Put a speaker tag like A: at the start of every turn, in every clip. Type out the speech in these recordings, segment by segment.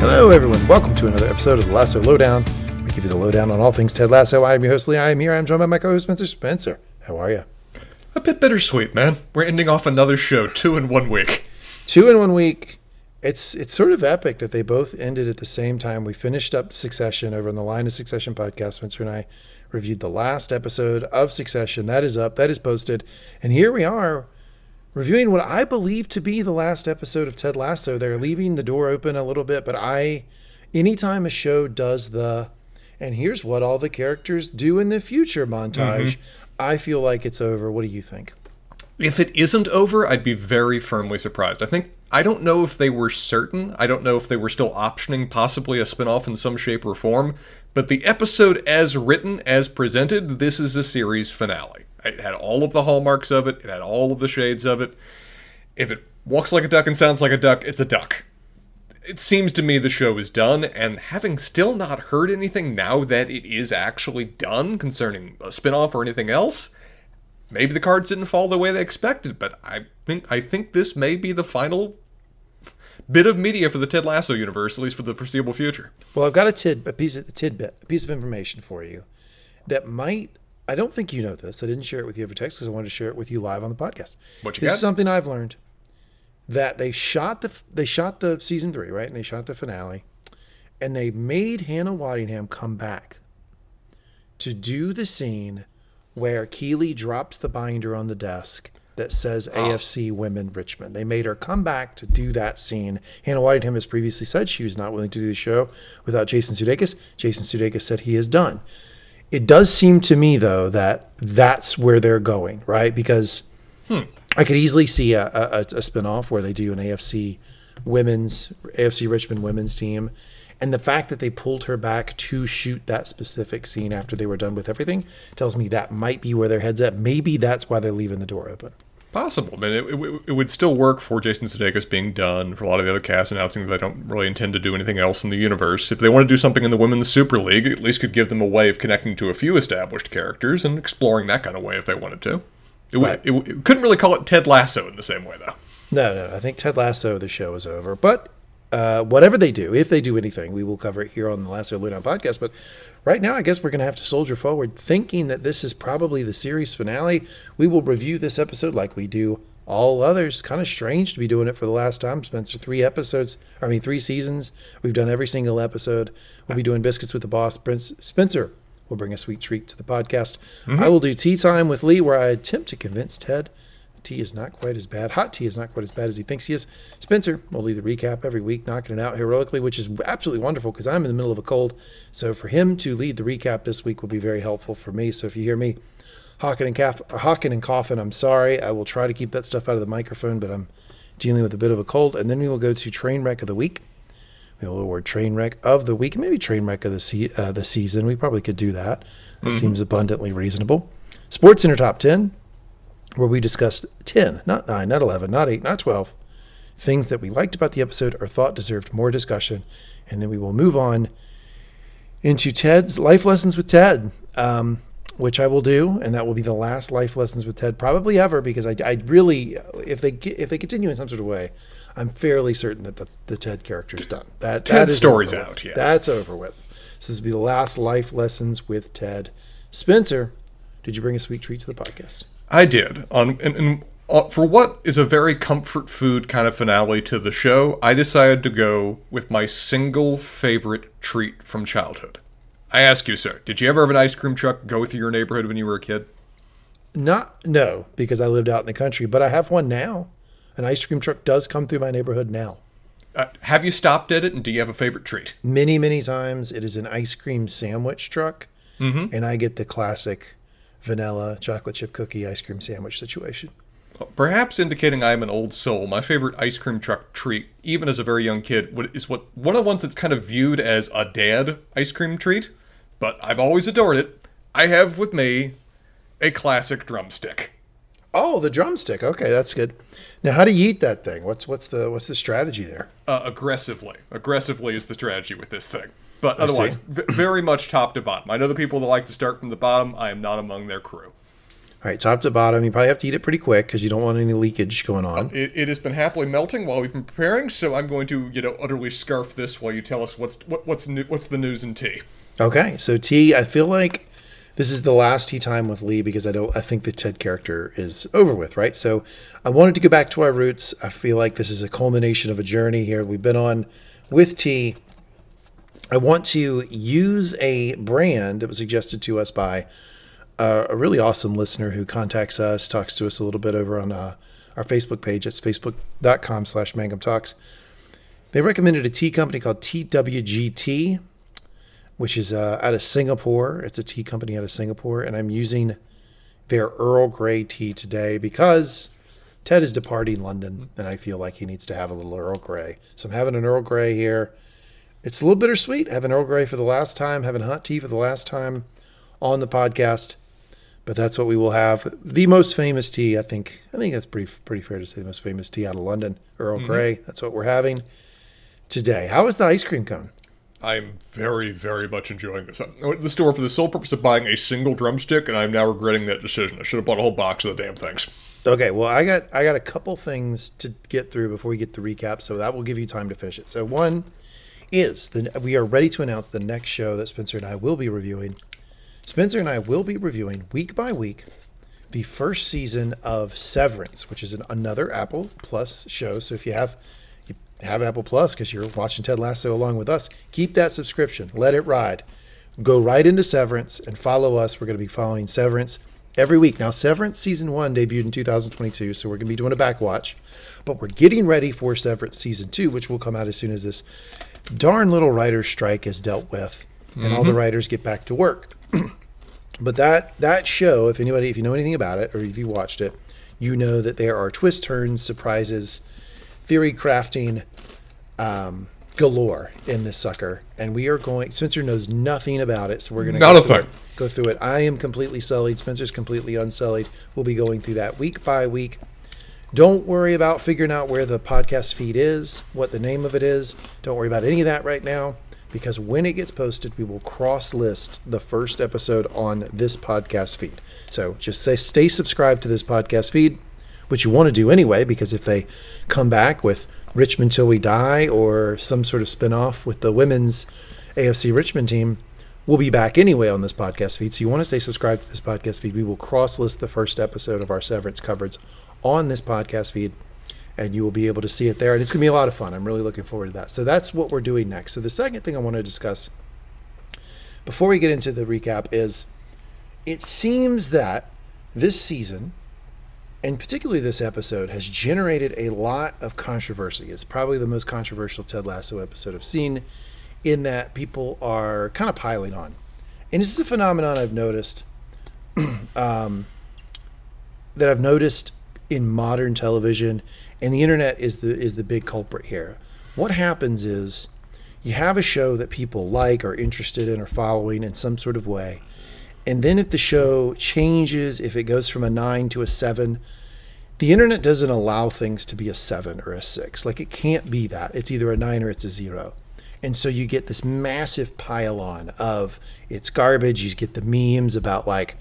A: Hello, everyone. Welcome to another episode of the Lasso Lowdown. We give you the lowdown on all things Ted Lasso. I am your host, Lee. I am here. I am joined by my co-host, Spencer. Spencer, how are you?
B: A bit bittersweet, man. We're ending off another show two in one week.
A: Two in one week. It's it's sort of epic that they both ended at the same time. We finished up Succession over on the Line of Succession podcast. Spencer and I reviewed the last episode of Succession. That is up. That is posted. And here we are reviewing what I believe to be the last episode of Ted Lasso. They're leaving the door open a little bit, but I anytime a show does the and here's what all the characters do in the future montage, mm-hmm. I feel like it's over. What do you think?
B: If it isn't over, I'd be very firmly surprised. I think I don't know if they were certain. I don't know if they were still optioning possibly a spin-off in some shape or form, but the episode as written, as presented, this is a series finale. It had all of the hallmarks of it, it had all of the shades of it. If it walks like a duck and sounds like a duck, it's a duck. It seems to me the show is done, and having still not heard anything now that it is actually done concerning a spin-off or anything else, maybe the cards didn't fall the way they expected, but I think I think this may be the final bit of media for the Ted Lasso universe, at least for the foreseeable future.
A: Well, I've got a tid a piece of a tidbit, a piece of information for you that might I don't think you know this. I didn't share it with you over text because I wanted to share it with you live on the podcast.
B: What you
A: this
B: got?
A: is something I've learned that they shot the they shot the season three right, and they shot the finale, and they made Hannah Waddingham come back to do the scene where Keeley drops the binder on the desk that says ah. AFC Women Richmond. They made her come back to do that scene. Hannah Waddingham has previously said she was not willing to do the show without Jason Sudeikis. Jason Sudeikis said he is done. It does seem to me though that that's where they're going, right? Because I could easily see a, a, a spinoff where they do an AFC women's AFC Richmond women's team. And the fact that they pulled her back to shoot that specific scene after they were done with everything tells me that might be where their heads at. Maybe that's why they're leaving the door open.
B: Possible. I mean, it, it, it would still work for Jason Sudeikis being done, for a lot of the other cast announcing that they don't really intend to do anything else in the universe. If they want to do something in the Women's Super League, at least could give them a way of connecting to a few established characters and exploring that kind of way if they wanted to. It, would
A: Right.
B: it, w- it couldn't really call it Ted Lasso in the same way, though.
A: No, no, I think Ted Lasso, the show is over. But uh, whatever they do, if they do anything, we will cover it here on the Lasso Lowdown podcast. But right now, I guess we're going to have to soldier forward, thinking that this is probably the series finale. We will review this episode like we do all others. Kind of strange to be doing it for the last time, Spencer. Three episodes, I mean, three seasons. We've done every single episode. We'll be doing Biscuits with the Boss. Prince Spencer will bring a sweet treat to the podcast. Mm-hmm. I will do Tea Time with Lee, where I attempt to convince Ted tea is not quite as bad. Hot tea is not quite as bad as he thinks he is. Spencer will lead the recap every week, knocking it out heroically, which is absolutely wonderful because I'm in the middle of a cold. So for him to lead the recap this week will be very helpful for me. So if you hear me hawking and, calf- hawking and coughing, I'm sorry. I will try to keep that stuff out of the microphone, but I'm dealing with a bit of a cold. And then we will go to train wreck of the week. We will award train wreck of the week, maybe train wreck of the se- uh, the season. We probably could do that. That seems abundantly reasonable. Sports Center top ten where we discussed 10, not 9, not 11, not 8, not 12 things that we liked about the episode or thought deserved more discussion. And then we will move on into Ted's life lessons with Ted, um, which I will do. And that will be the last life lessons with Ted probably ever because I, I really, if they if they continue in some sort of way, I'm fairly certain that the, the Ted character is done. That, that
B: Ted's
A: is
B: story's out, yeah.
A: That's over with. So this will be the last life lessons with Ted. Spencer, did you bring a sweet treat to the podcast?
B: I did. On and, and uh, for what is a very comfort food kind of finale to the show, I decided to go with my single favorite treat from childhood. I ask you, sir, did you ever have an ice cream truck go through your neighborhood when you were a kid?
A: Not no, because I lived out in the country, but I have one now. An ice cream truck does come through my neighborhood now.
B: Uh, have you stopped at it, and do you have a favorite treat?
A: Many, many times it is an ice cream sandwich truck, and I get the classic vanilla chocolate chip cookie ice cream sandwich situation.
B: Perhaps indicating I am an old soul, my favorite ice cream truck treat, even as a very young kid, is what one of the ones that's kind of viewed as a dad ice cream treat, but I've always adored it. I have with me a classic drumstick.
A: Oh, the drumstick. Okay, that's good. Now, how do you eat that thing? What's what's the what's the strategy there?
B: Uh, aggressively. Aggressively is the strategy with this thing. But
A: I
B: otherwise, v- very much top to bottom. I know the people that like to start from the bottom. I am not among their crew.
A: All right, top to bottom. You probably have to eat it pretty quick because you don't want any leakage going on.
B: It, it has been happily melting while we've been preparing, so I'm going to, you know, utterly scarf this while you tell us what's what, what's new, what's the news in tea.
A: Okay, so tea. I feel like this is the last tea time with Lee because I don't. I think the Ted character is over with, right? So I wanted to go back to our roots. I feel like this is a culmination of a journey here we've been on with tea. I want to use a brand that was suggested to us by uh, a really awesome listener who contacts us, talks to us a little bit over on uh, our Facebook page. It's facebook.com slash mangum talks. They recommended a tea company called TWG Tea, which is uh, out of Singapore. It's a tea company out of Singapore. And I'm using their Earl Grey tea today because Ted is departing London and I feel like he needs to have a little Earl Grey. So I'm having an Earl Grey here. It's a little bittersweet having Earl Grey for the last time, having hot tea for the last time on the podcast. But that's what we will have. The most famous tea, I think. I think that's pretty pretty fair to say. The most famous tea out of London, Earl mm-hmm. Grey. That's what we're having today. How is the ice cream cone?
B: I'm very, very much enjoying this. I went to the store for the sole purpose of buying a single drumstick, and I'm now regretting that decision. I should have bought a whole box of the damn things.
A: Okay, well, I got I got a couple things to get through before we get the recap, so that will give you time to finish it. So one is the we are ready to announce the next show that Spencer and I will be reviewing. Spencer and I will be reviewing week by week the first season of Severance, which is an, another Apple Plus show. So if you have you have Apple Plus because you're watching Ted Lasso along with us, keep that subscription. Let it ride. Go right into Severance and follow us. We're going to be following Severance every week. Now, Severance season one debuted in 2022, so we're going to be doing a backwatch, but we're getting ready for Severance season two, which will come out as soon as this darn little writer's strike is dealt with and mm-hmm. all the mm-hmm. writers get back to work. but that that show, if anybody, if you know anything about it or if you watched it, you know that there are twists, turns, surprises, theory crafting um, galore in this sucker, and we are going. Spencer knows nothing about it, so we're going to
B: not a thing.
A: Go through it. I am completely sullied. Spencer's completely unsullied. We'll be going through that week by week. Don't worry about figuring out where the podcast feed is, what the name of it is. Don't worry about any of that right now because when it gets posted, we will cross list the first episode on this podcast feed. So just say stay subscribed to this podcast feed, which you want to do anyway, because if they come back with Richmond Till We Die or some sort of spinoff with the women's AFC Richmond team, we'll be back anyway on this podcast feed. So you want to stay subscribed to this podcast feed. We will cross list the first episode of our Severance coverage on this podcast feed and you will be able to see it there. And it's going to be a lot of fun. I'm really looking forward to that. So that's what we're doing next. So the second thing I want to discuss before we get into the recap is it seems that this season, and particularly this episode, has generated a lot of controversy. It's probably the most controversial Ted Lasso episode I've seen, in that people are kind of piling on. And this is a phenomenon I've noticed um, that I've noticed in modern television and the internet is the is the big culprit here. What happens is you have a show that people like or interested in or following in some sort of way. And then if the show changes, if it goes from a 9 to a 7, the internet doesn't allow things to be a 7 or a 6. Like it can't be that. It's either a 9 or it's a 0. And so you get this massive pile on of it's garbage. You get the memes about like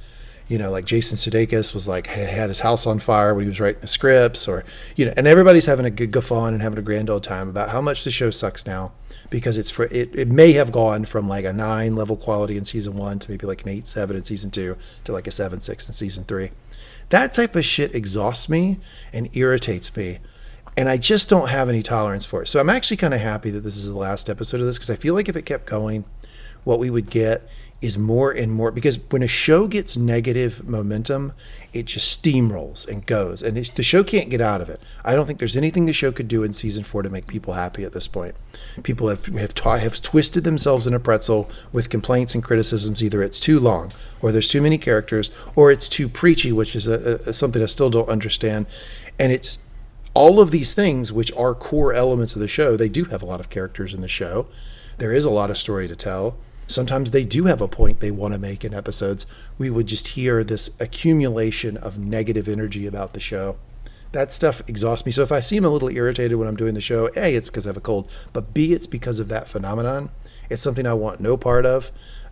A: you know, like Jason Sudeikis was like had his house on fire when he was writing the scripts, or you know, and everybody's having a good guffaw and having a grand old time about how much the show sucks now because it's for it, it may have gone from like a nine level quality in season one to maybe like an eight seven in season two to like a seven six in season three. That type of shit exhausts me and irritates me. And I just don't have any tolerance for it. So I'm actually kind of happy that this is the last episode of this because I feel like if it kept going, what we would get is more and more because when a show gets negative momentum, it just steamrolls and goes, and the show can't get out of it. I don't think there's anything the show could do in season four to make people happy at this point. People have have, ta- have twisted themselves in a pretzel with complaints and criticisms. Either it's too long, or there's too many characters, or it's too preachy, which is a, a, something I still don't understand. And it's all of these things, which are core elements of the show. They do have a lot of characters in the show. There is a lot of story to tell Sometimes they do have a point they want to make in episodes. We would just hear this accumulation of negative energy about the show. That stuff exhausts me. So if I seem a little irritated when I'm doing the show, A, it's because I have a cold, but B, it's because of that phenomenon. It's something I want no part of.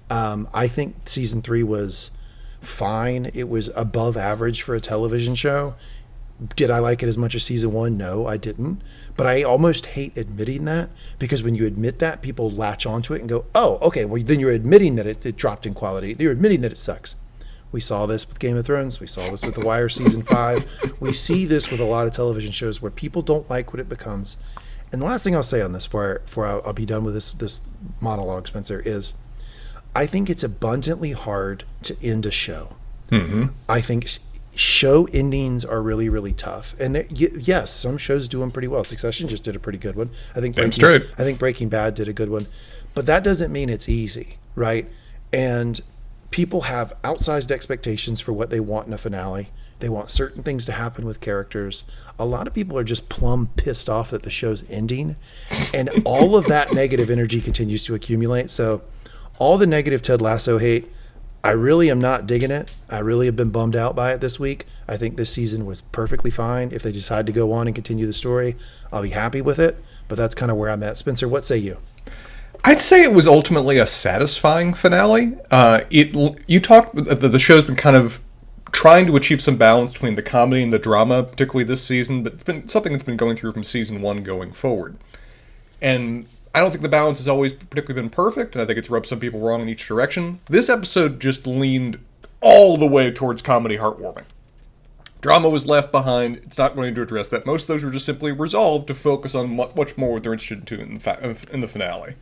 A: Um, I think season three was fine. It was above average for a television show. Did I like it as much as season one? No, I didn't. But I almost hate admitting that because when you admit that, people latch onto it and go, oh, okay, well, then you're admitting that it, it dropped in quality. You're admitting that it sucks. We saw this with Game of Thrones. We saw this with The Wire season five. We see this with a lot of television shows where people don't like what it becomes. And the last thing I'll say on this, before, before I'll, I'll be done with this this monologue, Spencer, is I think it's abundantly hard to end a show. Mm-hmm. I think show endings are really, really tough. And y- yes, some shows do them pretty well. Succession just did a pretty good one. I think
B: Damn
A: Breaking,
B: straight.
A: I think Breaking Bad did a good one, but that doesn't mean it's easy, right? And people have outsized expectations for what they want in a finale. They want certain things to happen with characters. A lot of people are just plumb pissed off that the show's ending, and all of that negative energy continues to accumulate. So, all the negative Ted Lasso hate, I really am not digging it. I really have been bummed out by it this week. I think this season was perfectly fine. If they decide to go on and continue the story, I'll be happy with it. But that's kind of where I'm at. Spencer, what say you?
B: I'd say it was ultimately a satisfying finale. Uh, it you talked the, the show's been kind of trying to achieve some balance between the comedy and the drama, particularly this season, but it's been something that's been going through from season one going forward. And I don't think the balance has always particularly been perfect, and I think it's rubbed some people wrong in each direction. This episode just leaned all the way towards comedy heartwarming. Drama was left behind. It's not going to address that. Most of those were just simply resolved to focus on much more what they're interested in in the, fa- in the finale.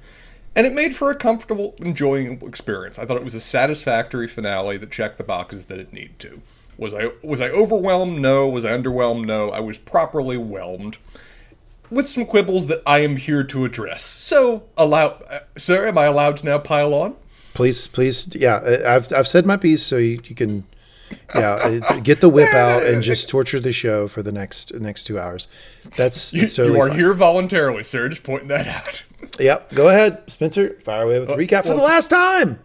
B: And it made for a comfortable, enjoyable experience. I thought it was a satisfactory finale that checked the boxes that it needed to. Was I was I overwhelmed? No. Was I underwhelmed? No. I was properly whelmed, with some quibbles that I am here to address. So, allow, uh, sir, am I allowed to now pile on?
A: Please, please, yeah. I- I've I've said my piece, so you, you can, yeah, uh, get the whip out and just torture the show for the next next two hours. That's
B: You, you are
A: fine.
B: here voluntarily, sir. Just pointing that out.
A: Yep, go ahead, Spencer. Fire away with the recap for the last time.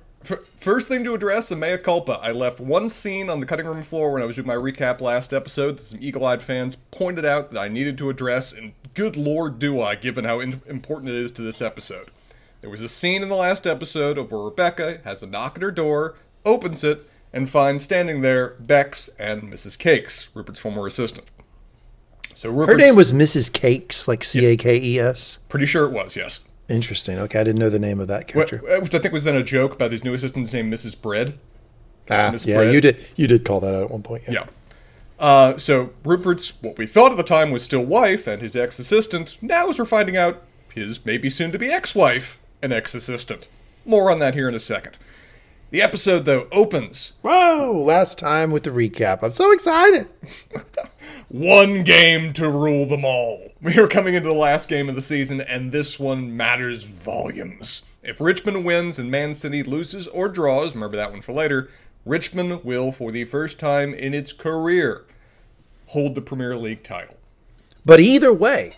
B: First thing to address, a mea culpa. I left one scene on the cutting room floor when I was doing my recap last episode that some eagle-eyed fans pointed out that I needed to address, and good lord do I, given how in- important it is to this episode. There was a scene in the last episode of where Rebecca has a knock at her door, opens it, and finds standing there Bex and Mrs. Cakes, Rupert's former assistant. So
A: Her name was Mrs. Cakes, like C A K E S.
B: pretty sure it was, yes.
A: Interesting. Okay, I didn't know the name of that character.
B: Which I think was then a joke about his new assistant's name, Mrs. Bread.
A: Ah, yeah,
B: Brett.
A: you did. You did call that out at one point.
B: Yeah. Uh, so Rupert's what we thought at the time was still wife and his ex-assistant. Now, as we're finding out, his maybe soon-to-be ex-wife and ex-assistant. More on that here in a second. The episode though opens
A: Whoa! Last time with the recap. I'm so excited.
B: one game to rule them all. We are coming into the last game of the season, and this one matters volumes. If Richmond wins and Man City loses or draws, remember that one for later, Richmond will, for the first time in its career, hold the Premier League title.
A: But either way,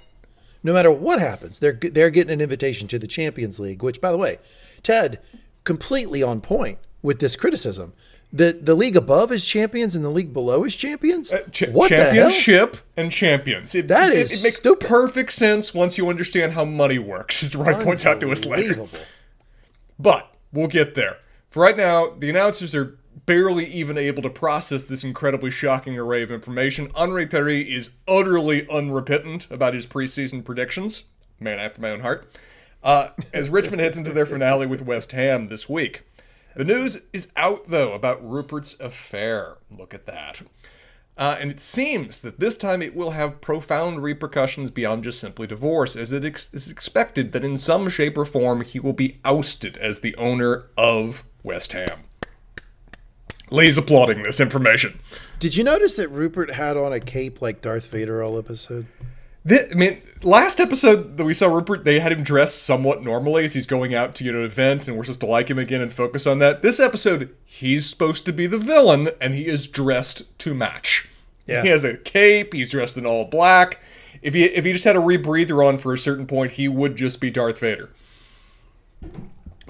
A: no matter what happens, they're they're getting an invitation to the Champions League. Which, by the way, Ted completely on point with this criticism. The the league above is champions and the league below is champions.
B: Uh, Ch-
A: what
B: championship and champions. It,
A: That
B: it-
A: is
B: it, makes
A: stupid.
B: perfect sense once you understand how money works. As Wright points out to us later. But we'll get there. For right now, the announcers are barely even able to process this incredibly shocking array of information. Henri Terry is utterly unrepentant about his preseason predictions. Man after my own heart. Uh, as Richmond heads into their finale with West Ham this week. The news is out, though, about Rupert's affair. Look at that. Uh, and it seems that this time it will have profound repercussions beyond just simply divorce, as it ex- is expected that in some shape or form he will be ousted as the owner of West Ham. Lee's applauding this information.
A: Did you notice that Rupert had on a cape like Darth Vader all episode?
B: Thi- I mean, last episode that we saw Rupert, they had him dressed somewhat normally as he's going out to you know, an event, and we're supposed to like him again and focus on that. This episode, he's supposed to be the villain, and he is dressed to match.
A: Yeah.
B: He has a cape. He's dressed in all black. If he if he just had a rebreather on for a certain point, he would just be Darth Vader.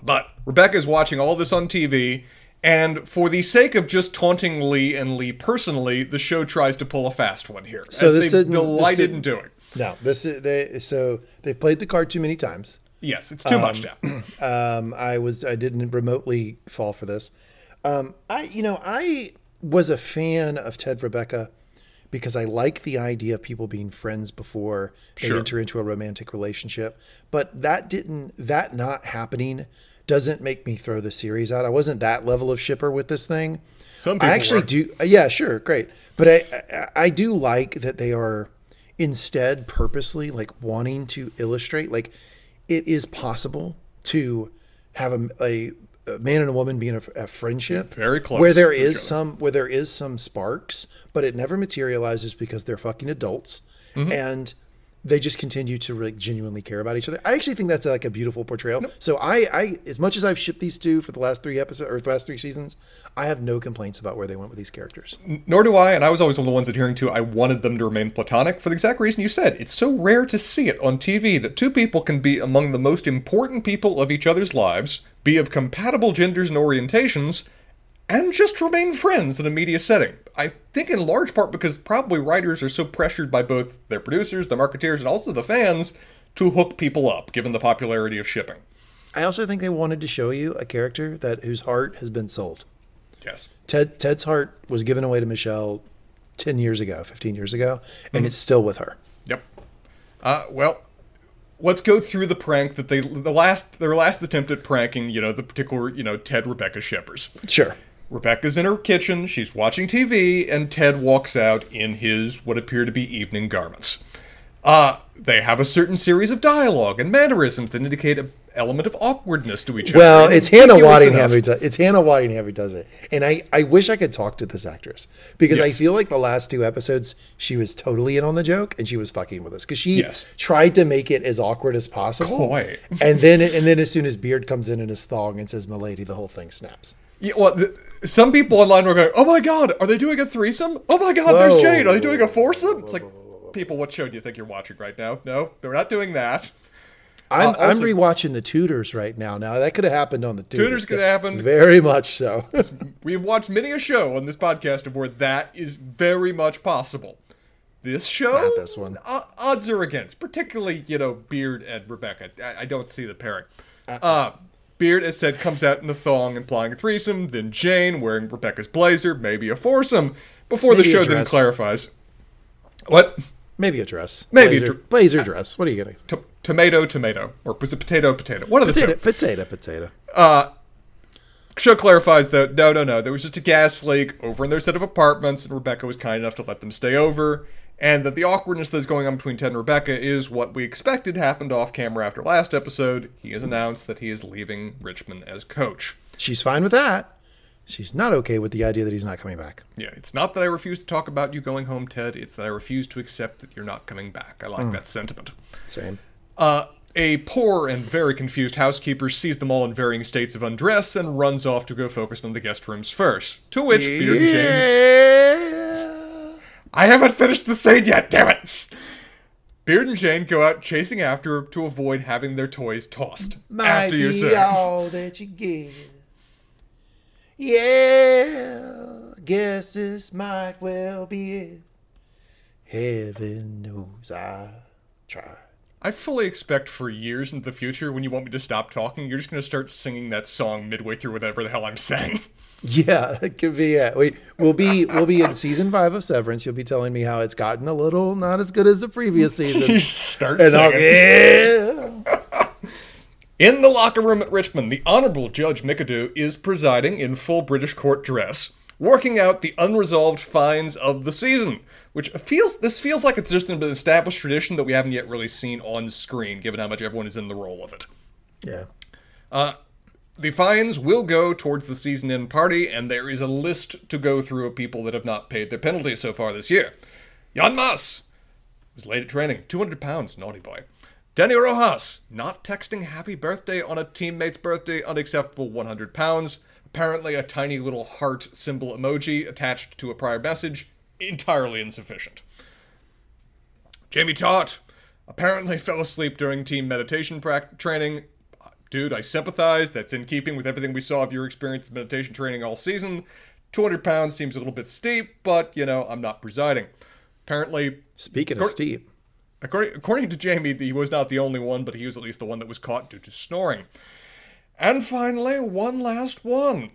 B: But Rebecca is watching all this on TV, and for the sake of just taunting Lee and Lee personally, the show tries to pull a fast one here.
A: So this
B: they
A: isn't- this
B: delighted in doing.
A: No, this is they. So they've played the card too many times.
B: Yes, it's too much now.
A: Um, I was I didn't remotely fall for this. Um, I, you know, I was a fan of Ted Rebecca because I like the idea of people being friends before they
B: Sure.
A: enter into a romantic relationship. But that didn't, that not happening doesn't make me throw the series out. I wasn't that level of shipper with this thing.
B: Some
A: I
B: people
A: actually do. Yeah, sure, great. But I, I, I do like that they are instead purposely like wanting to illustrate like it is possible to have a, a, a man and a woman being a, a friendship
B: Very close
A: where there is some where there is some sparks, but it never materializes because they're fucking adults
B: Mm-hmm.
A: and they just continue to like genuinely care about each other. I actually think that's like a beautiful portrayal. So I, I, as much as I've shipped these two for the last three episodes or the last three seasons, I have no complaints about where they went with these characters.
B: Nor do I, and I was always one of the ones adhering to I wanted them to remain platonic for the exact reason you said. It's so rare to see it on TV that two people can be among the most important people of each other's lives, be of compatible genders and orientations, and just remain friends in a media setting. I think in large part because probably writers are so pressured by both their producers, the marketeers, and also the fans to hook people up, given the popularity of shipping.
A: I also think they wanted to show you a character that whose heart has been sold.
B: Yes.
A: Ted Ted's heart was given away to Michelle ten years ago, fifteen years ago, and it's still with her.
B: Yep. Uh, well, let's go through the prank that they the last their last attempt at pranking. You know the particular you know Ted Rebecca shippers.
A: Sure.
B: Rebecca's in her kitchen. She's watching TV, and Ted walks out in his what appear to be evening garments. Uh, they have a certain series of dialogue and mannerisms that indicate an element of awkwardness to each other.
A: Well, it's Hannah Waddingham who does. It's Hannah Waddingham who does it, and I, I wish I could talk to this actress because I feel like the last two episodes she was totally in on the joke and she was fucking with us because she
B: Yes.
A: tried to make it as awkward as possible.
B: Quite.
A: And then and then as soon as Beard comes in in his thong and says "Milady," the whole thing snaps.
B: Yeah, well, some people online were going, "Oh my god, are they doing a threesome? Oh my god,
A: Whoa.
B: there's Jade. Are they doing a foursome?" It's like, people, what show do you think you're watching right now? No, they're not doing that.
A: I'm
B: Uh,
A: I'm rewatching the Tudors right now. Now that could have happened on the Tudors.
B: Tudors could have happened.
A: Very much so.
B: We have watched many a show on this podcast of where that is very much possible. This show,
A: Not this one.
B: o- odds are against, particularly you know Beard and Rebecca. I, I don't see the pairing. Uh, Beard, as said, comes out in a thong implying a threesome. Then Jane wearing Rebecca's blazer, maybe a foursome. Before
A: Maybe
B: the show then clarifies. What?
A: Maybe a dress.
B: Maybe a
A: blazer,
B: dr-
A: blazer uh, dress. What are you getting?
B: T- tomato, tomato, or was it potato, potato? One of the
A: Potato,
B: two.
A: potato, potato.
B: Uh, show clarifies that no, no, no. There was just a gas leak over in their set of apartments, and Rebecca was kind enough to let them stay over. And that the awkwardness that's going on between Ted and Rebecca is what we expected happened off camera after last episode. He has announced that he is leaving Richmond as coach.
A: She's fine with that. She's not okay with the idea that he's not coming back.
B: Yeah, it's not that I refuse to talk about you going home, Ted. It's that I refuse to accept that you're not coming back. I like that sentiment.
A: Same.
B: Uh, a poor and very confused housekeeper sees them all in varying states of undress and runs off to go focus on the guest rooms first. To which Beard and
A: Yeah.
B: I haven't finished the scene yet, damn it! Beard and Jane go out chasing after her to avoid having their toys tossed.
A: Might
B: after you
A: be
B: say.
A: all that you get. Yeah, guess this might well be it. Heaven knows I tried.
B: I fully expect for years into the future, when you want me to stop talking, you're just going to start singing that song midway through whatever the hell I'm saying.
A: Yeah, it could be. Yeah, we we'll be we'll be in season five of Severance. You'll be telling me how it's gotten a little not as good as the previous
B: you start
A: and
B: singing.
A: yeah.
B: In the locker room at Richmond, the Honorable Judge McAdoo is presiding in full British court dress, working out the unresolved fines of the season. Which feels this feels like it's just an established tradition that we haven't yet really seen on screen, given how much everyone is in the role of it.
A: Yeah.
B: Uh, the fines will go towards the season end party, and there is a list to go through of people that have not paid their penalties so far this year. Jan Maas was late at training, 200 pounds, naughty boy. Danny Rojas, not texting happy birthday on a teammate's birthday, unacceptable 100 pounds. Apparently, a tiny little heart symbol emoji attached to a prior message, entirely insufficient. Jamie Tartt apparently fell asleep during team meditation prac- training. Dude, I sympathize. That's in keeping with everything we saw of your experience with meditation training all season. 200 pounds seems a little bit steep, but, you know, I'm not presiding. Apparently,
A: Speaking of steep.
B: According, according to Jamie, he was not the only one, but he was at least the one that was caught due to snoring. And finally, one last one.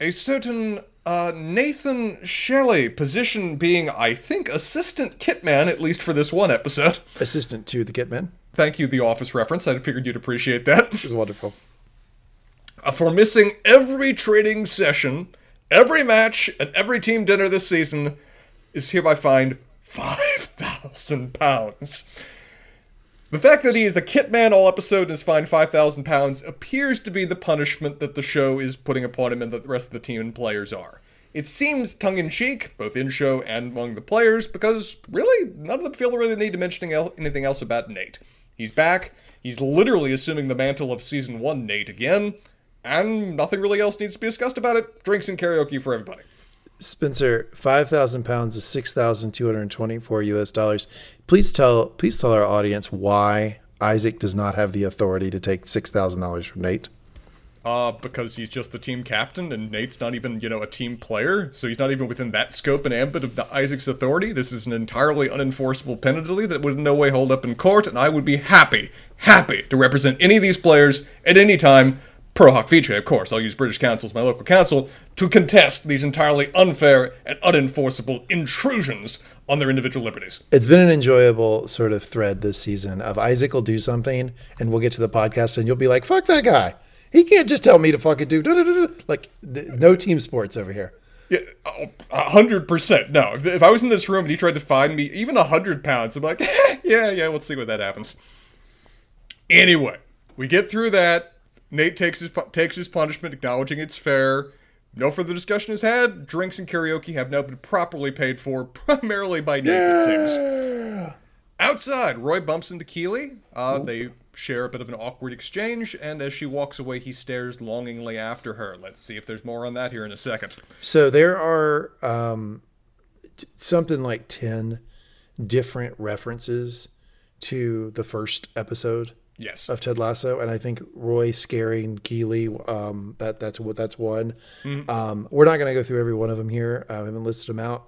B: a certain uh, Nathan Shelley, position being, I think, assistant kitman, at least for this one episode.
A: Assistant to the Kitman.
B: Thank you, the office reference. I figured you'd appreciate that.
A: It was wonderful.
B: Uh, for missing every training session, every match, and every team dinner this season, is hereby fined five thousand pounds. The fact that he is a kit man all episode and is fined five thousand pounds appears to be the punishment that the show is putting upon him and that the rest of the team and players are. It seems tongue in cheek, both in show and among the players, because really none of them feel really the need to mention anything else about Nate. He's back. He's literally assuming the mantle of season one Nate again, and nothing really else needs to be discussed about it. Drinks and karaoke for everybody.
A: Spencer, five thousand pounds is six thousand two hundred twenty-four U.S. dollars. Please tell, please tell our audience why Isaac does not have the authority to take six thousand dollars from Nate.
B: Uh, because he's just the team captain, and Nate's not even, you know, a team player, so he's not even within that scope and ambit of the Isaac's authority. This is an entirely unenforceable penalty that would in no way hold up in court, and I would be happy, happy to represent any of these players at any time. Pro Hac Vice, of course, I'll use British Council as my local counsel to contest these entirely unfair and unenforceable intrusions on their individual liberties.
A: It's been an enjoyable sort of thread this season of Isaac will do something, and we'll get to the podcast, and you'll be like, "Fuck that guy! He can't just tell me to fucking do." da-da-da-da." Like no team sports over here.
B: Yeah, a hundred percent. No, if, if I was in this room and he tried to find me even a hundred pounds, I'm like, yeah, yeah, let's see what that happens. Anyway, we get through that. Nate takes his takes his punishment, acknowledging it's fair. No further discussion is had. Drinks and karaoke have now been properly paid for, primarily by Nate. It seems. Outside, Roy bumps into Keeley. Uh, they share a bit of an awkward exchange, and as she walks away, he stares longingly after her. Let's see if there's more on that here in a second.
A: So there are um, t- something like ten different references to the first episode
B: Yes.
A: of Ted Lasso, and I think Roy scaring Keeley. Um, that that's what that's one. Um, we're not going to go through every one of them here. Uh, I haven't listed them out,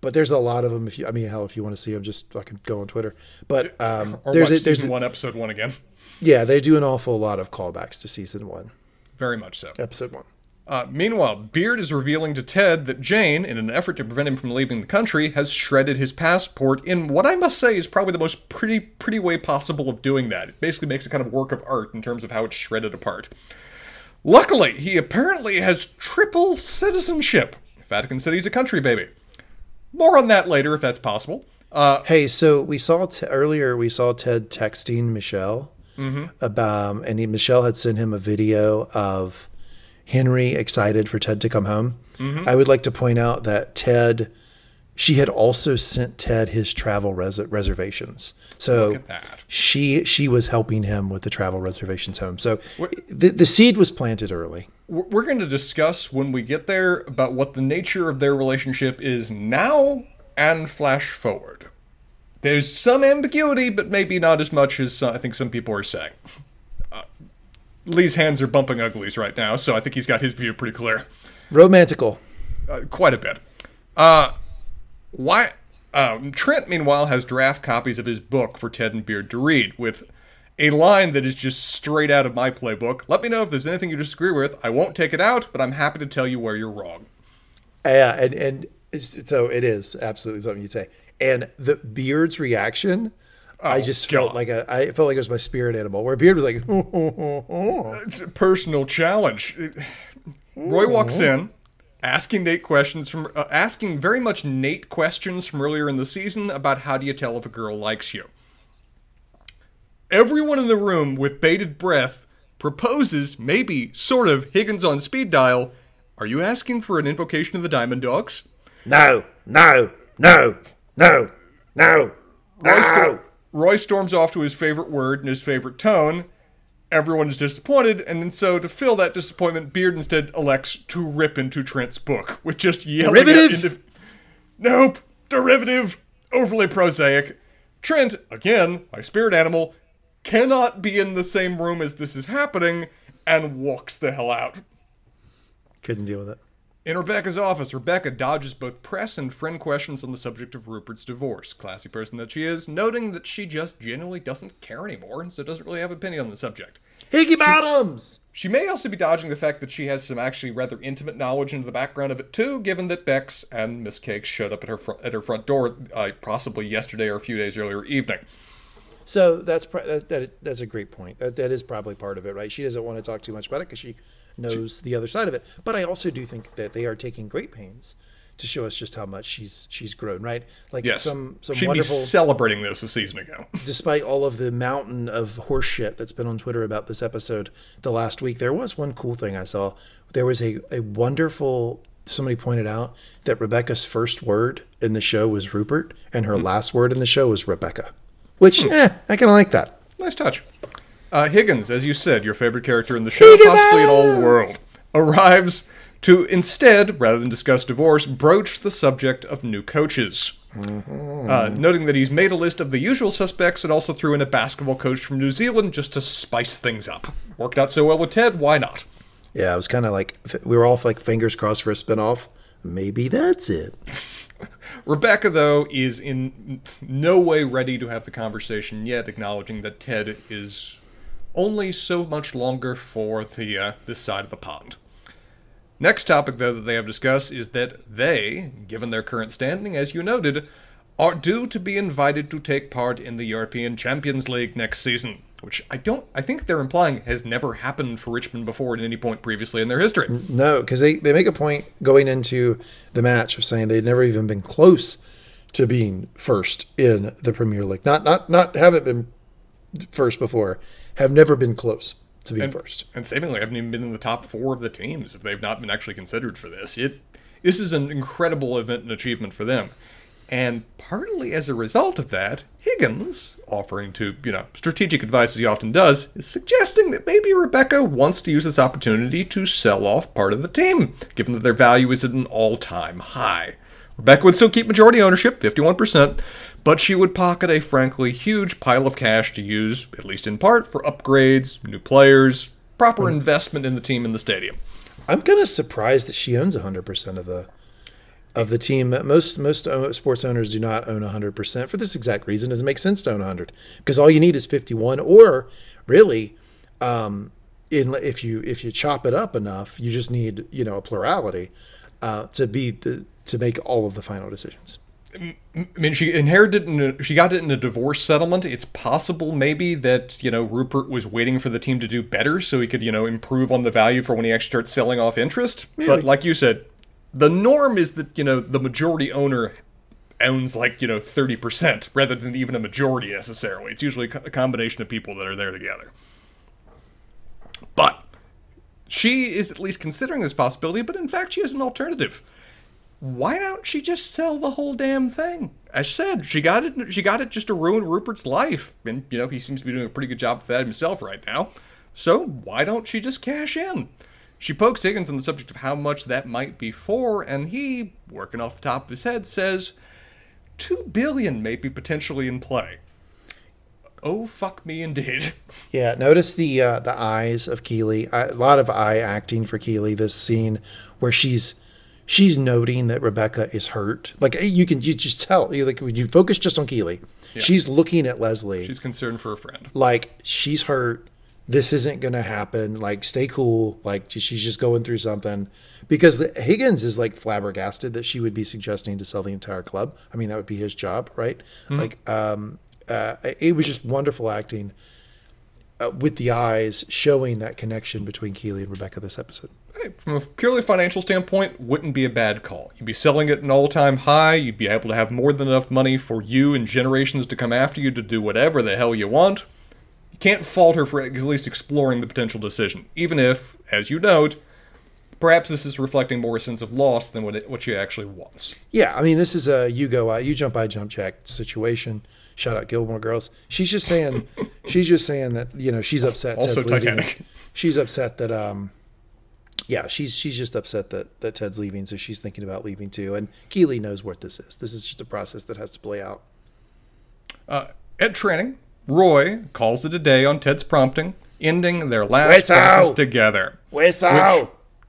A: but there's a lot of them. If you, I mean, hell, if you want to see them, just fucking go on Twitter. But um,
B: Or
A: there's
B: watch
A: a, there's
B: season
A: a,
B: one, episode one again.
A: yeah, they do an awful lot of callbacks to season one,
B: Very much so.
A: episode one.
B: Uh, meanwhile, Beard is revealing to Ted that Jane, in an effort to prevent him from leaving the country, has shredded his passport in what I must say is probably the most pretty, pretty way possible of doing that. It basically makes a kind of work of art in terms of how it's shredded apart. Luckily, he apparently has triple citizenship. Vatican City's a country, baby. More on that later, if that's possible. Uh,
A: Hey, so we saw t- earlier. We saw Ted texting Michelle about, and he, Michelle had sent him a video of Henry excited for Ted to come home. I would like to point out that Ted, she had also sent Ted his travel res- reservations. So
B: Look at that.
A: she she was helping him with the travel reservations home. So the the seed was planted early.
B: We're going to discuss when we get there about what the nature of their relationship is now and flash forward. There's some ambiguity, but maybe not as much as I think some people are saying. Uh, Lee's hands are bumping uglies right now, so I think he's got his view pretty clear.
A: Romantical.
B: Uh, quite a bit. Uh, why? Um, Trent, meanwhile, has draft copies of his book for Ted and Beard to read, with a line that is just straight out of my playbook. Let me know if there's anything you disagree with. I won't take it out, but I'm happy to tell you where you're wrong.
A: Yeah, and and so it is absolutely something you'd say. And the Beard's reaction, I just felt
B: God.
A: like a, I felt like it was my spirit animal. Where Beard was like,
B: It's a personal challenge. Roy walks in, asking Nate questions from, uh, asking very much Nate questions from earlier in the season about how do you tell if a girl likes you. Everyone in the room with bated breath proposes, maybe, sort of, Higgins on speed dial. Are you asking for an invocation of the Diamond Dogs?
A: no, no, no, no, no,
B: Roy,
A: no.
B: Roy storms off to his favorite word in his favorite tone. Everyone is disappointed, and then so to fill that disappointment, Beard instead elects to rip into Trent's book with just yelling
A: Derivative?
B: at indiv- Nope, derivative, overly prosaic. Trent, again, my spirit animal, cannot be in the same room as this is happening, and walks the hell out.
A: Couldn't deal with it.
B: In Rebecca's office, Rebecca dodges both press and friend questions on the subject of Rupert's divorce. Classy person that she is, noting that she just genuinely doesn't care anymore and so doesn't really have an opinion on the subject.
A: Higgy Bottoms!
B: She may also be dodging the fact that she has some actually rather intimate knowledge into the background of it too, given that Bex and Miss Cakes showed up at her front, at her front door uh, possibly yesterday or a few days earlier evening.
A: So that's pr- that, that that's a great point. That that is probably part of it, right? She doesn't want to talk too much about it because she knows the other side of it. But I also do think that they are taking great pains to show us just how much she's she's grown, right? Like
B: Yes,
A: some some
B: she'd
A: wonderful
B: celebrating this a season ago.
A: despite all of the mountain of horseshit that's been on Twitter about this episode the last week, there was one cool thing I saw. There was a, a wonderful somebody pointed out that Rebecca's first word in the show was Rupert and her last word in the show was Rebecca. Which eh, I kinda like that.
B: Nice touch. Uh, Higgins, as you said, your favorite character in the show,
A: Higgins!
B: possibly in all the world, arrives to instead, rather than discuss divorce, broach the subject of new coaches. Uh, noting that he's made a list of the usual suspects and also threw in a basketball coach from New Zealand just to spice things up. Worked out so well with Ted, why not?
A: Yeah, it was kind of like we were all like fingers crossed for a spinoff. Maybe that's it.
B: Rebecca, though, is in no way ready to have the conversation yet, acknowledging that Ted is only so much longer for the uh, this side of the pond. Next topic, though, that they have discussed is that they, given their current standing, as you noted, are due to be invited to take part in the European Champions League next season, which I don't, I think they're implying has never happened for Richmond before at any point previously in their history.
A: No, because they, they make a point going into the match of saying they'd never even been close to being first in the Premier League. Not not not haven't been first before, have never been close to being
B: and,
A: first.
B: And seemingly haven't even been in the top four of the teams if they've not been actually considered for this. It this is an incredible event and achievement for them. And partly as a result of that, Higgins, offering to, you know, strategic advice as he often does, is suggesting that maybe Rebecca wants to use this opportunity to sell off part of the team, given that their value is at an all-time high. Rebecca would still keep majority ownership, 51%, but she would pocket a frankly huge pile of cash to use, at least in part, for upgrades, new players, proper investment in the team and the stadium.
A: I'm kind of surprised that she owns 100% of the of the team. Most most sports owners do not own 100% for this exact reason. It doesn't make sense to own 100 because all you need is 51 or really um, in if you if you chop it up enough, you just need, you know, a plurality uh, to be the, to make all of the final decisions.
B: I mean, she inherited, in a, she got it in a divorce settlement. It's possible, maybe, that, you know, Rupert was waiting for the team to do better so he could, you know, improve on the value for when he actually starts selling off interest. But like you said, the norm is that, you know, the majority owner owns like, you know, 30% rather than even a majority necessarily. It's usually a combination of people that are there together. But she is at least considering this possibility, but in fact, she has an alternative why don't she just sell the whole damn thing? As I said, she got it. She got it just to ruin Rupert's life, and you know he seems to be doing a pretty good job of that himself right now. So why don't she just cash in? She pokes Higgins on the subject of how much that might be for, and he, working off the top of his head, says two billion may be potentially in play. Oh fuck me indeed.
A: Yeah, notice the uh, the eyes of Keeley. A lot of eye acting for Keeley. This scene where she's she's noting that Rebecca is hurt. Like you can you just tell. You like when you focus just on Keeley, she's looking at Leslie
B: She's concerned for a friend.
A: like she's hurt. This isn't gonna happen. Like stay cool. Like she's just going through something. Because the, Higgins is like flabbergasted that she would be suggesting to sell the entire club. I mean that would be his job, right? Like um, uh, it was just wonderful acting. Uh, with the eyes showing that connection between Keeley and Rebecca this episode.
B: From a purely financial standpoint, wouldn't be a bad call. You'd be selling at an all-time high. You'd be able to have more than enough money for you and generations to come after you to do whatever the hell you want. You can't fault her for at least exploring the potential decision, even if, as you note, perhaps this is reflecting more a sense of loss than what it, what she actually wants.
A: Yeah, I mean, this is a you go, I, you jump, I jump Jack situation. Shout out Gilmore Girls. She's just saying, she's just saying that you know she's upset.
B: Also
A: Ted's leaving.
B: Titanic.
A: She's upset that um, yeah, she's she's just upset that that Ted's leaving, so she's thinking about leaving too. And Keeley knows what this is. This is just a process that has to play out.
B: Uh, at training, Roy calls it a day on Ted's prompting, ending their last practice together.
A: Whistle.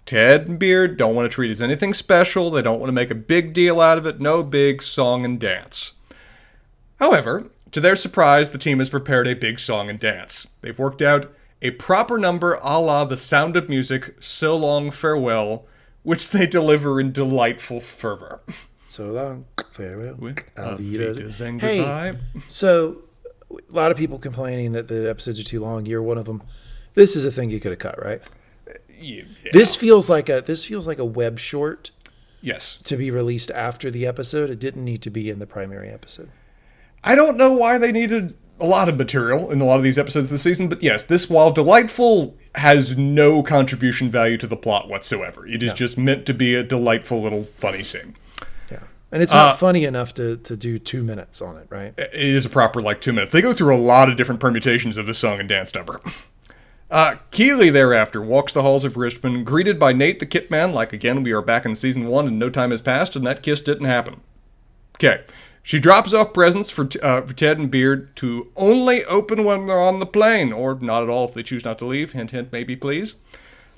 B: Ted and Beard don't want to treat it as anything special. They don't want to make a big deal out of it. No big song and dance. However, to their surprise, the team has prepared a big song and dance. They've worked out a proper number a la The Sound of Music, So Long Farewell, which they deliver in delightful fervor.
A: So long, farewell. Hey, so a lot of people complaining that the episodes are too long. You're one of them. This is a thing you could have cut, right?
B: Yeah.
A: This feels like a this feels like a web short
B: Yes.
A: to be released after the episode. It didn't need to be in the primary episode.
B: I don't know why they needed a lot of material in a lot of these episodes this season, but yes, this, while delightful, has no contribution value to the plot whatsoever. It is just meant to be a delightful little funny scene.
A: Yeah, and it's not
B: Uh,
A: funny enough to to do two minutes on it, right?
B: It is a proper, like, two minutes. They go through a lot of different permutations of the song and dance number. Uh, Keeley thereafter walks the halls of Richmond, greeted by Nate the Kit Man, like again, we are back in season one and no time has passed, and that kiss didn't happen. Okay. She drops off presents for, uh, for Ted and Beard to only open when they're on the plane, or not at all if they choose not to leave. Hint, hint, maybe, please.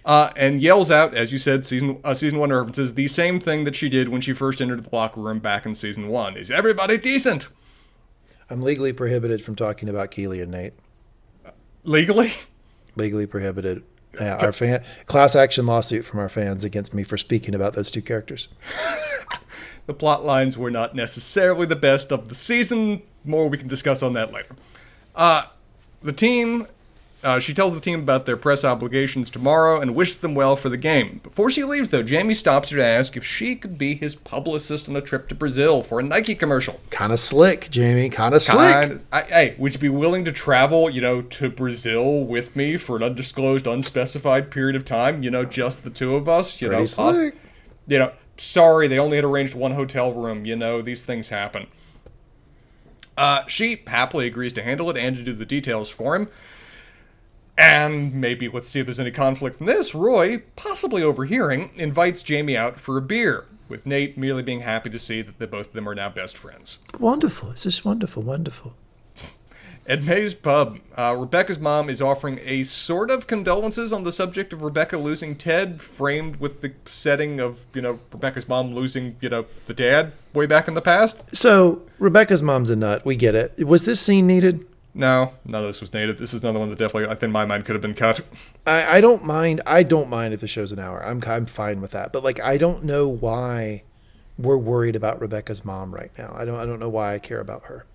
B: Uh, and yells out, as you said, season uh, season one references the same thing that she did when she first entered the locker room back in season one: "Is everybody decent?"
A: I'm legally prohibited from talking about Keeley and Nate.
B: Legally,
A: Legally prohibited. Yeah, our fan class action lawsuit from our fans against me for speaking about those two characters.
B: the plot lines were not necessarily the best of the season. More we can discuss on that later. Uh, the team, uh, she tells the team about their press obligations tomorrow and wishes them well for the game. Before she leaves, though, Jamie stops her to ask if she could be his publicist on a trip to Brazil for a Nike commercial.
A: Kind of slick, Jamie. Kind of slick.
B: I, hey, would you be willing to travel, you know, to Brazil with me for an undisclosed, unspecified period of time? You know, just the two of us. You
A: Pretty
B: know,
A: slick.
B: you know, sorry, they only had arranged one hotel room. You know, these things happen. Uh, she happily agrees to handle it and to do the details for him. And maybe let's see if there's any conflict from this. Roy, possibly overhearing, invites Jamie out for a beer, with Nate merely being happy to see that the both of them are now best friends.
A: Wonderful. It's just wonderful, wonderful.
B: At Mae's pub, uh, Rebecca's mom is offering a sort of condolences on the subject of Rebecca losing Ted, framed with the setting of, you know, Rebecca's mom losing, you know, the dad way back in the past.
A: So Rebecca's mom's a nut. We get it. Was this scene needed?
B: No, none of this was needed. This is another one that definitely, I think, my mind could have been cut.
A: I, I don't mind. I don't mind if the show's an hour. I'm I'm fine with that. But like, I don't know why we're worried about Rebecca's mom right now. I don't I don't know why I care about her.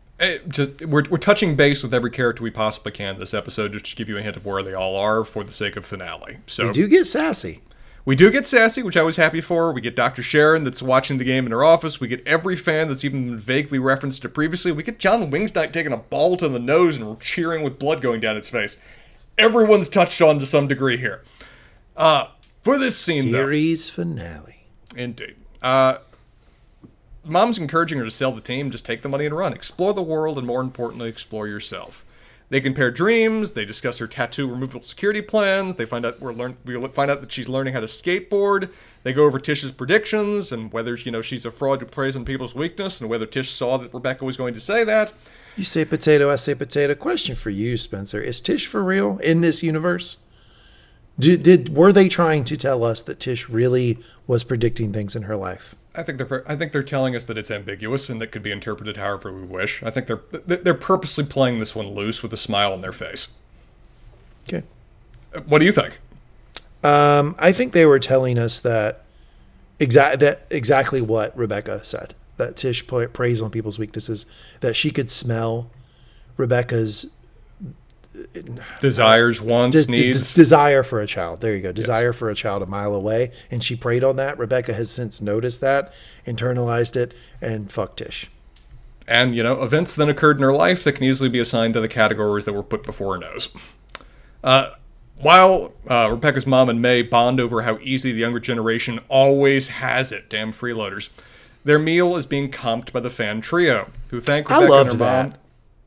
B: Just, we're, we're touching base with every character we possibly can this episode, just to give you a hint of where they all are for the sake of finale. So
A: We do get sassy.
B: We do get Sassy, which I was happy for. We get Dr. Sharon that's watching the game in her office. We get every fan that's even vaguely referenced to previously. We get John Wingstight taking a ball to the nose and cheering with blood going down its face. Everyone's touched on to some degree here. Uh, for this scene, though,
A: Series finale.
B: Indeed. Uh, mom's encouraging her to sell the team, just take the money and run. Explore the world, and more importantly, explore yourself. They compare dreams. They discuss her tattoo removal security plans. They find out we're learn we find out that she's learning how to skateboard. They go over Tish's predictions and whether you know she's a fraud who preys on people's weakness, and whether Tish saw that Rebecca was going to say that.
A: You say potato, I say potato. Question for you, Spencer: Is Tish for real in this universe? Did, did were they trying to tell us that Tish really was predicting things in her life?
B: I think they're I think they're telling us that it's ambiguous and that could be interpreted however we wish. I think they're they're purposely playing this one loose with a smile on their face.
A: Okay.
B: What do you think?
A: Um, I think they were telling us that exact that exactly what Rebecca said. That Tish preys on people's weaknesses. That she could smell Rebecca's
B: Desires, wants,
A: des- des-
B: needs.
A: desire for a child. There you go. Desire for a child a mile away, and she preyed on that. Rebecca has since noticed that, internalized it, and fuck Tish.
B: and you know events then occurred in her life that can easily be assigned to the categories that were put before her nose. Uh, while uh, Rebecca's mom and Mae bond over how easy the younger generation always has it, damn freeloaders, their meal is being comped by the fan trio, who thank Rebecca I
A: loved
B: and her
A: that.
B: mom.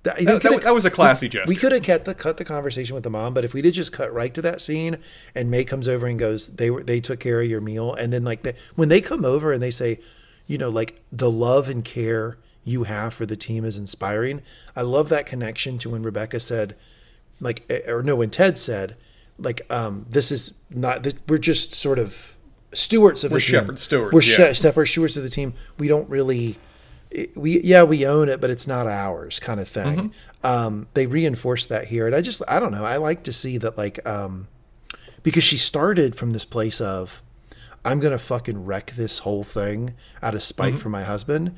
A: That,
B: That, that- that was a classy gesture.
A: We could have cut the cut the conversation with the mom, but if we did just cut right to that scene, and Mae comes over and goes, "They were they took care of your meal," and then like the, when they come over and they say, you know, like the love and care you have for the team is inspiring. I love that connection to when Rebecca said, like, eh, or no, when Ted said, like, um, this is not this, we're just sort of stewards of
B: We're
A: the team.
B: shepherd stewards,
A: We're
B: yeah.
A: shepherd stewards of the team. We don't really. It- We yeah we own it, but it's not ours, kind of thing.
B: Mm-hmm.
A: Um, they reinforce that here, and I just I don't know. I like to see that like um, because she started from this place of I'm gonna fucking wreck this whole thing out of spite
B: Mm-hmm.
A: for my husband.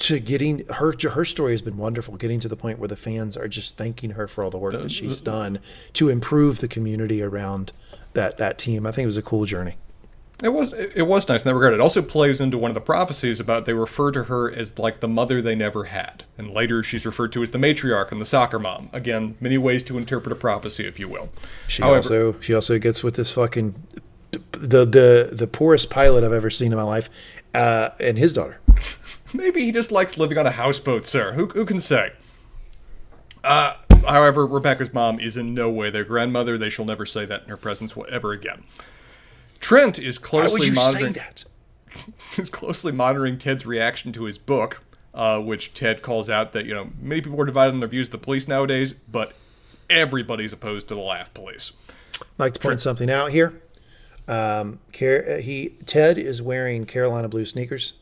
A: To getting her, her story has been wonderful. Getting to the point where the fans are just thanking her for all the work that she's done to improve the community around that that team. I think it was a cool journey.
B: It was it was nice in that regard. It also plays into one of the prophecies about they refer to her as like the mother they never had, and later she's referred to as the matriarch and the soccer mom. Again, many ways to interpret a prophecy, if you will.
A: She
B: However,
A: also she also gets with this fucking the the the poorest pilot I've ever seen in my life, uh, and his daughter.
B: maybe he just likes living on a houseboat, sir. Who who can say? Uh, however, Rebecca's mom is in no way their grandmother. They shall never say that in her presence ever again. Trent is closely
A: would you
B: monitoring.
A: say that?
B: is closely monitoring Ted's reaction to his book, uh, which Ted calls out that you know many people are divided on their views of the police nowadays, but everybody's opposed to the laugh police.
A: I'd like to point something out here. Um, Car- uh, he Ted is wearing Carolina blue sneakers.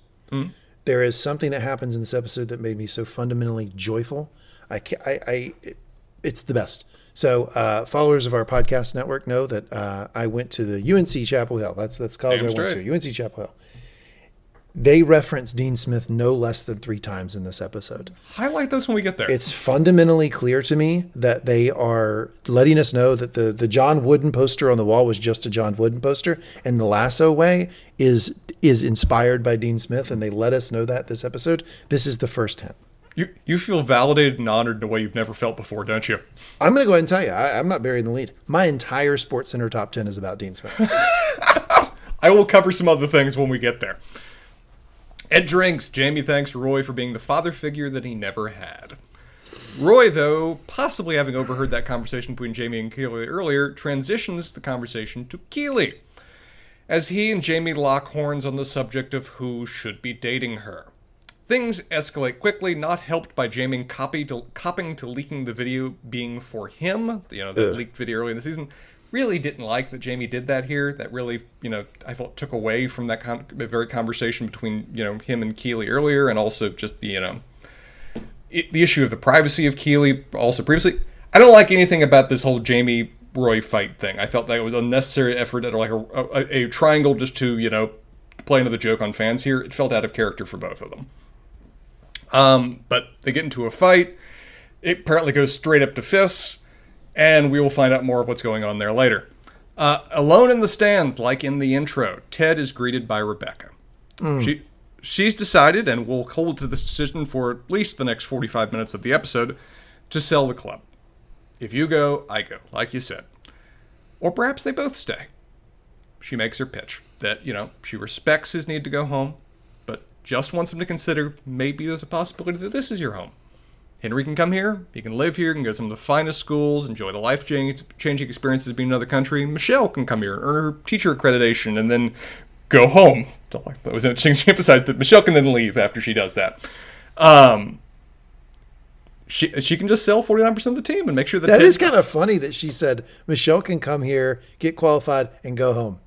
A: There is something that happens in this episode that made me so fundamentally joyful. I, I, I it- it's the best. So, uh, followers of our podcast network know that uh, I went to the UNC Chapel Hill. That's that's college
B: Damn
A: I went
B: straight.
A: to. UNC Chapel Hill. They reference Dean Smith no less than three times in this episode.
B: Highlight those when we get there.
A: It's fundamentally clear to me that they are letting us know that the, the John Wooden poster on the wall was just a John Wooden poster, and the lasso way is is inspired by Dean Smith, and they let us know that this episode. This is the first hint.
B: You you feel validated and honored in a way you've never felt before, don't you?
A: I'm going to go ahead and tell you, I, I'm not burying the lead. My entire Sports Center top ten is about Dean Smith.
B: I will cover some other things when we get there. At drinks, Jamie thanks Roy for being the father figure that he never had. Roy, though, possibly having overheard that conversation between Jamie and Keeley earlier, transitions the conversation to Keeley, as he and Jamie lock horns on the subject of who should be dating her. Things escalate quickly, not helped by Jamie copy to, copying to leaking the video being for him. You know, the leaked video early in the season. Really didn't like that Jamie did that here. That really, you know, I felt took away from that con- very conversation between, you know, him and Keeley earlier, and also just the, you know, i the issue of the privacy of Keeley also previously. I don't like anything about this whole Jamie Roy fight thing. I felt that it was unnecessary effort at like a, a, a triangle just to you know play another joke on fans here. It felt out of character for both of them. Um, but they get into a fight. It apparently goes straight up to fists, and we will find out more of what's going on there later. Uh, alone in the stands, like in the intro, Ted is greeted by Rebecca. She she's decided, and will hold to this decision for at least the next 45 minutes of the episode, to sell the club. If you go, I go, like you said. Or perhaps they both stay. She makes her pitch that, you know, she respects his need to go home, just wants them to consider maybe there's a possibility that this is your home. Henry can come here, he can live here, he can go to some of the finest schools, enjoy the life changing experiences of being in another country. Michelle can come here, earn her teacher accreditation, and then go home. That was interesting She emphasized that Michelle can then leave after she does that. Um, she she can just sell 49% of the team and make sure that
A: that is kind of funny that she said Michelle can come here, get qualified, and go home.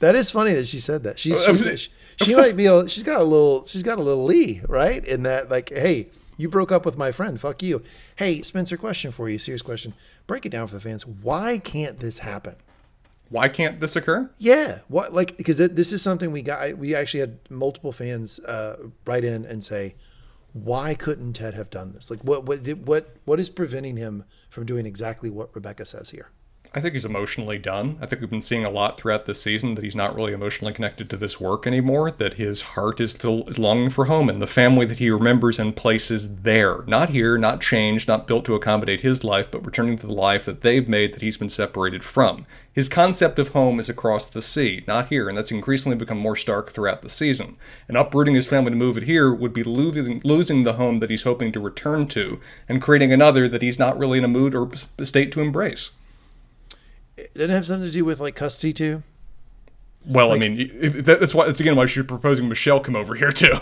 A: That is funny that she said that. She's, she's she, she might be a, she's got a little she's got a little Lee right? In that like hey you broke up with my friend. Fuck you. Hey Spencer question for you serious question. Break it down for the fans. Why can't this happen?
B: Why can't this occur?
A: yeah. What like because this is something we got we actually had multiple fans uh, write in and say why couldn't Ted have done this? Like what what did, what what is preventing him from doing exactly what Rebecca says here
B: I think he's emotionally done. I think we've been seeing a lot throughout this season that he's not really emotionally connected to this work anymore, that his heart is still is longing for home and the family that he remembers and places there. Not here, not changed, not built to accommodate his life, but returning to the life that they've made that he's been separated from. His concept of home is across the sea, not here, and that's increasingly become more stark throughout the season. And uprooting his family to move it here would be losing, losing the home that he's hoping to return to and creating another that he's not really in a mood or state to embrace.
A: It didn't have something to do with like custody too
B: Well, I mean, that's why. That's again why she's proposing Michelle come over here too.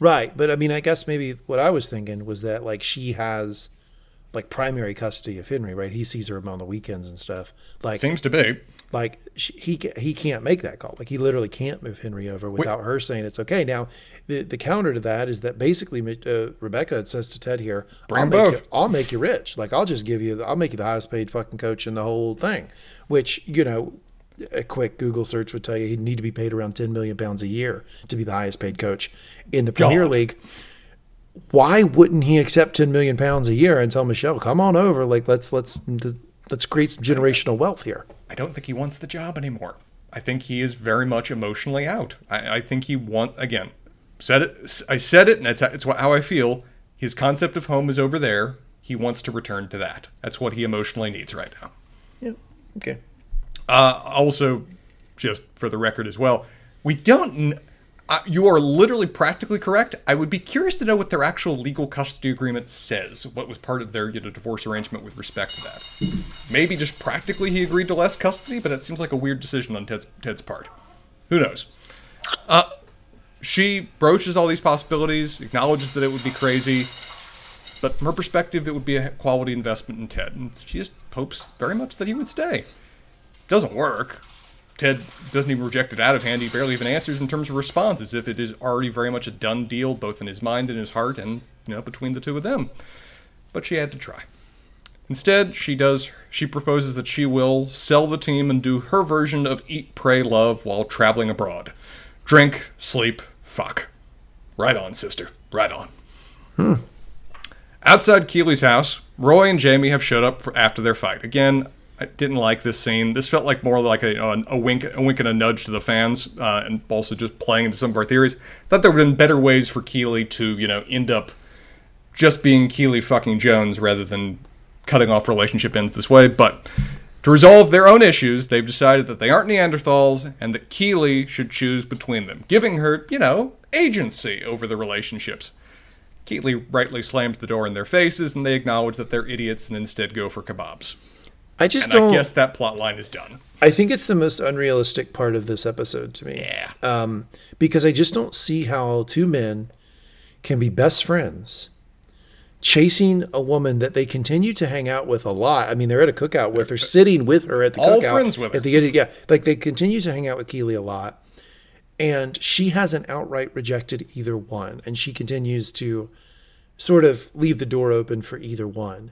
A: Right, but I mean, I guess maybe what I was thinking was that like she has like primary custody of Henry, right? He sees her on the weekends and stuff. Like,
B: Seems to be.
A: Like she, he he can't make that call. Like he literally can't move Henry over without her saying it's okay. Now, the the counter to that is that basically uh, Rebecca says to Ted here,
B: Bring
A: "I'll make you, I'll make you rich. Like I'll just give you, I'll make you the highest paid fucking coach in the whole thing." Which you know, a quick Google search would tell you he'd need to be paid around ten million pounds a year to be the highest paid coach in the Premier
B: God.
A: League. Why wouldn't he accept ten million pounds a year and tell Michelle, "Come on over, like let's let's let's create some generational wealth here."
B: I don't think he wants the job anymore. I think he is very much emotionally out. I, I think he want again. Said it. I said it, and it's it's how I feel. His concept of home is over there. He wants to return to that. That's what he emotionally needs right now.
A: Yeah. Okay.
B: Uh, also, just for the record as well, we don't. You are literally practically correct. I would be curious to know what their actual legal custody agreement says. What was part of their you know, divorce arrangement with respect to that? Maybe just practically he agreed to less custody, but it seems like a weird decision on Ted's, Ted's part. Who knows? Uh, she broaches all these possibilities, acknowledges that it would be crazy, but from her perspective, it would be a quality investment in Ted, and she just hopes very much that he would stay doesn't work. Ted doesn't even reject it out of hand. He barely even answers in terms of response, as if it is already very much a done deal, both in his mind and his heart, and you know between the two of them. But she had to try. Instead, she does. She proposes that she will sell the team and do her version of eat, pray, love while traveling abroad. Drink, sleep, fuck. Right on, sister. Right on. Hmm. Outside Keeley's house, Roy and Jamie have showed up for after their fight. Again, I didn't like this scene. This felt like more like a, know, a wink, a wink and a nudge to the fans, uh, and also just playing into some of our theories. I thought there would have been better ways for Keeley to, you know, end up just being Keeley fucking Jones rather than cutting off relationship ends this way. But to resolve their own issues, they've decided that they aren't Neanderthals and that Keeley should choose between them, giving her, you know, agency over the relationships. Keeley rightly slams the door in their faces, and they acknowledge that they're idiots and instead go for kebabs.
A: I just
B: And
A: don't.
B: I guess that plot line is done.
A: I think it's the most unrealistic part of this episode to me.
B: Yeah.
A: Um, because I just don't see how two men can be best friends, chasing a woman that they continue to hang out with a lot. I mean, they're at a cookout with her, sitting with her at the
B: All
A: cookout.
B: friends with her.
A: At the yeah, like they continue to hang out with Keeley a lot, and she hasn't outright rejected either one, and she continues to sort of leave the door open for either one.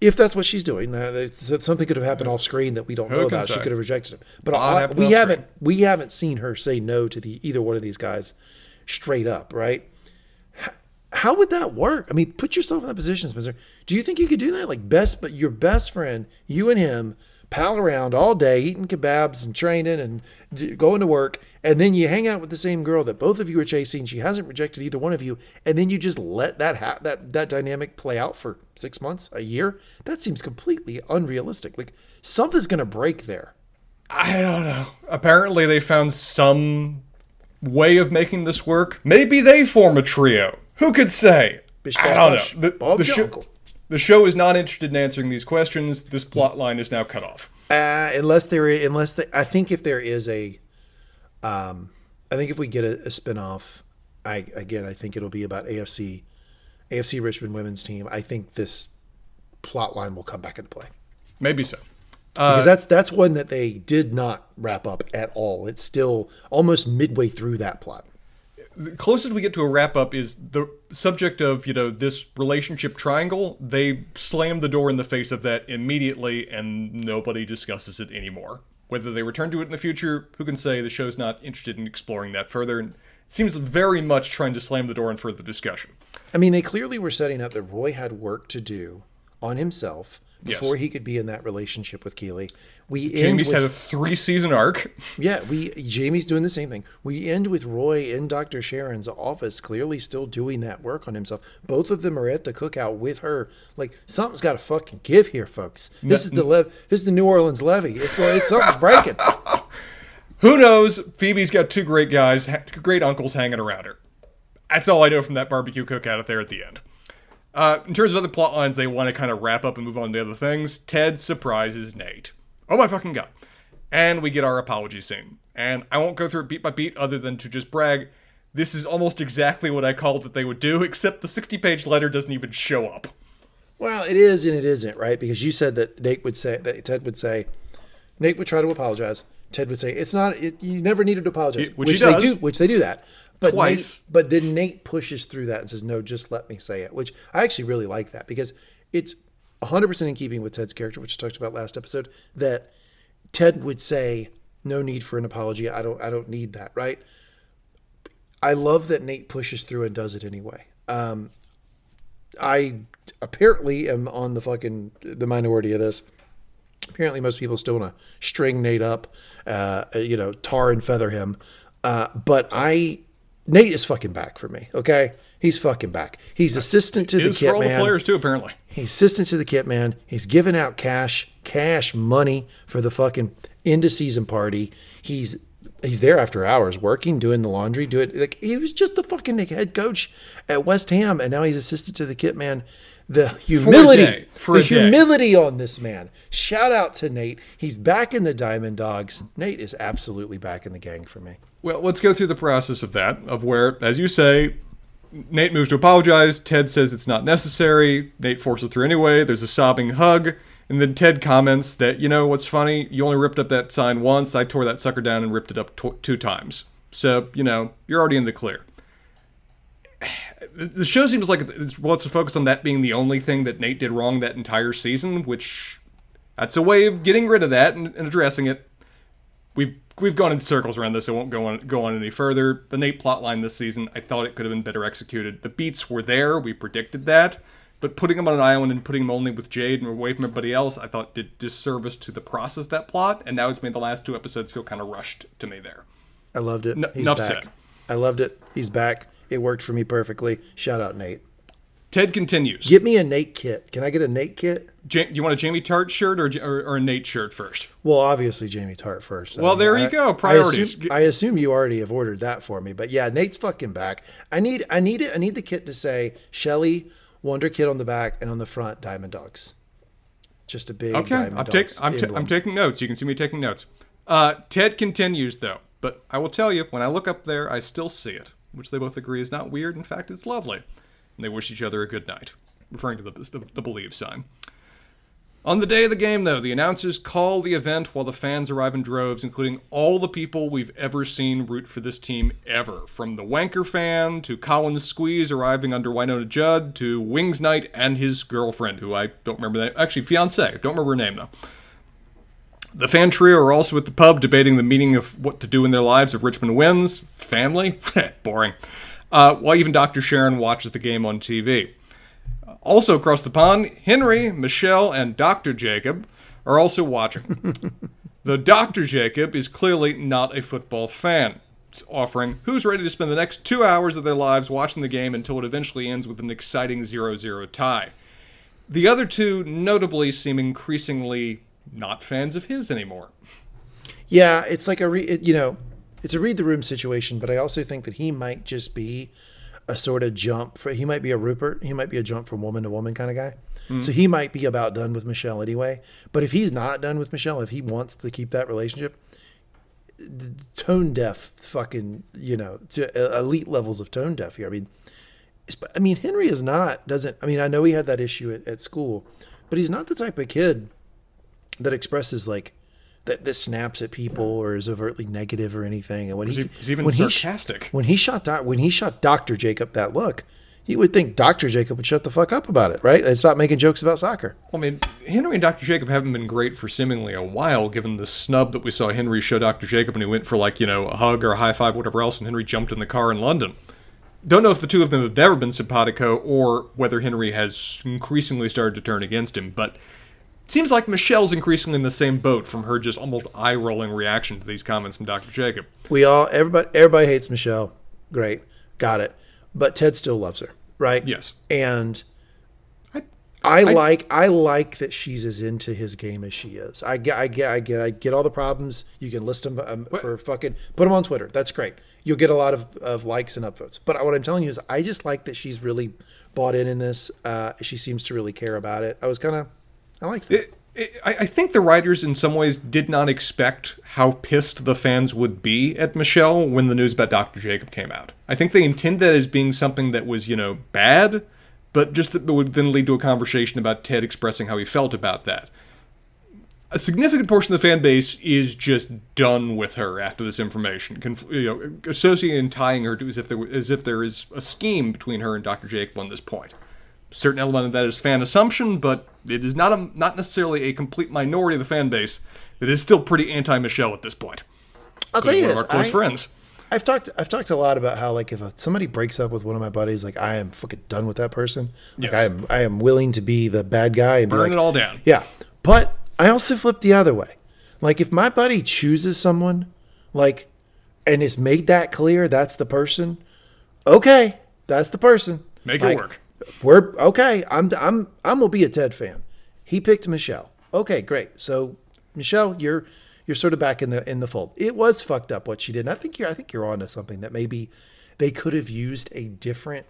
A: If that's what she's doing, uh, something could have happened off screen that we don't
B: Who
A: know about. She could have rejected him, but I- we haven't
B: screen.
A: we haven't seen her say no to the either one of these guys straight up, right? H- How would that work? I mean, put yourself in that position, Spencer. Do you think you could do that? Like best, but your best friend, you and him, pal around all day, eating kebabs and training and going to work, and then you hang out with the same girl that both of you are chasing. She hasn't rejected either one of you, and then you just let that ha- that that dynamic play out for six months, a year. That seems completely unrealistic. Like something's gonna break there.
B: I don't know. Apparently, they found some way of making this work. Maybe they form a trio. Who could say?
A: Bish,
B: I don't know. The,
A: Bob's
B: the
A: your
B: sho-
A: uncle.
B: The show is not interested in answering these questions. This plot line is now cut off.
A: Uh, unless there, unless the, I think if there is a, um, I think if we get a, a spinoff, I again I think it'll be about AFC, AFC Richmond women's team. I think this plot line will come back into play
B: Maybe so.
A: because that's that's one that they did not wrap up at all. It's still almost midway through that plot.
B: The closest we get to a wrap up is the subject of you know this relationship triangle. They slam the door in the face of that immediately and nobody discusses it anymore. Whether they return to it in the future who can say? The show's not interested in exploring that further and it seems very much trying to slam the door in further discussion.
A: I mean, they clearly were setting up that Roy had work to do on himself
B: Yes.
A: before he could be in that relationship with Keeley. We
B: jamie's
A: with,
B: had a three season arc
A: Yeah, we Jamie's doing the same thing. We end with Roy in Dr. Sharon's office, clearly still doing that work on himself. Both of them are at the cookout with her. Like something's got to fucking give here, folks. This is the lev- This is the New Orleans levee. It's going. It's something's breaking.
B: who knows phoebe's got two great guys two great uncles hanging around her that's all i know from that barbecue cookout out there at the end Uh, in terms of other plot lines, they want to kind of wrap up and move on to other things. Ted surprises Nate. Oh my fucking god. And we get our apology scene. And I won't go through it beat by beat other than to just brag. This is almost exactly what I called that they would do, except the 60 page letter doesn't even show up.
A: Well, it is and it isn't, right? Because you said that Nate would say that Ted would say, Nate would try to apologize. Ted would say, "It's not. It, you never needed to apologize,"
B: Which he
A: they do. Which they do that. But
B: Twice.
A: Nate, but then Nate pushes through that and says, "No, just let me say it." Which I actually really like that because it's 100 percent in keeping with Ted's character, which I talked about last episode. That Ted would say, "No need for an apology. I don't. I don't need that." Right. I love that Nate pushes through and does it anyway. Um, I apparently am on the fucking the minority of this. Apparently, most people still want to string Nate up, uh, you know, tar and feather him. Uh, but I, Nate is fucking back for me. Okay, he's fucking back. He's assistant to the kit
B: for all the
A: man.
B: players too, apparently.
A: He's assistant to the kit man. He's giving out cash, cash money for the fucking end of season party. He's he's there after hours working, doing the laundry, doing like he was just the fucking head coach at West Ham, and now he's assistant to the kit man. The humility,
B: day. For
A: the humility on this man. Shout out to Nate. He's back in the Diamond Dogs. Nate is absolutely back in the gang for me.
B: Well, let's go through the process of that, of where, as you say, Nate moves to apologize. Ted says it's not necessary. Nate forces through anyway. There's a sobbing hug. And then Ted comments that, you know, what's funny? You only ripped up that sign once. I tore that sucker down and ripped it up tw- two times. So, you know, you're already in the clear. The show seems like it wants to focus on that being the only thing that Nate did wrong that entire season, which that's a way of getting rid of that and, and addressing it we've we've gone in circles around this. I won't go on go on any further. The Nate plotline this season, I thought it could have been better executed. The beats were there. We predicted that. But putting him on an island and putting him only with Jade and away from everybody else, I thought did disservice to the process of that plot. And now it's made the last two episodes feel kind of rushed to me there.
A: I loved it.
B: N-
A: He's back.
B: said.
A: I loved it. He's back. It worked for me perfectly. Shout out Nate.
B: Ted continues.
A: Get me a Nate kit. Can I get a Nate kit?
B: Ja- you want a Jamie Tartt shirt or, or, or a Nate shirt first?
A: Well, obviously Jamie Tartt first. I
B: Well, there you
A: I-
B: go.
A: I
B: Priorities.
A: assume, I assume you already have ordered that for me, but yeah, Nate's fucking back. I need, I need it. I need the kit to say Shelly Wonder Kid on the back and on the front Diamond Dogs. Just a big
B: Okay,
A: Diamond
B: I'm, take, I'm,
A: emblem.
B: I'm taking notes. You can see me taking notes. Uh, Ted continues, though, but I will tell you, when I look up there, I still see it, which they both agree is not weird. In fact, it's lovely. And they wish each other a good night, referring to the, the, the believe sign. On the day of the game, though, the announcers call the event while the fans arrive in droves, including all the people we've ever seen root for this team ever. From the Wanker fan to Colin Squeeze arriving under Winona Judd to Wings Knight and his girlfriend, who I don't remember the name. Actually, fiance. Don't remember her name, though. The fan trio are also at the pub debating the meaning of what to do in their lives if Richmond wins. Family? Boring. Uh, while even Dr. Sharon watches the game on TV. Also across the pond, Henry, Michelle, and Dr. Jacob are also watching. the Dr. Jacob is clearly not a football fan, It's offering who's ready to spend the next two hours of their lives watching the game until it eventually ends with an exciting 0 0 tie. The other two notably seem increasingly not fans of his anymore.
A: Yeah, it's like a re, it, you know, it's a read the room situation, but I also think that he might just be a sort of jump for he might be a Rupert, he might be a jump from woman to woman kind of guy. So he might be about done with Michelle anyway. But if he's not done with Michelle, if he wants to keep that relationship, tone deaf, fucking, you know, to uh, elite levels of tone deaf here. I mean, I mean, Henry is not doesn't. I mean, I know he had that issue at, at school, but he's not the type of kid that expresses like that that snaps at people or is overtly negative or anything. And when he,
B: he- he's even
A: when he sh- when he shot doc, when he shot Doctor Jacob that look, you would think Doctor Jacob would shut the fuck up about it, right? And stop making jokes about soccer.
B: Well, I mean, Henry and Dr. Jacob haven't been great for seemingly a while, given the snub that we saw Henry show Dr. Jacob when he went for, like, you know, a hug or a high five, whatever else, and Henry jumped in the car in London. Don't know if the two of them have ever been simpatico or whether Henry has increasingly started to turn against him, but seems like Michelle's increasingly in the same boat from her just almost eye rolling reaction to these comments from Dr. Jacob.
A: We all everybody everybody hates Michelle. Great, got it. But Ted still loves her, right?
B: Yes.
A: And
B: I-
A: I like I like that she's as into his game as she is. I get I get I get I get all the problems. You can list them um, for fucking put them on Twitter. That's great. You'll get a lot of, of likes and upvotes. But what I'm telling you is, I just like that she's really bought in in this. Uh, she seems to really care about it. I was kind of I liked that.
B: It, it, I I think the writers, in some ways, did not expect how pissed the fans would be at Michelle when the news about Dr. Jacob came out. I think they intended that as being something that was, you know, bad, but just that would then lead to a conversation about Ted expressing how he felt about that. a significant portion of the fan base is just done with her after this information, conf- you know, associating and tying her to as if there as if there is a scheme between her and Dr. Jacob on this point. Certain element of that is fan assumption, but it is not a not necessarily a complete minority of the fan base that is still pretty anti Michelle at this point.
A: I'll tell you
B: One of
A: this.
B: our close
A: I,
B: friends.
A: I've talked I've talked a lot about how like if a, somebody breaks up with one of my buddies, like I am fucking done with that person. Like
B: Yes.
A: I am I am willing to be the bad guy and be
B: Burn
A: like,
B: it all down.
A: Yeah, but I also flip the other way. Like if my buddy chooses someone, like, and it's made that clear that's the person. Okay, that's the person.
B: Make
A: Like,
B: it work.
A: We're okay. I'm I'm I'm gonna be a Ted fan. He picked Michelle. Okay, great. So Michelle, you're you're sort of back in the in the fold. It was fucked up what she did. And I think you're I think you're onto something that maybe they could have used a different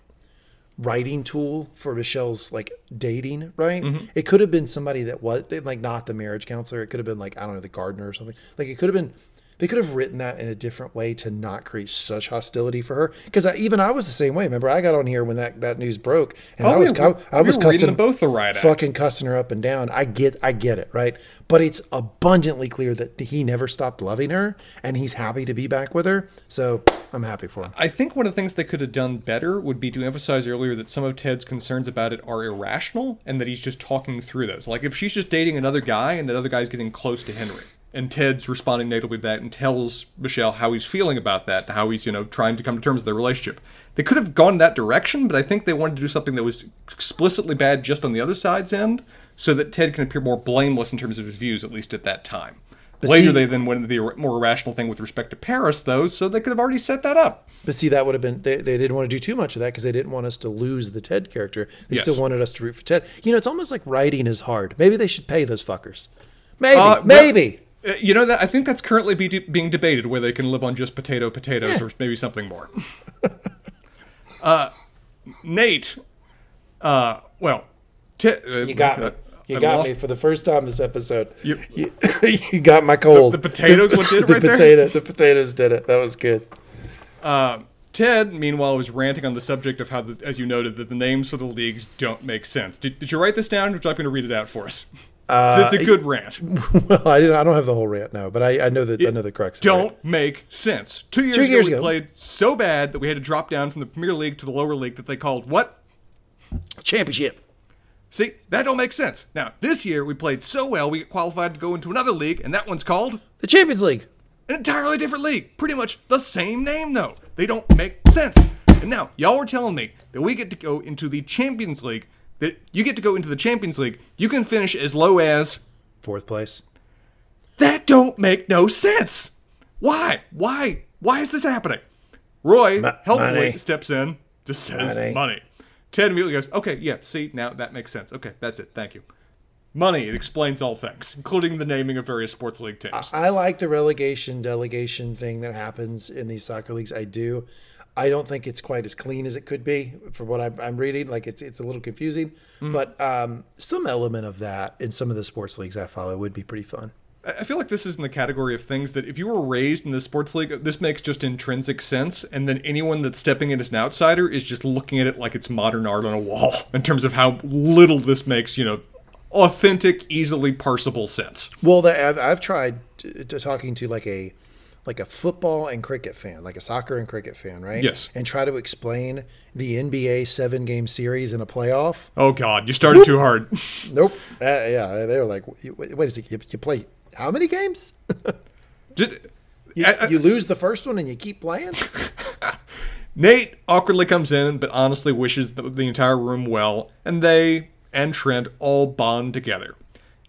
A: writing tool for Michelle's like dating, right? Mm-hmm. It could have been somebody that was like not the marriage counselor. It could have been like I don't know the gardener or something. Like it could have been they could have written that in a different way to not create such hostility for her. Because even I was the same way. Remember, I got on here when that, that news broke, and
B: Oh,
A: I was
B: yeah,
A: I
B: we
A: was cussing
B: both the act.
A: fucking cussing her up and down. I get I get it, right? But it's abundantly clear that he never stopped loving her, and he's happy to be back with her. So I'm happy for him.
B: I think one of the things they could have done better would be to emphasize earlier that some of Ted's concerns about it are irrational and that he's just talking through those. Like if she's just dating another guy and that other guy's getting close to Henry, and Ted's responding negatively to that and tells Michelle how he's feeling about that, how he's, you know, trying to come to terms with their relationship. They could have gone that direction, but I think they wanted to do something that was explicitly bad just on the other side's end, so that Ted can appear more blameless in terms of his views, at least at that time.
A: But
B: Later,
A: see-
B: they then went into the more irrational thing with respect to Paris, though, so they could have already set that up.
A: But see, that would have been they, they didn't want to do too much of that because they didn't want us to lose the Ted character. They
B: Yes.
A: still wanted us to root for Ted. You know, it's almost like writing is hard. Maybe they should pay those fuckers. Maybe,
B: Uh,
A: maybe.
B: Uh, You know that I think that's currently be de- being debated where they can live on just potato potatoes
A: Yeah.
B: or maybe something more. uh, Nate, uh, well, t- uh,
A: You got me.
B: uh,
A: You
B: I
A: got
B: lost-
A: me for the first time this episode.
B: You-
A: You, you got my cold.
B: The- the potatoes what did it
A: the
B: right there?
A: The potatoes did it. That was good.
B: Ted, meanwhile, was ranting on the subject of how, the, as you noted, that the names for the leagues don't make sense. Did, did you write this down? Or would you going to read it out for us?
A: Uh,
B: it's a good rant.
A: Well, I didn't. I don't have the whole rant now, but I, I know that I know the crux. it.
B: Don't make sense. Two years,
A: Two
B: ago,
A: years
B: we played so bad that we had to drop down from the Premier League to the lower league that they called what?
A: championship.
B: See, that don't make sense. Now, this year we played so well we get qualified to go into another league, and that one's called
A: The Champions League.
B: an entirely different league. Pretty much the same name, though. They don't make sense. And now, y'all were telling me that we get to go into the Champions League, that you get to go into the Champions League, you can finish as low as.
A: Fourth place.
B: That don't make no sense. Why? Why? Why is this happening? Roy
A: Mo-
B: helpfully
A: money.
B: steps in, just says
A: Money.
B: money. Ted immediately goes, okay, yeah, see, now that makes sense. Okay, that's it. Thank you. Money, it explains all things, including the naming of various sports league teams.
A: I like the relegation delegation thing that happens in these soccer leagues. I do. I don't think it's quite as clean as it could be for what I'm, I'm reading. Like it's it's a little confusing,
B: Mm.
A: but um, some element of that in some of the sports leagues I follow would be pretty fun.
B: I I feel like this is in the category of things that if you were raised in the sports league, this makes just intrinsic sense, and then anyone that's stepping in as an outsider is just looking at it like it's modern art on a wall in terms of how little this makes, you know, authentic, easily parsable sense.
A: Well, that I've, I've tried to, to talking to like a like a football and cricket fan, like a soccer and cricket fan, right?
B: Yes.
A: And try to explain the NBA seven game series in a playoff.
B: Oh God, you started too hard.
A: Nope. Uh, yeah, they were like, wait, wait a second, you, you play how many games?
B: Did,
A: You,
B: I- I-
A: you lose the first one and you keep playing.
B: Nate awkwardly comes in, but honestly wishes the, the entire room well, and they and Trent all bond together.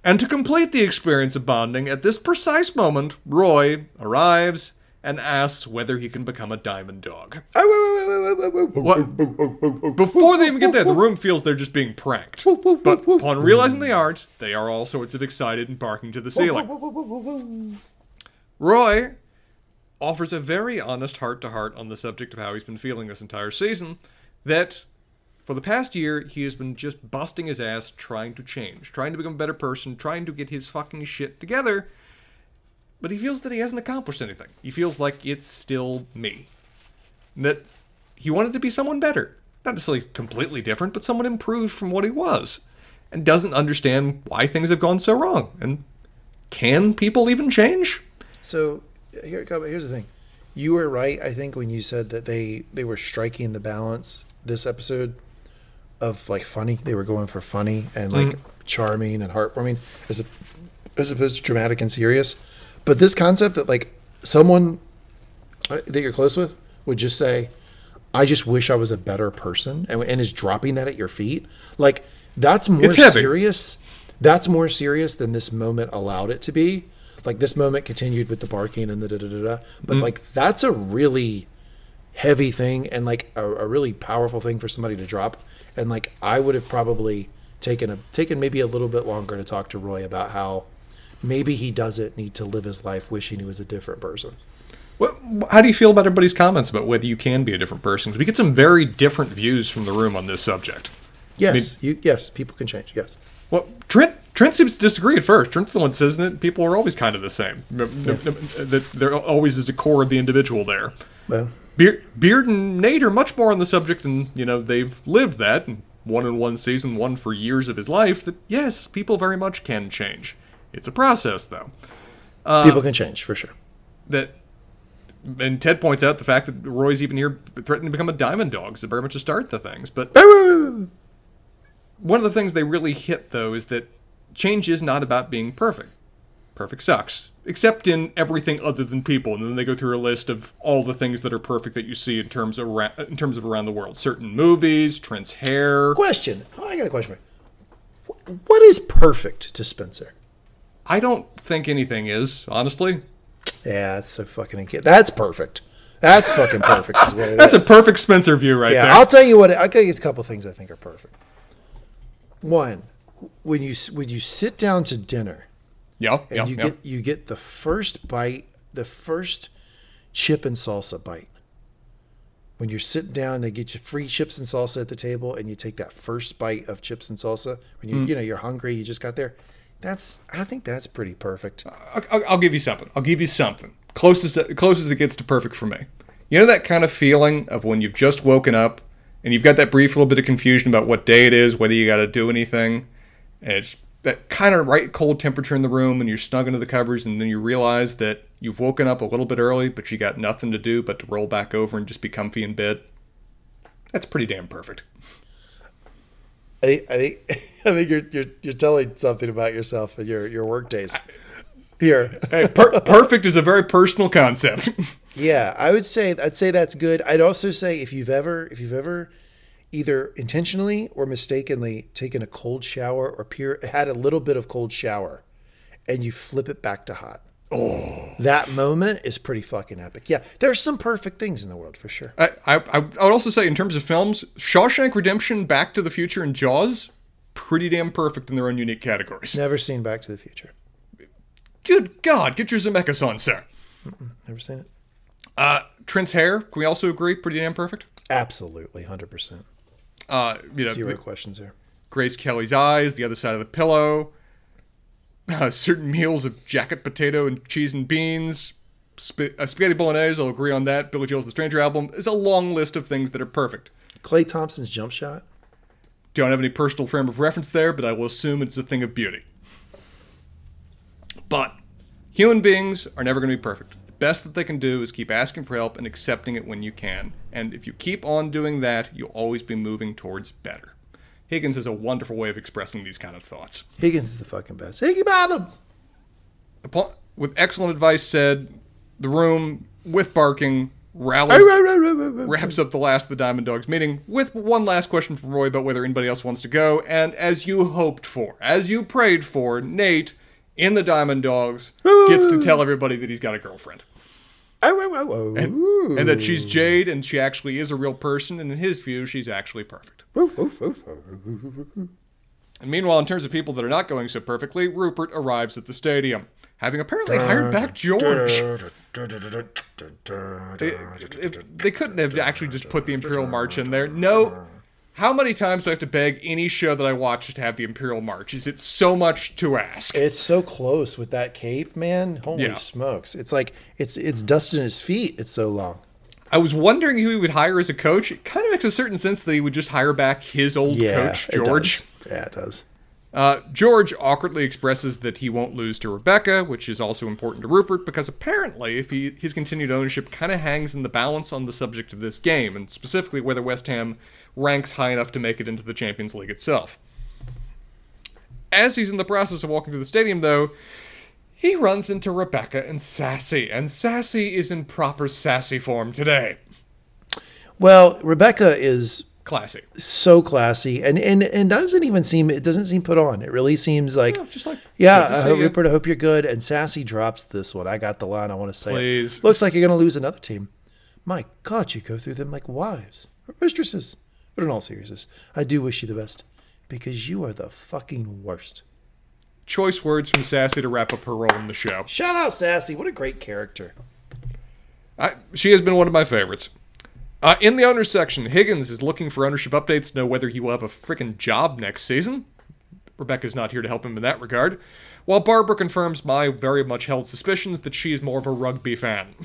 B: And to complete the experience of bonding, at this precise moment, Roy arrives and asks whether he can become a diamond dog. What? Before they even get there, the room feels they're just being pranked. But upon realizing they aren't, they are all sorts of excited and barking to the ceiling. Roy offers a very honest heart to heart on the subject of how he's been feeling this entire season. That for the past year, he has been just busting his ass trying to change, trying to become a better person, trying to get his fucking shit together. But he feels that he hasn't accomplished anything. He feels like it's still me. And That he wanted to be someone better. Not necessarily completely different, but someone improved from what he was. And doesn't understand why things have gone so wrong. And can people even change?
A: So here, here's the thing. You were right, I think, when you said that they they were striking the balance this episode of like funny. They were going for funny and like charming and heartwarming as a, as opposed to dramatic and serious. But this concept that like someone uh, that you're close with would just say, "I just wish I was a better person," and, and is dropping that at your feet, like that's more serious. That's more serious than this moment allowed it to be. Like this moment continued with the barking and the da da da da. But like that's a really heavy thing and like a, a really powerful thing for somebody to drop. And like I would have probably taken a taken maybe a little bit longer to talk to Roy about how maybe he doesn't need to live his life wishing he was a different person.
B: What, how do you feel about everybody's comments about whether you can be a different person? 'Cause we get some very different views from the room on this subject.
A: Yes, you yes, people can change. Yes.
B: Well, Trent Trent seems to disagree at first. Trent's the one that says that people are always kind of the same. That there always is a core of the individual there.
A: Well,
B: Beard, Beard and Nate are much more on the subject, and you know they've lived that one in one season, one for years of his life. That yes, people very much can change. It's a process, though.
A: Uh, people can change for sure.
B: That and Ted points out the fact that Roy's even here threatening to become a diamond dog is very much a start to things. But one of the things they really hit though is that change is not about being perfect. Perfect sucks, except in everything other than people. And then they go through a list of all the things that are perfect that you see in terms of ra- in terms of around the world. Certain movies, Trent's hair.
A: Question. Oh, I got a question for you. What is perfect to Spencer?
B: I don't think anything is honestly.
A: Yeah, that's so fucking inca- That's perfect. That's fucking perfect. Is
B: That's a perfect Spencer view right
A: yeah.
B: there.
A: I'll tell you what. I'll tell you a couple things I think are perfect. One, when you when you sit down to dinner
B: yeah,
A: and
B: yeah,
A: you
B: yeah.
A: get you get the first bite, the first chip and salsa bite. When you're sitting down, they get you free chips and salsa at the table, and you take that first bite of chips and salsa. When you
B: Mm.
A: you know you're hungry, you just got there. That's I think that's pretty perfect.
B: I'll, I'll- I'll give you something. I'll give you something. Closest closest it gets to perfect for me. You know that kind of feeling of when you've just woken up and you've got that brief little bit of confusion about what day it is, whether you got to do anything, and it's that kind of right cold temperature in the room, and you're snug under the covers, and then you realize that you've woken up a little bit early, but you got nothing to do but to roll back over and just be comfy in bed. That's pretty damn perfect.
A: I think I think I think you're you're you're telling something about yourself and your your work days. Here,
B: Hey, per- perfect is a very personal concept.
A: yeah, I would say I'd say that's good. I'd also say if you've ever if you've ever either intentionally or mistakenly taken a cold shower or pure had a little bit of cold shower, and you flip it back to hot. Oh, that moment is pretty fucking epic. Yeah, there's some perfect things in the world for sure.
B: I, I, I would also say, in terms of films, Shawshank Redemption, Back to the Future, and Jaws, pretty damn perfect in their own unique categories.
A: Never seen Back to the Future.
B: Good God, get your Zemeckis on, sir.
A: Never seen it.
B: Uh, Trent's hair, can we also agree, pretty damn perfect?
A: Absolutely, hundred percent.
B: Uh, you know,
A: Zero questions there.
B: Grace Kelly's eyes, the other side of the pillow, uh, certain meals of jacket potato and cheese and beans, sp- uh, spaghetti bolognese, I'll agree on that. Billy Joel's The Stranger album is a long list of things that are perfect.
A: Klay Thompson's jump shot.
B: Don't have any personal frame of reference there, but I will assume it's a thing of beauty. But human beings are never going to be perfect. Best that they can do is keep asking for help and accepting it when you can. And if you keep on doing that, you'll always be moving towards better. Higgins is a wonderful way of expressing these kind of thoughts.
A: Higgins is the fucking best. Higgy Bottoms.
B: Upon, with excellent advice said, the room with barking rallies wraps up the last of the Diamond Dogs meeting with one last question from Roy about whether anybody else wants to go. And as you hoped for, as you prayed for, Nate in the Diamond Dogs gets to tell everybody that he's got a girlfriend. And, and that she's Jade and she actually is a real person. And in his view, she's actually perfect. And meanwhile, in terms of people that are not going so perfectly, Rupert arrives at the stadium, having apparently hired back George. They, they couldn't have actually just put the Imperial March in there. No. How many times do I have to beg any show that I watch to have the Imperial March? Is it so much to ask?
A: It's so close with that cape, man. Holy
B: Yeah.
A: smokes! It's like it's it's dust in his feet. It's so long.
B: I was wondering who he would hire as a coach. It kind of makes a certain sense that he would just hire back his old
A: Yeah,
B: coach, George.
A: does. Yeah, it does.
B: Uh, George awkwardly expresses that he won't lose to Rebecca, which is also important to Rupert because apparently, if he, his continued ownership kind of hangs in the balance on the subject of this game, and specifically whether West Ham ranks high enough to make it into the Champions League itself. As he's in the process of walking through the stadium, though, he runs into Rebecca and Sassy, and Sassy is in proper Sassy form today.
A: Well, Rebecca is
B: Classy.
A: so classy and and and doesn't even seem it doesn't seem put on. It really seems like
B: Yeah, just like,
A: yeah, I hope. Rupert. I hope you're good. And Sassy drops this one. I got the line. I want to say. it.
B: Please.
A: Looks like you're going to lose another team. My God, you go through them like wives or mistresses. But in all seriousness, I do wish you the best because you are the fucking worst.
B: Choice words from Sassy to wrap up her role in the show.
A: Shout out Sassy. What a great character.
B: I, she has been one of my favorites. Uh, in the owners section, Higgins is looking for ownership updates to know whether he will have a freaking job next season. Rebecca's not here to help him in that regard. While Barbara confirms my very much held suspicions that she's more of a rugby fan.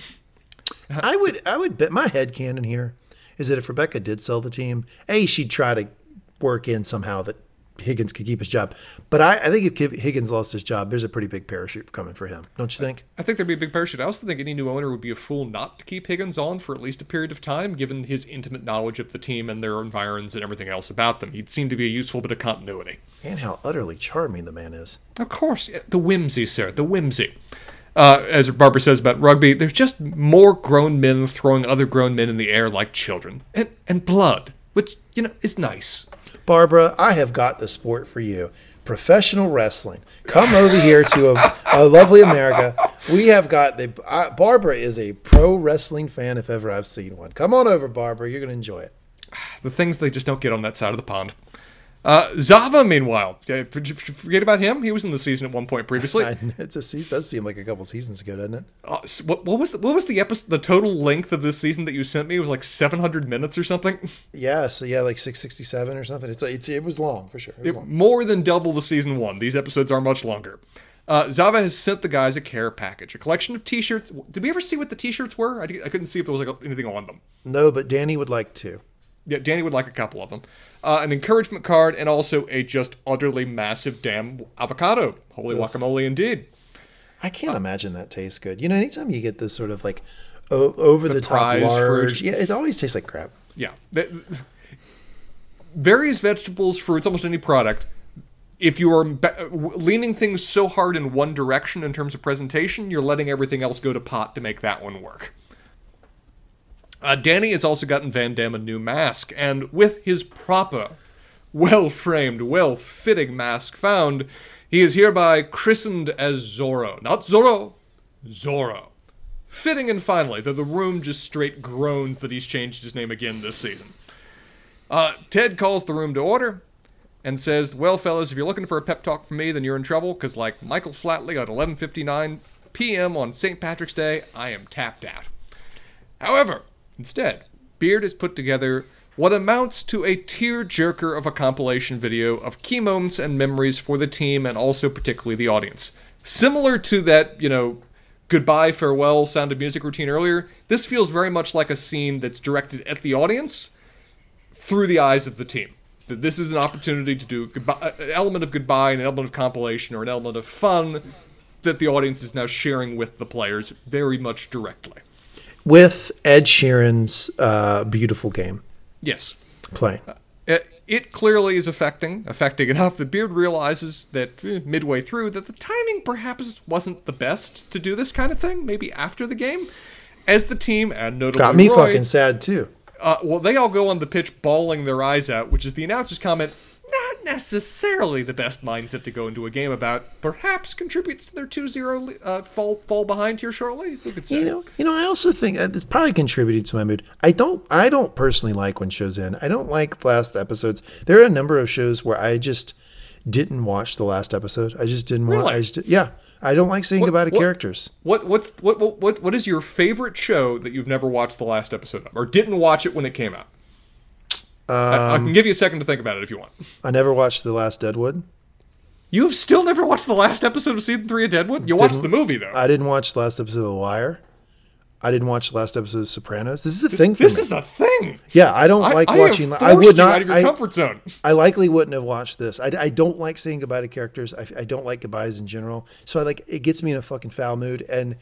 A: I would I would bet my head canon here is that if Rebecca did sell the team, A, she'd try to work in somehow that Higgins could keep his job. But I, I think if Higgins lost his job, there's a pretty big parachute coming for him. Don't you think?
B: I think there'd be a big parachute. I also think any new owner would be a fool not to keep Higgins on for at least a period of time, given his intimate knowledge of the team and their environs and everything else about them. He'd seem to be a useful bit of continuity.
A: And how utterly charming the man is.
B: Of course, the whimsy, sir, the whimsy. Uh, as Barbara says about rugby, there's just more grown men throwing other grown men in the air like children, and and blood, which you know is nice.
A: Barbara, I have got the sport for you. Professional wrestling. Come over here to a, a lovely America. We have got the. I, Barbara is a pro wrestling fan if ever I've seen one. Come on over, Barbara. You're going to enjoy it.
B: The things they just don't get on that side of the pond. Uh, Zava, meanwhile, for- for- forget about him. He was in the season at one point previously.
A: I, it it does seem like a couple seasons ago, doesn't it?
B: Uh, s- what, what was the, what was the episode? The total length of this season that you sent me was like 700 minutes or something.
A: Yeah, so yeah, like six sixty seven or something. It's, it's it was long for sure. It
B: It-
A: long.
B: more than double the season one. These episodes are much longer. Uh, Zava has sent the guys a care package, a collection of T-shirts. Did we ever see what the T-shirts were? I, I couldn't see if there was like anything on them.
A: No, but Danny would like to.
B: Yeah, Danny would like a couple of them. Uh, an encouragement card and also a just utterly massive damn avocado. Holy guacamole indeed.
A: I can't imagine that tastes good. You know, anytime you get this sort of like o- over the, top large,
B: fruit.
A: yeah, it always tastes like crap.
B: Yeah. Various vegetables, fruits, almost any product. If you are ba- leaning things so hard in one direction in terms of presentation, you're letting everything else go to pot to make that one work. Uh, Danny has also gotten Van Damme a new mask, and with his proper, well framed, well fitting mask found, he is hereby christened as Zorro. Not Zorro, Zorro. Fitting and finally, though the room just straight groans that he's changed his name again this season. Uh, Ted calls the room to order and says, "Well, fellas, if you're looking for a pep talk from me, then you're in trouble. Because like Michael Flatley at 11:59 p.m. on St. Patrick's Day, I am tapped out." However, instead, Beard has put together what amounts to a tear-jerker of a compilation video of key moments and memories for the team and also particularly the audience. Similar to that, you know, goodbye, farewell sound of music routine earlier, this feels very much like a scene that's directed at the audience through the eyes of the team. That this is an opportunity to do goodbye, an element of goodbye, an element of compilation, or an element of fun that the audience is now sharing with the players very much directly.
A: With Ed Sheeran's uh, beautiful game
B: Yes.
A: playing.
B: It, it clearly is affecting, affecting enough that Beard realizes that eh, midway through that the timing perhaps wasn't the best to do this kind of thing. Maybe after the game, as the team and notably
A: Got me
B: Roy,
A: fucking sad too.
B: Uh, well, they all go on the pitch bawling their eyes out, which is the announcer's comment. Necessarily the best mindset to go into a game about. Perhaps contributes to their 2-0 uh, fall fall behind here shortly. Say?
A: You know, you know. I also think uh, this probably contributed to my mood. I don't, I don't personally like when shows end. I don't like last episodes. There are a number of shows where I just didn't watch the last episode. I just didn't want.
B: Really?
A: I just, yeah. I don't like saying
B: What-
A: goodbye to
B: what-
A: characters.
B: What what's what, what what what is your favorite show that you've never watched the last episode of, or didn't watch it when it came out? I, I can um, give you a second to think about it if you want.
A: I never watched the last Deadwood.
B: You've still never watched the last episode of season three of Deadwood. You watched the movie though.
A: I didn't watch the last episode of The Wire. I didn't watch the last episode of Sopranos. This is a thing for you.
B: This
A: me.
B: is a thing.
A: yeah, I don't like
B: I,
A: watching.
B: I,
A: I would not.
B: out of your
A: I,
B: comfort zone.
A: I likely wouldn't have watched this. I, I don't like saying goodbye to characters. I, I don't like goodbyes in general. So I like it gets me in a fucking foul mood. And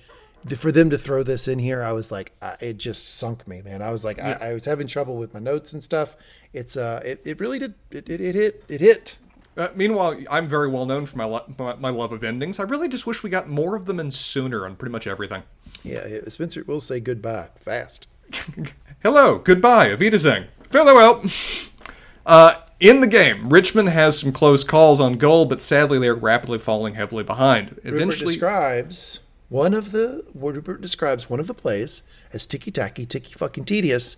A: for them to throw this in here, I was like, I, it just sunk me, man. I was like, I, I was having trouble with my notes and stuff. It's uh, it, it really did. It, it, it hit. It hit.
B: Uh, meanwhile, I'm very well known for my, lo- my my love of endings. I really just wish we got more of them and sooner on pretty much everything.
A: Yeah, yeah, Spencer will say goodbye fast.
B: Hello, goodbye, auf Wiedersehen. Farewell. Uh, in the game, Richmond has some close calls on goal, but sadly they are rapidly falling heavily behind.
A: Rupert
B: Eventually,
A: describes one of the Rupert describes one of the plays as ticky tacky, ticky fucking tedious.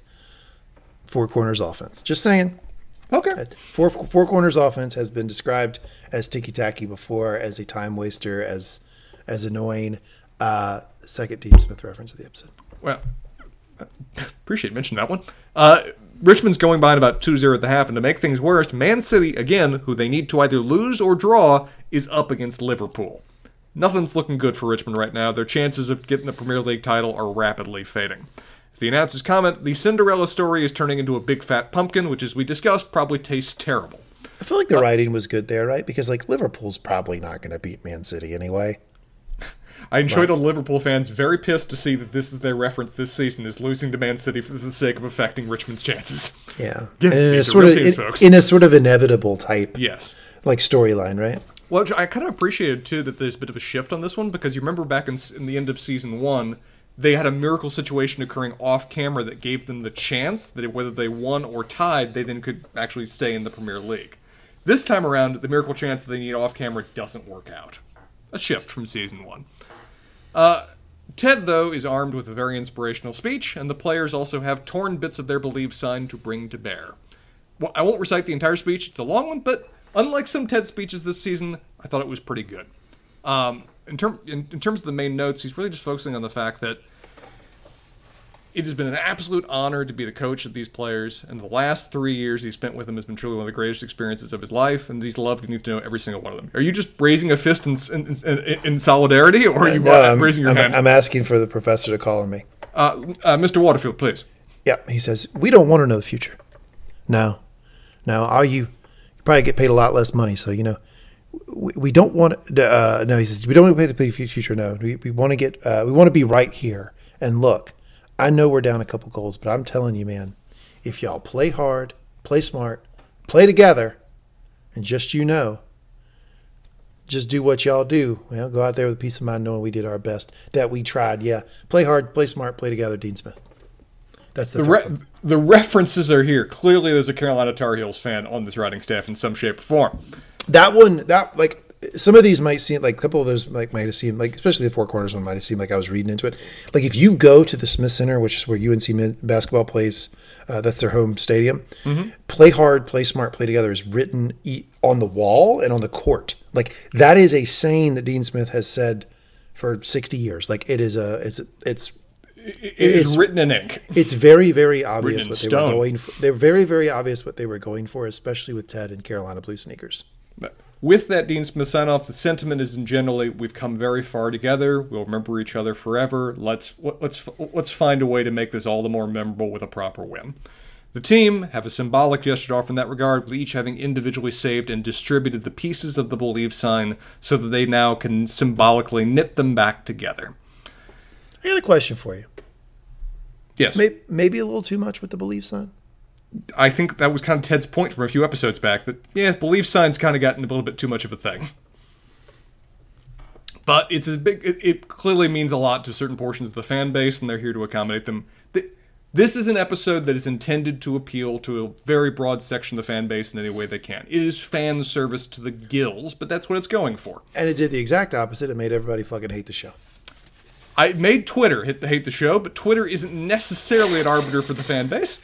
A: Four corners offense. Just saying.
B: okay.
A: Four four corners offense has been described as ticky tacky before, as a time waster, as as annoying. Uh, second Dean Smith reference of the episode.
B: Well, appreciate you mentioning that one. Uh, Richmond's going by in about 2-0 at the half, and to make things worse, Man City, again, who they need to either lose or draw, is up against Liverpool. Nothing's looking good for Richmond right now. Their chances of getting the Premier League title are rapidly fading. As the announcers comment, the Cinderella story is turning into a big fat pumpkin, which, as we discussed, probably tastes terrible.
A: I feel like the uh, writing was good there, right? Because like Liverpool's probably not going to beat Man City anyway.
B: I enjoyed all the Liverpool fans very pissed to see that this is their reference this season is losing to Man City for the sake of affecting Richmond's chances.
A: Yeah, in a sort of
B: teams,
A: in, in a sort of inevitable type
B: Yes.
A: like storyline, right?
B: Well, I kind of appreciated too that there's a bit of a shift on this one because you remember back in, in the end of season one, they had a miracle situation occurring off camera that gave them the chance that whether they won or tied, they then could actually stay in the Premier League. This time around, the miracle chance that they need off camera doesn't work out. A shift from season one. Uh, Ted, though, is armed with a very inspirational speech, and the players also have torn bits of their belief sign to bring to bear. Well, I won't recite the entire speech, it's a long one, but unlike some TED speeches this season, I thought it was pretty good. Um, in, term, in, in terms of the main notes, he's really just focusing on the fact that it has been an absolute honor to be the coach of these players, and the last three years he spent with them has been truly one of the greatest experiences of his life, and he's loved getting to know every single one of them. Are you just raising a fist in, in, in, in solidarity, or are you
A: No,
B: uh,
A: I'm,
B: raising your
A: I'm,
B: hand?
A: I'm asking for the professor to call on me.
B: Uh, uh, Mr. Waterfield, please.
A: Yeah, he says we don't want to know the future. No, no. Are you? Probably get paid a lot less money, so you know. We, we don't want. Uh, no, he says we don't want to pay the future. No, we, we want to get. Uh, we want to be right here. And look, I know we're down a couple goals, but I'm telling you, man, if y'all play hard, play smart, play together, and just you know, just do what y'all do. Well, go out there with a peace of mind, knowing we did our best, that we tried. Yeah, play hard, play smart, play together, Dean Smith. That's the,
B: The, re- the references are here. Clearly, there's a Carolina Tar Heels fan on this writing staff in some shape or form.
A: that one that like some of these might seem like a couple of those like might have seemed like especially the four corners one might have seemed like I was reading into it. Like if you go to the Smith Center, which is where UNC basketball plays, uh, that's their home stadium. Play hard, play smart, play together is written e- on the wall and on the court. Like that is a saying that Dean Smith has said for sixty years. Like it is a it's it's
B: It is
A: It's-
B: written in ink.
A: it's very very obvious what they
B: stone.
A: were going for. They're very very obvious what they were going for, especially with Ted and Carolina Blue sneakers.
B: With that Dean Smith sign off, the sentiment is in generally we've come very far together. We'll remember each other forever. Let's let's let's find a way to make this all the more memorable with a proper win. The team have a symbolic gesture to offer in that regard, with each having individually saved and distributed the pieces of the believe sign so that they now can symbolically knit them back together.
A: I got a question for you.
B: Yes,
A: Maybe, maybe a little too much with the belief sign.
B: I think that was kind of Ted's point from a few episodes back that yeah, belief signs kind of gotten a little bit too much of a thing. But it's a big. It, it clearly means a lot to certain portions of the fan base, and they're here to accommodate them. This is an episode that is intended to appeal to a very broad section of the fan base in any way they can. It is fan service to the gills, but that's what it's going for.
A: And it did the exact opposite. It made everybody fucking hate the show.
B: I made Twitter hit hate the show, but Twitter isn't necessarily an arbiter for the fan base.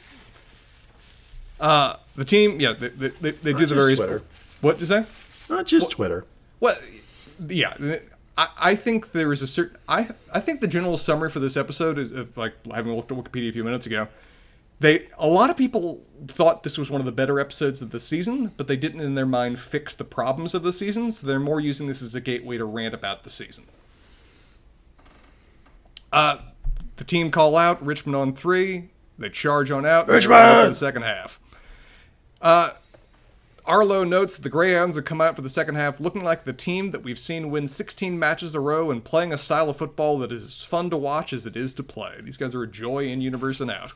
B: Uh, the team, yeah, they, they, they, do the various.
A: Twitter.
B: What did you say?
A: Not just Twitter.
B: Well, yeah, I, I think there is a certain. I I think the general summary for this episode is of like having looked at Wikipedia a few minutes ago. They a lot of people thought this was one of the better episodes of the season, but they didn't in their mind fix the problems of the season, so they're more using this as a gateway to rant about the season. Uh, The team call out, Richmond on three. They charge on out.
A: Richmond!
B: In the second half. Uh, Arlo notes that the Greyhounds have come out for the second half looking like the team that we've seen win 16 matches in a row and playing a style of football that is as fun to watch as it is to play. These guys are a joy in universe and out.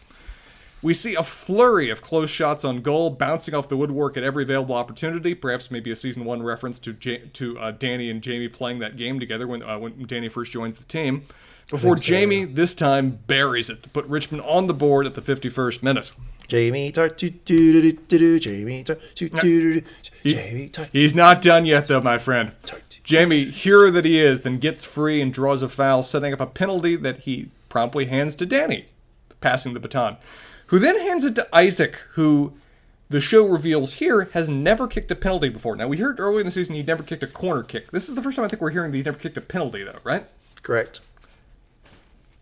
B: We see a flurry of close shots on goal, bouncing off the woodwork at every available opportunity. Perhaps maybe a season one reference to J- to uh, Danny and Jamie playing that game together when uh, when Danny first joins the team. Before Jamie this time buries it to put Richmond on the board at the 51st minute.
A: Jamie Tartt, do do do do do. Jamie Tartt, do do do do. Jamie Tartt,
B: He's not done yet, though, my friend. Jamie, hero that he is, then gets free and draws a foul, setting up a penalty that he promptly hands to Danny, passing the baton, who then hands it to Isaac, who the show reveals here has never kicked a penalty before. Now, we heard earlier in the season he'd never kicked a corner kick. This is the first time I think we're hearing that he never kicked a penalty, though, right?
A: Correct.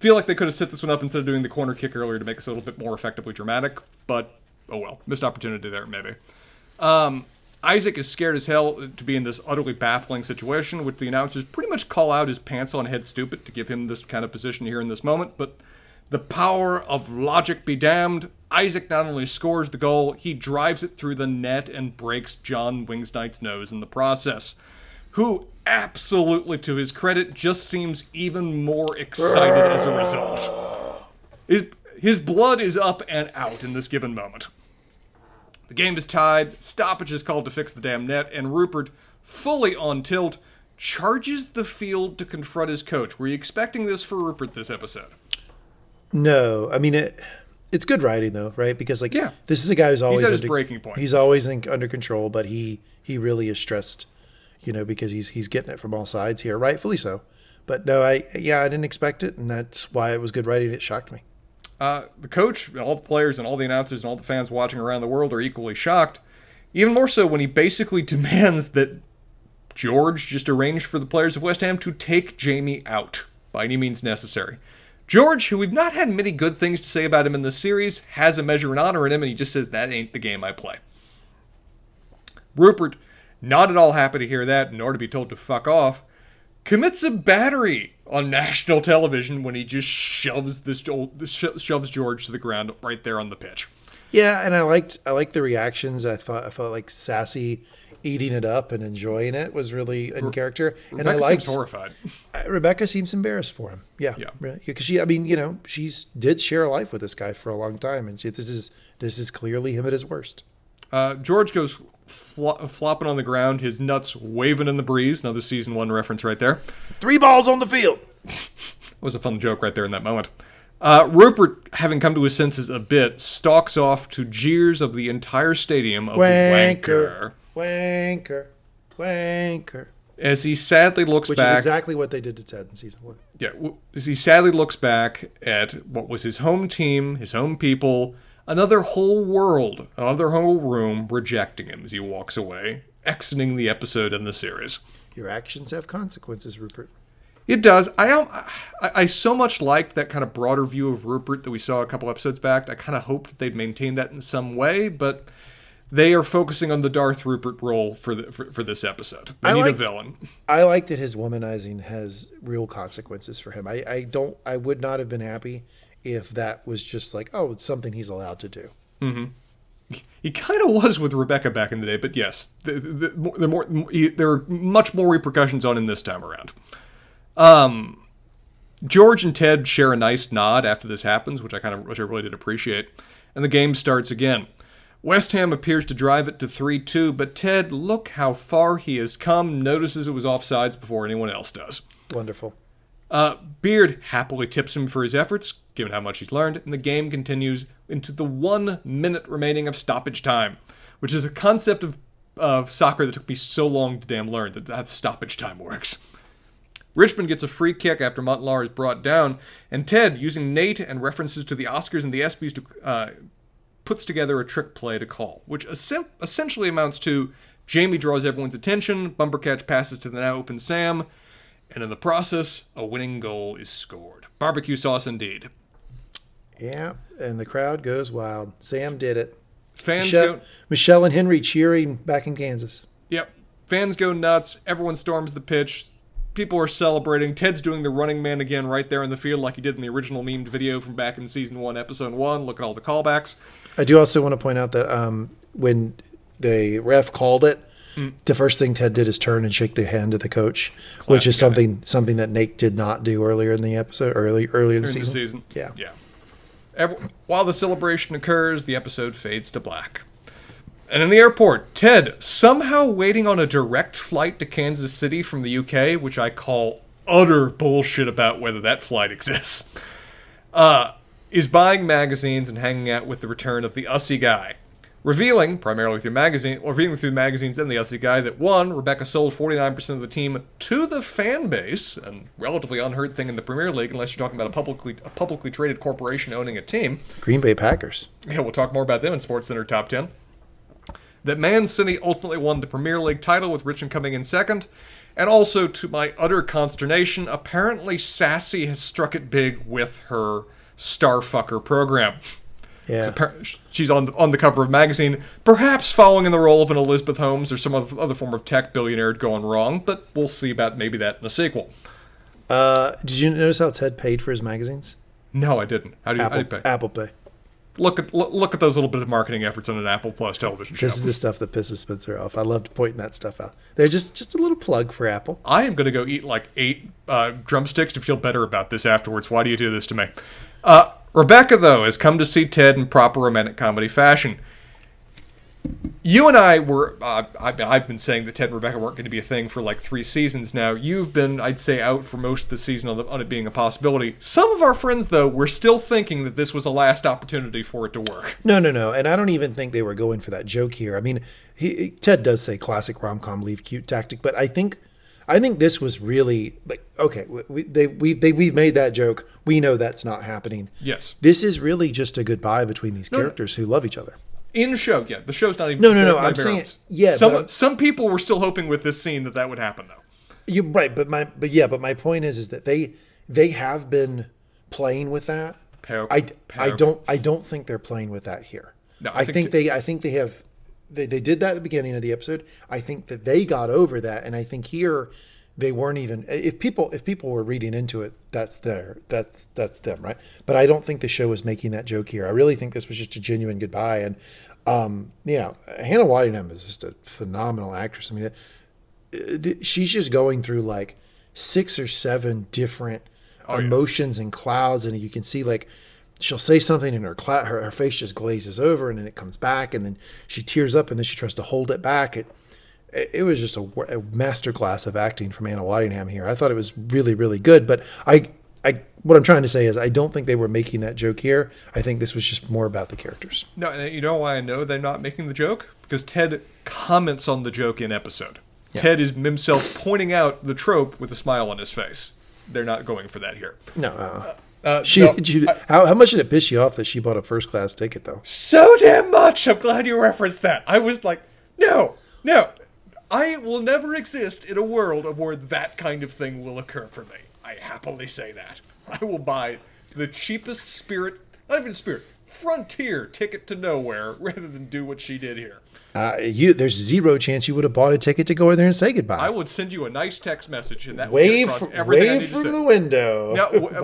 B: Feel like they could have set this one up instead of doing the corner kick earlier to make this a little bit more effectively dramatic, but oh well, missed opportunity there maybe. Um, Isaac is scared as hell to be in this utterly baffling situation, which the announcers pretty much call out his pants on head stupid to give him this kind of position here in this moment. But the power of logic be damned. Isaac not only scores the goal, he drives it through the net and breaks John Wingsknight's nose in the process. Who absolutely, to his credit, just seems even more excited as a result. His, his blood is up and out in this given moment. The game is tied, stoppage is called to fix the damn net, and Rupert, fully on tilt, charges the field to confront his coach. Were you expecting this for Rupert this episode?
A: No, I mean it. It's good writing though, right? Because like,
B: Yeah.
A: this is a guy who's always
B: at his breaking point.
A: He's always in, under control, but he he really is stressed, you know, because he's he's getting it from all sides here, rightfully so. But no, I yeah, I didn't expect it, and that's why it was good writing. It shocked me.
B: Uh, the coach, all the players, and all the announcers, and all the fans watching around the world are equally shocked. Even more so when he basically demands that George just arrange for the players of West Ham to take Jamie out by any means necessary. George, who we've not had many good things to say about him in this series, has a measure and honor in him, and he just says, That ain't the game I play. Rupert, not at all happy to hear that, nor to be told to fuck off, commits a battery on national television when he just shoves this sho- shoves George to the ground right there on the pitch.
A: Yeah, and I liked I liked the reactions. I thought I felt like Sassy eating it up and enjoying it was really in character, and I
B: Rebecca
A: liked
B: seems horrified.
A: Uh, Rebecca seems embarrassed for him. Yeah,
B: Yeah.
A: because she, I mean, you know, she's did share a life with this guy for a long time, and she, this is this is clearly him at his worst.
B: Uh, George goes flo- flopping on the ground, his nuts waving in the breeze. Another season one reference right there.
A: Three balls on the field.
B: was a fun joke right there in that moment. Uh, Rupert, having come to his senses a bit, stalks off to jeers of the entire stadium of wanker,
A: Wanker, wanker, wanker.
B: as he sadly looks back.
A: Which
B: back.
A: is exactly what they did to Ted in season one.
B: yeah, as he sadly looks back at what was his home team, his home people, another whole world, another whole room rejecting him as he walks away, exiting the episode and the series.
A: Your actions have consequences, Rupert.
B: It does. I, I I so much liked that kind of broader view of Rupert that we saw a couple episodes back. I kind of hoped that they'd maintain that in some way, but they are focusing on the Darth Rupert role for the for, for this episode. They
A: I
B: need a villain.
A: I like that his womanizing has real consequences for him. I, I don't. I would not have been happy if that was just like, oh, it's something he's allowed to do.
B: He kind of was with Rebecca back in the day, but yes, the, the, the, the more he, there are much more repercussions on him this time around. Um, George and Ted share a nice nod after this happens, which I kind of which I really did appreciate, and the game starts again. West Ham appears to drive it to 3-2, but Ted, look how far he has come, notices it was offsides before anyone else does.
A: Wonderful.
B: Uh, Beard happily tips him for his efforts, given how much he's learned, and the game continues into the one minute remaining of stoppage time, which is a concept of, of soccer that took me so long to damn learn that how stoppage time works. Richmond gets a free kick after Montlar is brought down, and Ted, using Nate and references to the Oscars and the ESPYs, to, uh, puts together a trick play to call, which essen- essentially amounts to Jamie draws everyone's attention, Bumbercatch passes to the now open Sam, and in the process, a winning goal is scored. Barbecue sauce indeed.
A: Yeah, and the crowd goes wild. Sam did it.
B: Fans
A: Michelle,
B: go,
A: Michelle and Henry cheering back in Kansas.
B: yep. Fans go nuts. Everyone storms the pitch. people are celebrating. Ted's doing the running man again right there in the field, like he did in the original memed video from back in season one, episode one. Look at all the callbacks.
A: I do also want to point out that um, when the ref called it,
B: Mm.
A: the first thing Ted did is turn and shake the hand of the coach, which is
B: Classic guy.
A: something something that Nate did not do earlier in the episode, early earlier in the
B: the
A: season.
B: season.
A: Yeah.
B: Yeah. Every, while the celebration occurs, the episode fades to black. And in the airport, Ted, somehow waiting on a direct flight to Kansas City from the UK, which I call utter bullshit about whether that flight exists, uh, is buying magazines and hanging out with the return of the Ussy guy. Revealing, primarily through magazine, or revealing through magazines and the guy, that one, Rebecca sold 49% of the team to the fan base, a relatively unheard thing in the Premier League, unless you're talking about a publicly a publicly traded corporation owning a team.
A: Green Bay Packers.
B: Yeah, we'll talk more about them in Sports Center Top 10. That Man City ultimately won the Premier League title with Richmond coming in second. And also, to my utter consternation, apparently Sassy has struck it big with her Starfucker program.
A: Yeah.
B: She's on the, on the cover of magazine, perhaps following in the role of an Elizabeth Holmes or some other form of tech billionaire going wrong, but we'll see about maybe that in a sequel.
A: Uh, did you notice how Ted paid for his magazines?
B: No, I didn't. How do you, how do
A: Apple
B: you pay?
A: Apple Pay.
B: Look at look, look at those little bit of marketing efforts on an Apple Plus television show.
A: This is the stuff that pisses Spencer off. I loved pointing that stuff out. They're just just a little plug for Apple.
B: I am going to go eat like eight uh, drumsticks to feel better about this afterwards. Why do you do this to me? Uh, Rebecca, though, has come to see Ted in proper romantic comedy fashion. You and I were, uh, I've, been saying that Ted and Rebecca weren't going to be a thing for like three seasons now. You've been, I'd say, out for most of the season on, the, on it being a possibility. Some of our friends, though, were still thinking that this was a last opportunity for it to work.
A: No, no, no. And I don't even think they were going for that joke here. I mean, he, Ted does say classic rom com leave cute tactic, but I think, I think this was really like okay. We they we they we've made that joke. We know that's not happening.
B: Yes.
A: This is really just a goodbye between these
B: no.
A: characters who love each other.
B: In show, yeah, the show's not even.
A: No, no, no, I'm saying- yeah,
B: Some some people were still hoping with this scene that that would happen, though.
A: You're right, but my but yeah, but my point is is that they they have been playing with that. I, I don't I don't think they're playing with that here.
B: No, I
A: I,
B: think
A: think,
B: t-
A: they I think they have they, they did that at the beginning of the episode. I think that they got over that, and I think here they weren't even if people if people were reading into it that's their that's that's them right but i don't think the show was making that joke here i really think this was just a genuine goodbye and um yeah hannah waddingham is just a phenomenal actress i mean it, it- she's just going through like six or seven different
B: Oh, yeah.
A: emotions and clouds and you can see like she'll say something and her, cla- her her face just glazes over and then it comes back and then she tears up and then she tries to hold it back it it it was just a, a masterclass of acting from Hannah Waddingham here. I thought it was really, really good. But I, I, what I'm trying to say is, I don't think they were making that joke here. I think this was just more about the characters.
B: No, and you know why I know they're not making the joke? Because Ted comments on the joke in episode. Ted is himself pointing out the trope with a smile on his face. They're not going for that here.
A: No, uh,
B: Uh,
A: she,
B: no, I-
A: how, how much did it piss you off that she bought a first class ticket though?
B: so damn much. I'm glad you referenced that. I was like, no, no. I will never exist in a world of where that kind of thing will occur for me. I happily say that. I will buy the cheapest spirit, not even spirit, frontier ticket to nowhere rather than do what she did here.
A: Uh, you, there's zero chance you would have bought a ticket to go over there and say goodbye.
B: I would send you a nice text message, and that
A: wave, wave from the window.
B: Now, if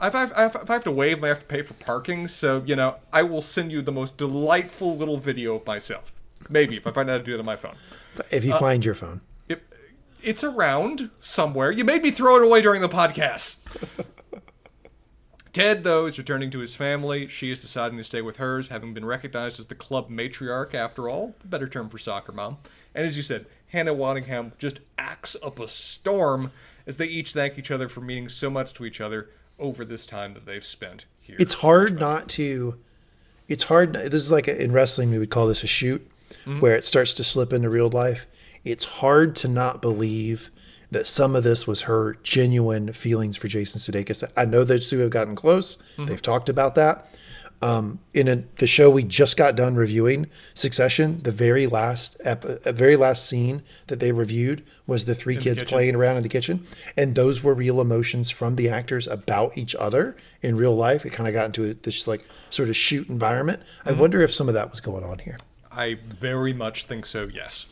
B: I, have to wave, I have to pay for parking. So, you know, I will send you the most delightful little video of myself. Maybe, if I find out how to do it on my phone.
A: if
B: uh,
A: you find your phone.
B: It, it's around somewhere. You made me throw it away during the podcast. Ted, though, is returning to his family. She is deciding to stay with hers, having been recognized as the club matriarch, after all. A better term for soccer mom. And as you said, Hannah Waddingham just acts up a storm as they each thank each other for meaning so much to each other over this time that they've spent here.
A: it's hard not to it's hard this is like a, in wrestling we would call this a shoot mm-hmm. where it starts to slip into real life it's hard to not believe that some of this was her genuine feelings for jason sudeikis. I know those two have gotten close. They've talked about that. Um, in a, the show we just got done reviewing succession the very last ep- uh, very last scene that they reviewed was the three kids
B: kitchen.
A: playing around in the kitchen. And those were real emotions from the actors about each other in real life. It kind of got into this like sort of shoot environment. I wonder if some of that was going on here.
B: I very much think so, yes.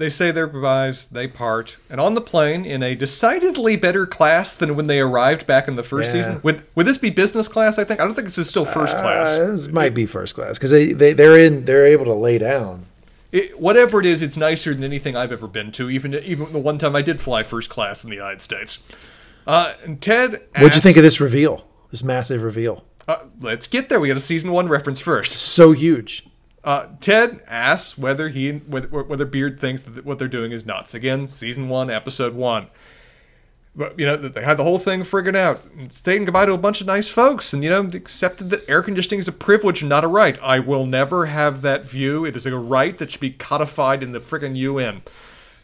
B: They say their goodbyes, they part, and on the plane, in a decidedly better class than when they arrived back in the first
A: Yeah.
B: season. Would would this be business class? I think I don't think this is still first class.
A: Uh, this might be first class because they, they they're in they're able to lay down.
B: It, whatever it is, it's nicer than anything I've ever been to. Even even the one time I did fly first class in the United States. Uh, and Ted,
A: What'd you think of this reveal? This massive reveal,
B: Uh, let's get there. We got a season one reference first.
A: so huge.
B: Uh, Ted asks whether he whether, whether Beard thinks that what they're doing is nuts. Again, season one, episode one. But you know they had the whole thing friggin' out, saying goodbye to a bunch of nice folks, and you know accepted that air conditioning is a privilege and not a right. I will never have that view. It is a right that should be codified in the friggin' UN.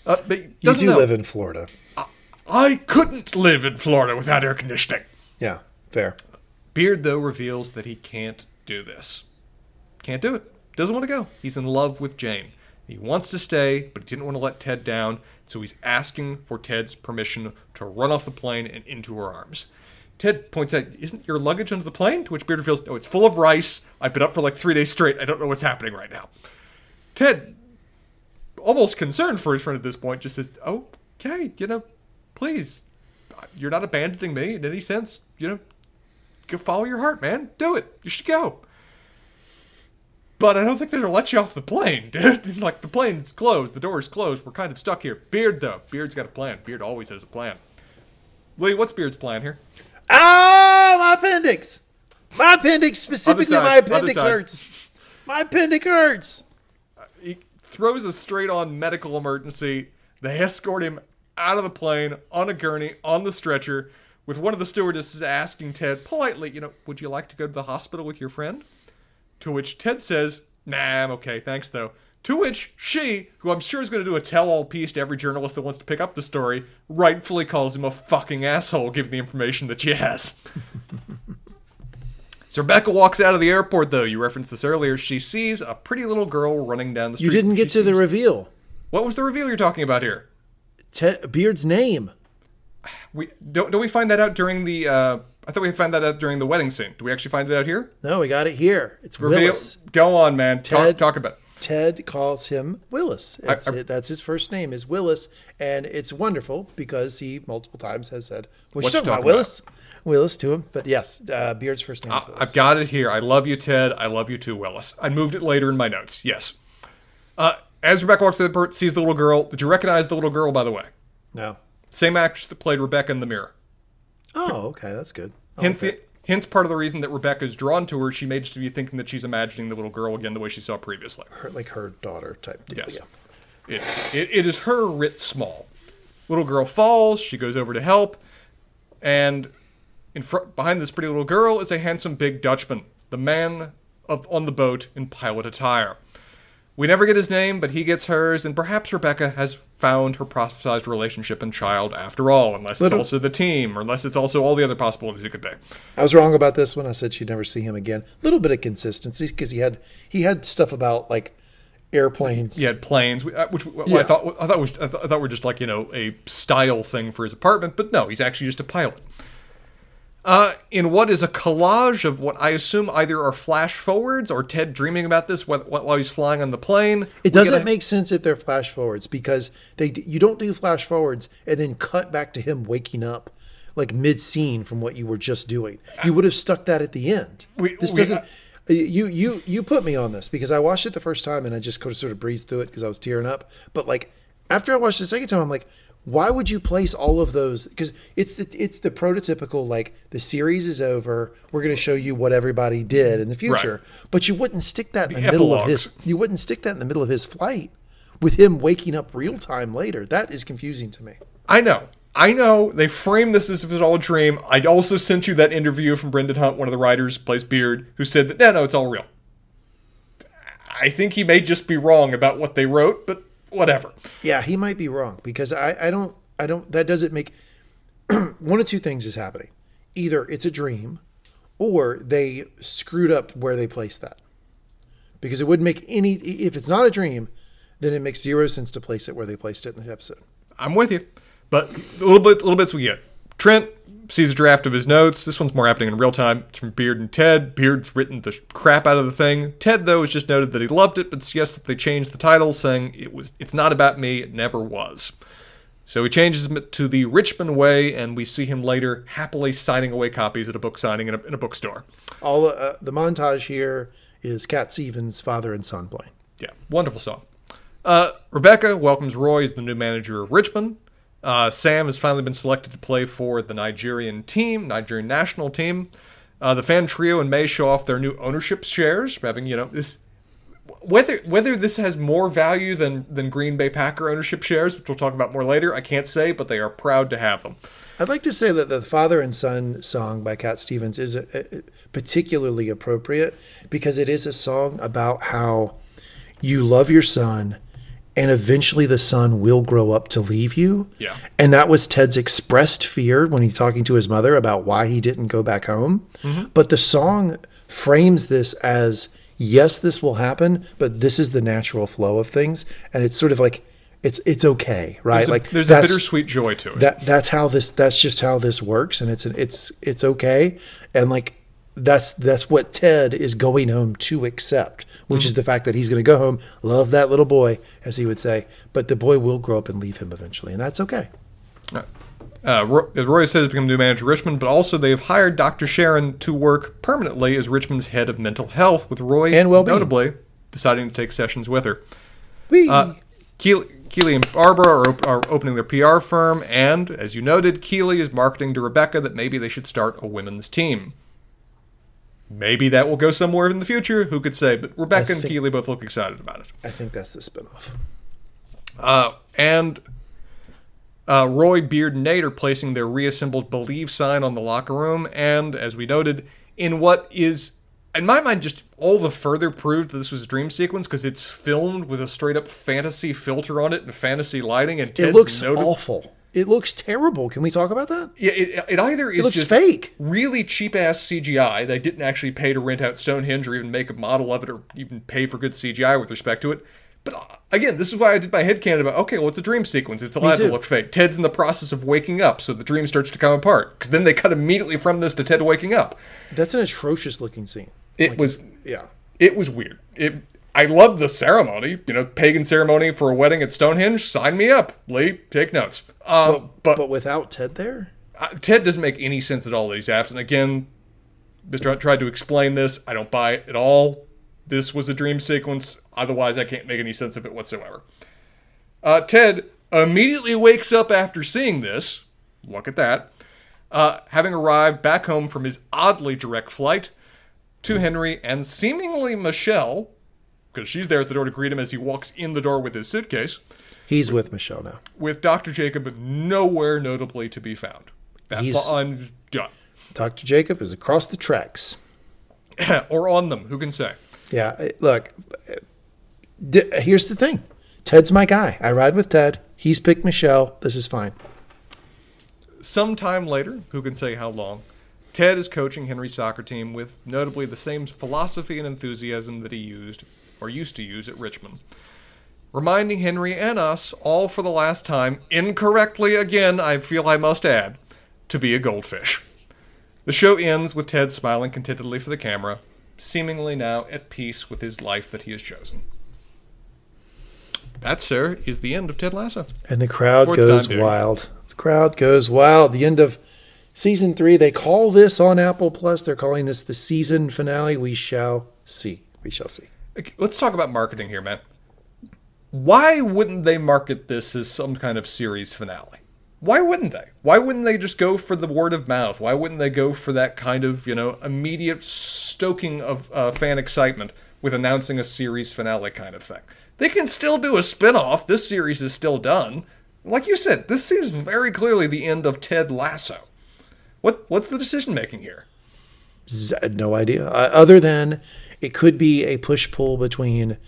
B: Uh, but
A: You do
B: know.
A: live in Florida.
B: I couldn't live in Florida without air conditioning.
A: Yeah, fair.
B: Beard, though, reveals that he can't do this. Can't do it. Doesn't want to go. He's in love with Jane. He wants to stay, but he didn't want to let Ted down, so he's asking for Ted's permission to run off the plane and into her arms. Ted points out, Isn't your luggage under the plane? To which Beard reveals, No, it's full of rice. I've been up for like three days straight. I don't know what's happening right now. Ted, almost concerned for his friend at this point, just says, Okay, you know, please, uh, you're not abandoning me in any sense. You know, go follow your heart, man. Do it. You should go. But I don't think they're gonna let you off the plane, dude. like the plane's closed, the door's closed. We're kind of stuck here. Beard though, Beard's got a plan. Beard always has a plan. Lee, what's Beard's plan here?
A: Ah, my appendix. My appendix, specifically,
B: side,
A: my appendix hurts. My appendix hurts.
B: He throws a straight-on medical emergency. They escort him out of the plane on a gurney on the stretcher, with one of the stewardesses asking Ted politely, you know, would you like to go to the hospital with your friend? To which Ted says, Nah, I'm okay, thanks though. To which she, who I'm sure is going to do a tell all piece to every journalist that wants to pick up the story, rightfully calls him a fucking asshole given the information that she has. so Rebecca walks out of the airport, though. You referenced this earlier. She sees a pretty little girl running down the street.
A: You didn't get
B: She
A: to the reveal.
B: What was the reveal you're talking about here?
A: Ted Beard's name.
B: We don't, don't we find that out during the? Uh, I thought we found that out during the wedding scene. Do we actually find it out here?
A: No, we got it here. It's
B: Reveal.
A: Willis.
B: Go on, man. Talk,
A: Ted-
B: talk about. It.
A: Ted calls him Willis. It's,
B: I-
A: that's his first name is Willis, and it's wonderful because he multiple times has said, "What
B: What
A: you talking about, Willis?" Willis to him, but yes, uh, Beard's first name is Willis.
B: I've got it here. I love you, Ted. I love you too, Willis. I moved it later in my notes. Yes. Uh, as Rebecca walks to the port, sees the little girl. Did you recognize the little girl, by the way?
A: no.
B: Same actress that played Rebecca in The Mirror.
A: Oh, okay, that's good. I
B: Hence
A: like
B: the hence part of the reason that Rebecca is drawn to her. She may just be thinking that she's imagining the little girl again the way she saw previously.
A: her, like her daughter type deal.
B: Yes.
A: Yeah.
B: It, it, it is her writ small. Little girl falls. She goes over to help, and in front behind this pretty little girl is a handsome big Dutchman, the man of on the boat in pilot attire. We never get his name, but he gets hers, and perhaps Rebecca has found her prophesized relationship and child after all, unless it's also the team, or unless it's also all the other possibilities you could be.
A: I was wrong about this when I said she'd never see him again. A little bit of consistency because he had he had stuff about like airplanes.
B: He had planes, uh, which well, I thought I thought was I thought were just like you know a style thing for his apartment, but no, he's actually just a pilot. Uh, in what is a collage of what I assume either are flash forwards or Ted dreaming about this while, while he's flying on the plane.
A: It doesn't
B: a-
A: make sense if they're flash forwards because they you don't do flash forwards and then cut back to him waking up like mid scene from what you were just doing. You would have stuck that at the end.
B: We-
A: this
B: we-
A: doesn't. you you you put me on this because I watched it the first time and I just sort of sort of breezed through it because I was tearing up. But like after I watched it the second time, I'm like, why would you place all of those? Because it's the it's the prototypical like the series is over. We're going to show you what everybody did in the future, but you wouldn't stick that in the,
B: The
A: middle of his. You wouldn't stick that in the middle of his flight with him waking up real time later. That is confusing to me.
B: I know. I know they frame this as if it's all a dream. I also sent you that interview from Brendan Hunt, one of the writers, plays Beard, who said that no, no, it's all real. I think he may just be wrong about what they wrote, but whatever.
A: Yeah, he might be wrong because I, I don't I don't that doesn't make one of two things is happening. Either it's a dream or they screwed up where they placed that. Because it wouldn't make any if it's not a dream, then it makes zero sense to place it where they placed it in the episode.
B: I'm with you, but a little bit, a little bits we get. Trent sees a draft of his notes. This one's more happening in real time. It's from Beard and Ted. Beard's written the crap out of the thing. Ted, though, has just noted that he loved it, but suggests that they changed the title, saying it was it's not about me, it never was. So he changes it to the Richmond Way, and we see him later happily signing away copies at a book signing in a, in a bookstore.
A: All uh, the montage here is Cat Stevens' father and son playing.
B: Yeah, wonderful song. Uh, Rebecca welcomes Roy as the new manager of Richmond. Uh, Sam has finally been selected to play for the Nigerian team, Nigerian national team. Uh, the fan trio and Mae show off their new ownership shares, having you know this. Whether whether this has more value than than Green Bay Packer ownership shares, which we'll talk about more later, I can't say, but they are proud to have them.
A: I'd like to say that the father and son song by Cat Stevens is a, a, particularly appropriate because it is a song about how you love your son and eventually the son will grow up to leave you.
B: Yeah.
A: And that was Ted's expressed fear when he's talking to his mother about why he didn't go back home. Mm-hmm. But the song frames this as yes, this will happen, but this is the natural flow of things. And it's sort of like it's it's okay, right?
B: There's a,
A: like
B: there's a bittersweet joy to it.
A: that that's how this that's just how this works and it's it's it's okay and like that's that's what ted is going home to accept which is the fact that he's going to go home love that little boy as he would say but the boy will grow up and leave him eventually and that's okay
B: Uh, Roy, said, has become the new manager of Richmond, but also they've hired Dr. Sharon to work permanently as Richmond's head of mental health, with Roy
A: And
B: notably deciding to take sessions with her. Uh, Keeley, Keeley and Barbara are, op- are opening their PR firm, and as you noted, Keeley is marketing to Rebecca that maybe they should start a women's team. Maybe that will go somewhere in the future. Who could say? But Rebecca and
A: think-
B: Keeley both look excited about it.
A: i think that's the spinoff
B: Uh, and uh, Roy, Beard, and Nate are placing their reassembled Believe sign on the locker room. And as we noted, in what is, in my mind, just all the further proved that this was a dream sequence because it's filmed with a straight up fantasy filter on it and fantasy lighting. And
A: it looks
B: noted-
A: awful it looks terrible can we talk about that
B: Yeah, it, it either is
A: looks
B: just
A: fake.
B: really cheap ass CGI. They didn't actually pay to rent out Stonehenge or even make a model of it or even pay for good CGI with respect to it. But uh, again, this is why I did my head headcanon about okay, well, it's a dream sequence. It's allowed to look fake. Ted's in the process of waking up, so the dream starts to come apart. Because then they cut immediately from this to Ted waking up.
A: that's an atrocious looking scene
B: It was
A: yeah
B: it was weird. It I love the ceremony, you know, pagan ceremony for a wedding at Stonehenge. Sign me up, Lee. Take notes. Um, but
A: but without ted there
B: uh, Ted doesn't make any sense at all that he's absent. Again, Mr. Hunt tried to explain this. I don't buy it at all. This was a dream sequence. Otherwise, I can't make any sense of it whatsoever. Uh, Ted immediately wakes up after seeing this. Look at that. Uh, having arrived back home from his oddly direct flight to Henry and seemingly Michelle, because she's there at the door to greet him as he walks in the door with his suitcase
A: he's with michelle now
B: with Dr. Jacob nowhere notably to be found. That
A: He's-
B: I'm done.
A: dr jacob is across the tracks
B: or on them, who can say?
A: Yeah, eh, look, d- here's the thing. Ted's my guy. I ride with Ted. He's picked Michelle. This is fine.
B: Sometime later, who can say how long, Ted is coaching Henry's soccer team with notably the same philosophy and enthusiasm that he used, or used to use, at Richmond. Reminding Henry and us, all for the last time, incorrectly again, I feel I must add, to be a goldfish. The show ends with Ted smiling contentedly for the camera, seemingly now at peace with his life that he has chosen. That, sir, is the end of Ted Lasso.
A: And the crowd
B: Fourth
A: goes
B: time,
A: wild. The crowd goes wild. The end of season three. They call this on Apple Plus. They're calling this the season finale. We shall see. We shall see.
B: Let's talk about marketing here, man. Why wouldn't they market this as some kind of series finale? Why wouldn't they? Why wouldn't they just go for the word of mouth? Why wouldn't they go for that kind of, you know, immediate stoking of uh, fan excitement with announcing a series finale kind of thing? They can still do a spin off. This series is still done. Like you said, this seems very clearly the end of Ted Lasso. What What's the decision making here?
A: No idea. Uh, other than it could be a push pull between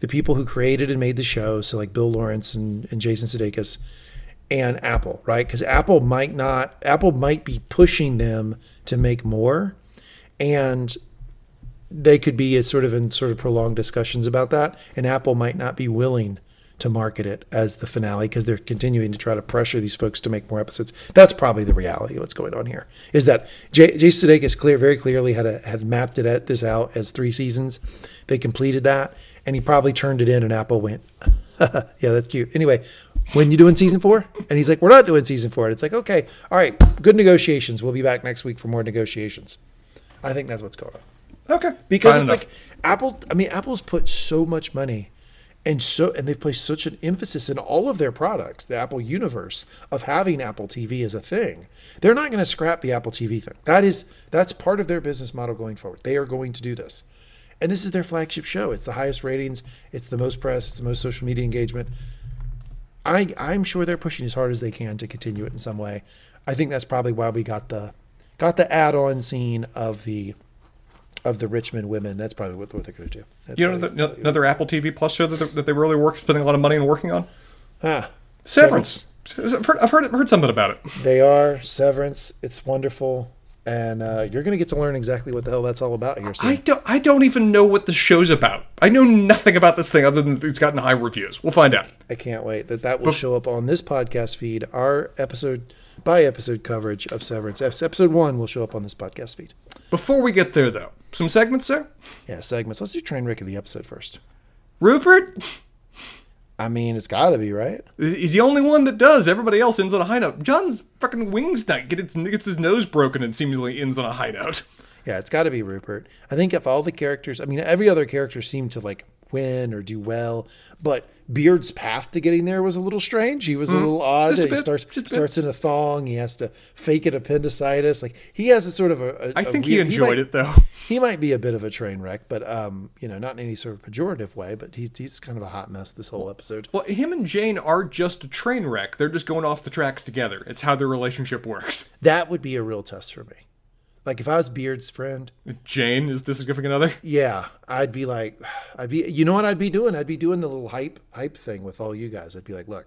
A: the people who created and made the show, so like Bill Lawrence and, and Jason Sudeikis, and Apple, right? Because Apple might not, Apple might be pushing them to make more, and they could be sort of in sort of prolonged discussions about that, and Apple might not be willing to market it as the finale because they're continuing to try to pressure these folks to make more episodes. That's probably the reality of what's going on here. Is that J- Jason Sudeikis clear very clearly had a, had mapped it at this out as three seasons. They completed that, and he probably turned it in, and Apple went, "Yeah, that's cute." Anyway, when you doing season four? And he's like, "We're not doing season four. And it's like, okay, all right, good negotiations. We'll be back next week for more negotiations. I think that's what's going on
B: Okay.
A: because
B: Fine
A: it's
B: enough.
A: like Apple. I mean, Apple's put so much money and so and they've placed such an emphasis in all of their products, the Apple universe of having Apple TV as a thing. They're not going to scrap the Apple TV thing. That is that's part of their business model going forward. They are going to do this. And this is their flagship show. It's the highest ratings, it's the most press, it's the most social media engagement. I I'm sure they're pushing as hard as they can to continue it in some way. I think that's probably why we got the got the add-on scene of the of the Richmond women. That's probably what, what they're going to do. That's
B: you know
A: probably-
B: another, another Apple TV Plus show that they, that they really work spending a lot of money and working on?
A: Ah,
B: Severance. I've heard, I've heard, heard something about it.
A: They are Severance. It's wonderful, and uh, you're going to get to learn exactly what the hell that's all about here.
B: I don't. I don't even know what the show's about. I know nothing about this thing other than it's gotten high reviews. We'll find out.
A: I can't wait that that will show up on this podcast feed. Our episode by episode coverage of Severance. Episode one will show up on this podcast feed.
B: Before we get there, though, some segments there.
A: Yeah, segments. Let's do train wreck of the episode first.
B: Rupert,
A: I mean, it's got to be right.
B: he's the only one that does. Everybody else ends on a high note. John's fucking wings night gets gets his nose broken and seemingly ends on a high note.
A: Yeah, it's got to be Rupert. I think if all the characters, I mean, every other character seemed to like win or do well, but Beard's path to getting there was a little strange. He was a little odd.
B: A
A: he
B: bit,
A: starts starts in a thong. He has to fake an appendicitis. Like he has a sort of a. a
B: I think he
A: weird-
B: enjoyed
A: might-
B: it though.
A: He might be a bit of a train wreck, but um, you know, not in any sort of pejorative way. But he's he's kind of a hot mess this whole episode.
B: Well, him and Jane are just a train wreck. They're just going off the tracks together. It's how their relationship works.
A: That would be a real test for me. Like if I was Beard's friend,
B: Jane is the significant other.
A: Yeah, I'd be like, I'd be, you know what I'd be doing? I'd be doing the little hype, hype thing with all you guys. I'd be like, look,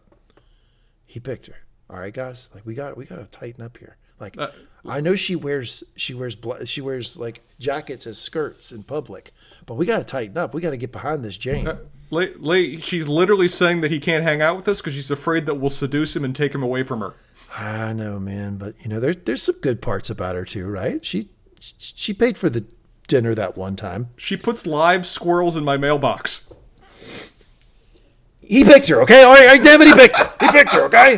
A: he picked her. All right, guys, like we got, we got to tighten up here. Like,
B: Uh,
A: I know she wears, she wears, bla- she wears like jackets as skirts in public, but we got to tighten up. We got to get behind this Jane.
B: Late, late. she's literally saying that he can't hang out with us because she's afraid that we'll seduce him and take him away from her.
A: I know, man, but you know, there's there's some good parts about her too, right? She she paid for the dinner that one time.
B: She puts live squirrels in my mailbox.
A: He picked her, okay? All right, all right, damn it, he picked her. He picked her, okay?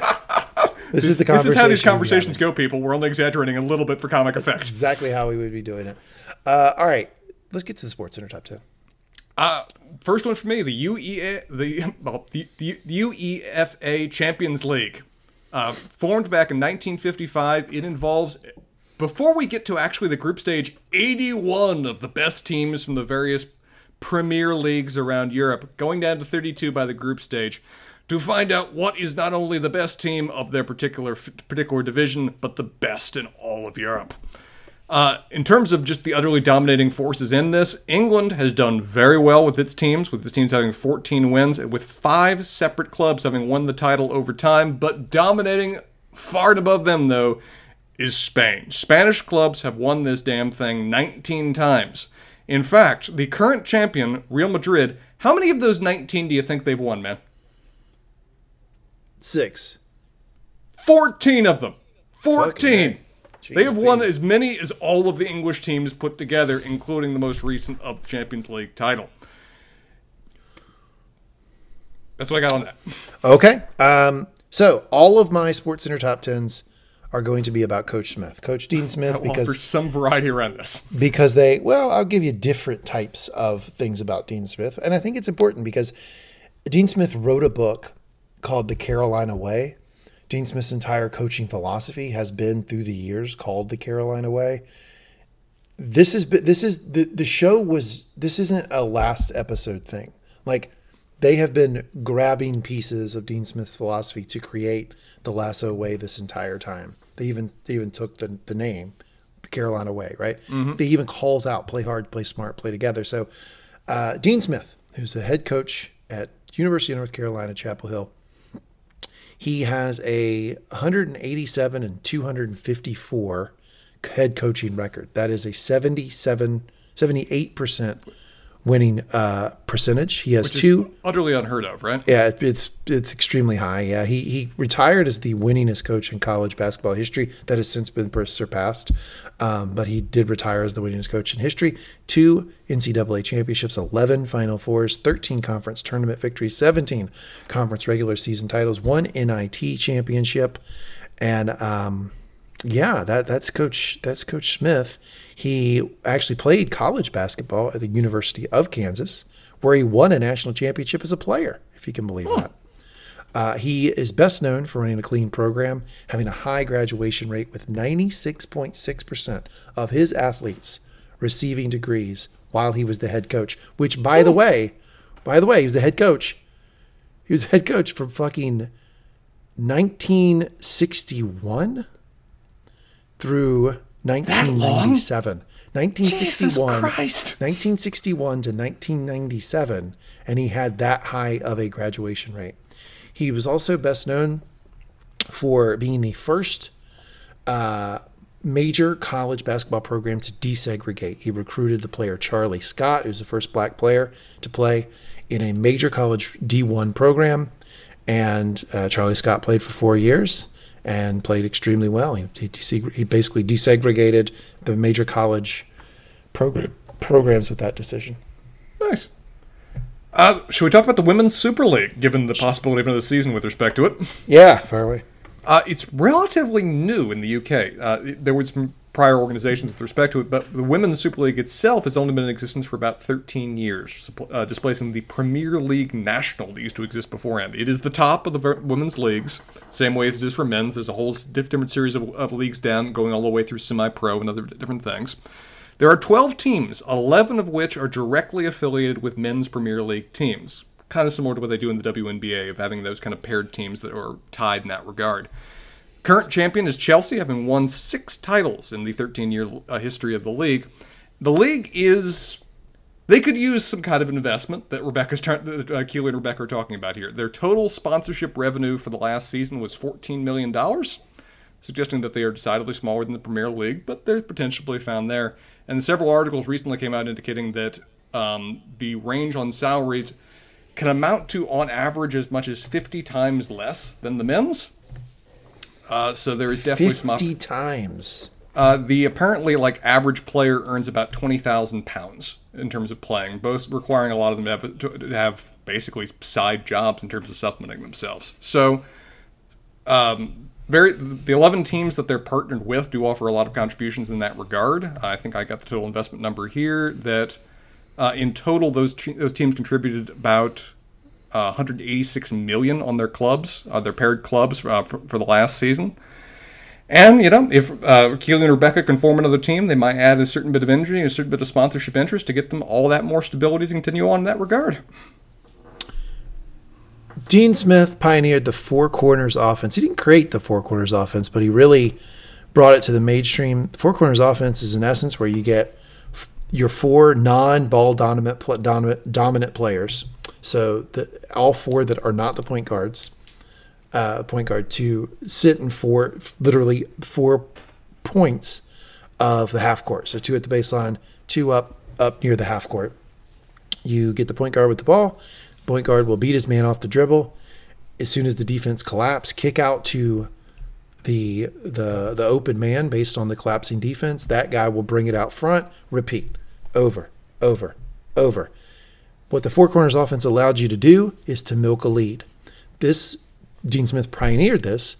A: This, is the conversation.
B: This is how these conversations go, people. We're only exaggerating a little bit for comic effects.
A: exactly how we would be doing it. Uh, all right, let's get to the Sports Center top ten.
B: Uh, first one for me, the UEA, the, well, the, the UEFA Champions League. Uh, formed back in 1955, it involves, before we get to actually the group stage, 81 of the best teams from the various premier leagues around Europe, going down to 32 by the group stage, to find out what is not only the best team of their particular particular division, but the best in all of Europe. Uh, in terms of just the utterly dominating forces in this, England has done very well with its teams, with its teams having 14 wins, with five separate clubs having won the title over time. But dominating far and above them, though, is Spain. Spanish clubs have won this damn thing 19 times. In fact, the current champion, Real Madrid, how many of those 19 do you think they've won, man?
A: Six.
B: 14 of them. 14.
A: Fucking
B: They have won
A: Jeez.
B: as many as all of the English teams put together, including the most recent of Champions League title. That's what I got on that.
A: Okay. Um, so all of my Sports Center top tens are going to be about Coach Smith, Coach Dean Smith, because
B: there's some variety around this.
A: because they well i'll give you different types of things about dean smith and i think it's important because dean smith wrote a book called the carolina way dean smith's entire coaching philosophy has been through the years called the carolina way this is this is the the show was this isn't a last episode thing like they have been grabbing pieces of Dean Smith's philosophy to create the Lasso Way this entire time. They even they even took the the name, the Carolina Way, right? They even calls out play hard, play smart, play together. So uh, Dean Smith, who's the head coach at University of North Carolina, Chapel Hill, he has a 187 and 254 head coaching record. That is a 77, 78% winning uh, percentage. He has
B: Which
A: two.
B: utterly unheard of, right?
A: Yeah, it's it's extremely high. Yeah, he he retired as the winningest coach in college basketball history. That has since been surpassed, um, but he did retire as the winningest coach in history. Two NCAA championships, eleven Final Fours, thirteen conference tournament victories, seventeen conference regular season titles, one NIT championship, and um, yeah, that that's Coach that's Coach Smith. He actually played college basketball at the University of Kansas, where he won a national championship as a player, if you can believe that. Uh, he is best known for running a clean program, having a high graduation rate with 96.6% of his athletes receiving degrees while he was the head coach. Which, by the way, by the way, he was the head coach. He was head coach from fucking 1961 through 1997. 1961,
B: Christ.
A: 1961 to 1997, and he had that high of a graduation rate. He was also best known for being the first uh, major college basketball program to desegregate. He recruited the player Charlie Scott, who's the first black player to play in a major college D1 program. And uh, Charlie Scott played for four years and played extremely well. He, he, he basically desegregated the major college program, programs with that decision.
B: Nice. Uh, should we talk about the Women's Super League, given the possibility of another season with respect to it?
A: Yeah, far away.
B: Uh, it's relatively new in the UK. Uh, there was some prior organizations with respect to it, but the Women's Super League itself has only been in existence for about 13 years, uh, displacing the Premier League National that used to exist beforehand. It is the top of the women's leagues, same way as it is for men's. There's a whole different series of, of leagues down, going all the way through semi-pro and other different things. There are 12 teams, 11 of which are directly affiliated with men's Premier League teams. Kind of similar to what they do in the WNBA of having those kind of paired teams that are tied in that regard. Current champion is Chelsea, having won six titles in the 13 year uh, history of the league. The league is. They could use some kind of investment that Rebecca's trying, uh, Keeley and Rebecca are talking about here. Their total sponsorship revenue for the last season was $14 million, suggesting that they are decidedly smaller than the Premier League, but they're potentially found there. And several articles recently came out indicating that um, the range on salaries can amount to, on average, as much as 50 times less than the men's. Uh, so there is definitely some.
A: 50 times.
B: Uh, the apparently like average player earns about twenty thousand pounds in terms of playing, both requiring a lot of them to have, to have basically side jobs in terms of supplementing themselves. So, um, very the eleven teams that they're partnered with do offer a lot of contributions in that regard. I think I got the total investment number here. That uh, in total, those those teams contributed about uh, 186 million on their clubs, uh, their paired clubs uh, for, for, the last season. And you know, if uh, Keeley and Rebecca can form another team, they might add a certain bit of energy, a certain bit of sponsorship interest to get them all that more stability to continue on in that regard.
A: Dean Smith pioneered the four corners offense. He didn't create the four corners offense, but he really brought it to the mainstream. Four corners offense is in essence where you get your four non-ball dominant dominant, dominant players. So the, all four that are not the point guards, uh, point guard to sit in four, literally four points of the half court. So two at the baseline, two up up near the half court. You get the point guard with the ball. Point guard will beat his man off the dribble. As soon as the defense collapse, kick out to the the the open man based on the collapsing defense. That guy will bring it out front. Repeat over, over, over. What the four corners offense allowed you to do is to milk a lead. This Dean Smith pioneered this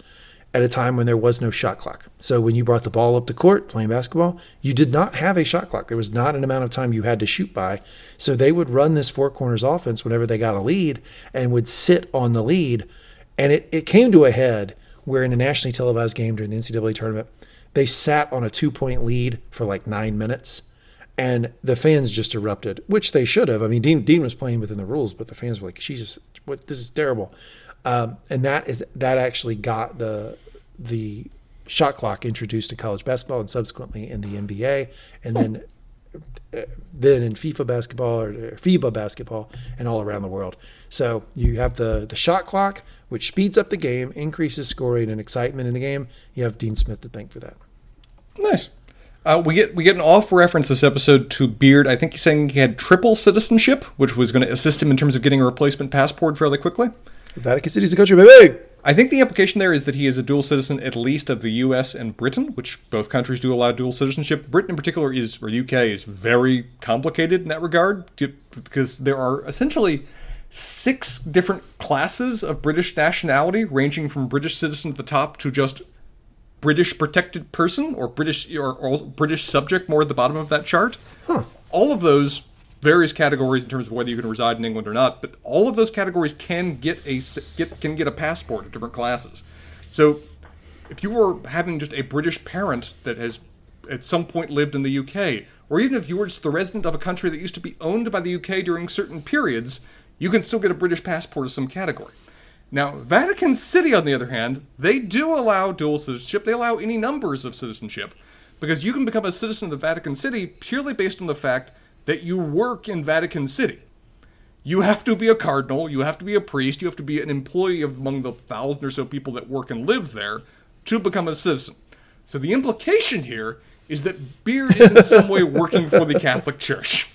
A: at a time when there was no shot clock. So when you brought the ball up to court playing basketball, you did not have a shot clock. There was not an amount of time you had to shoot by. So they would run this four corners offense whenever they got a lead and would sit on the lead. And it, it came to a head where in a nationally televised game during the NCAA tournament, they sat on a two point lead for like nine minutes and the fans just erupted, which they should have. I mean, Dean Dean was playing within the rules, but the fans were like, "Jesus, what? This is terrible." Um, and that is that actually got the the shot clock introduced to college basketball and subsequently in the NBA, and then uh, then in FIFA basketball or FIBA basketball and all around the world. So you have the the shot clock, which speeds up the game, increases scoring and excitement in the game. You have Dean Smith to thank for that.
B: Nice. Uh, we get we get an off reference this episode to Beard. I think he's saying he had triple citizenship, which was going to assist him in terms of getting a replacement passport fairly quickly.
A: Vatican City's a country, baby.
B: I think the implication there is that he is a dual citizen, at least of the U.S. and Britain, which both countries do allow dual citizenship. Britain, in particular, is or UK is very complicated in that regard because there are essentially six different classes of British nationality, ranging from British citizen at the top to just British protected person or British or, or British subject more at the bottom of that chart.
A: Huh.
B: All of those various categories in terms of whether you can reside in England or not, but all of those categories can get a get can get a passport of different classes. So if you were having just a British parent that has at some point lived in the UK, or even if you were just the resident of a country that used to be owned by the UK during certain periods, you can still get a British passport of some category. Now, Vatican City, on the other hand, they do allow dual citizenship. They allow any numbers of citizenship because you can become a citizen of the Vatican City purely based on the fact that you work in Vatican City. You have to be a cardinal, you have to be a priest, you have to be an employee of among the thousand or so people that work and live there to become a citizen. So the implication here is that Beard is in some way working for the Catholic Church.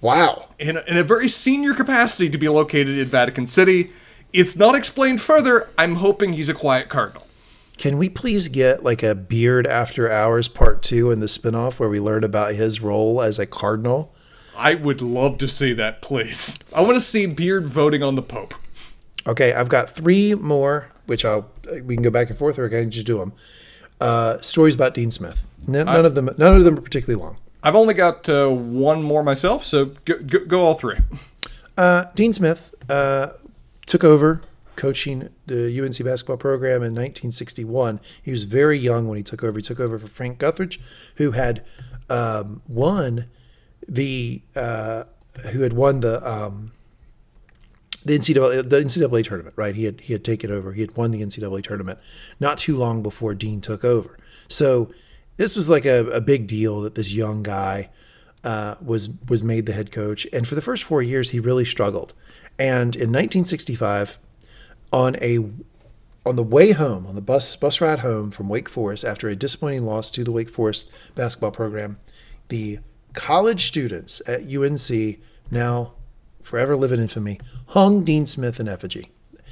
A: Wow.
B: In a, in a very senior capacity to be located in Vatican City. It's not explained further. I'm hoping he's a quiet cardinal.
A: Can we please get like a Beard After Hours part two in the spinoff where we learn about his role as a cardinal?
B: I would love to see that, please. I want to see Beard voting on the Pope.
A: Okay, I've got three more, which I'll we can go back and forth, or I can just do them. Uh, stories about Dean Smith. None, none of them. None of them are particularly long.
B: I've only got uh, one more myself, so go, go, go all three.
A: Uh, Dean Smith uh, took over coaching the UNC basketball program in 1961. He was very young when he took over. He took over for Frank Guthridge, who had um, won the uh, who had won the um, the NCAA the NCAA tournament. Right, he had he had taken over. He had won the NCAA tournament not too long before Dean took over. So this was like a, a big deal that this young guy. Uh, was was made the head coach, and for the first four years he really struggled. And in 1965, on a on the way home, on the bus bus ride home from Wake Forest after a disappointing loss to the Wake Forest basketball program, the college students at UNC now forever live in infamy hung Dean Smith in effigy.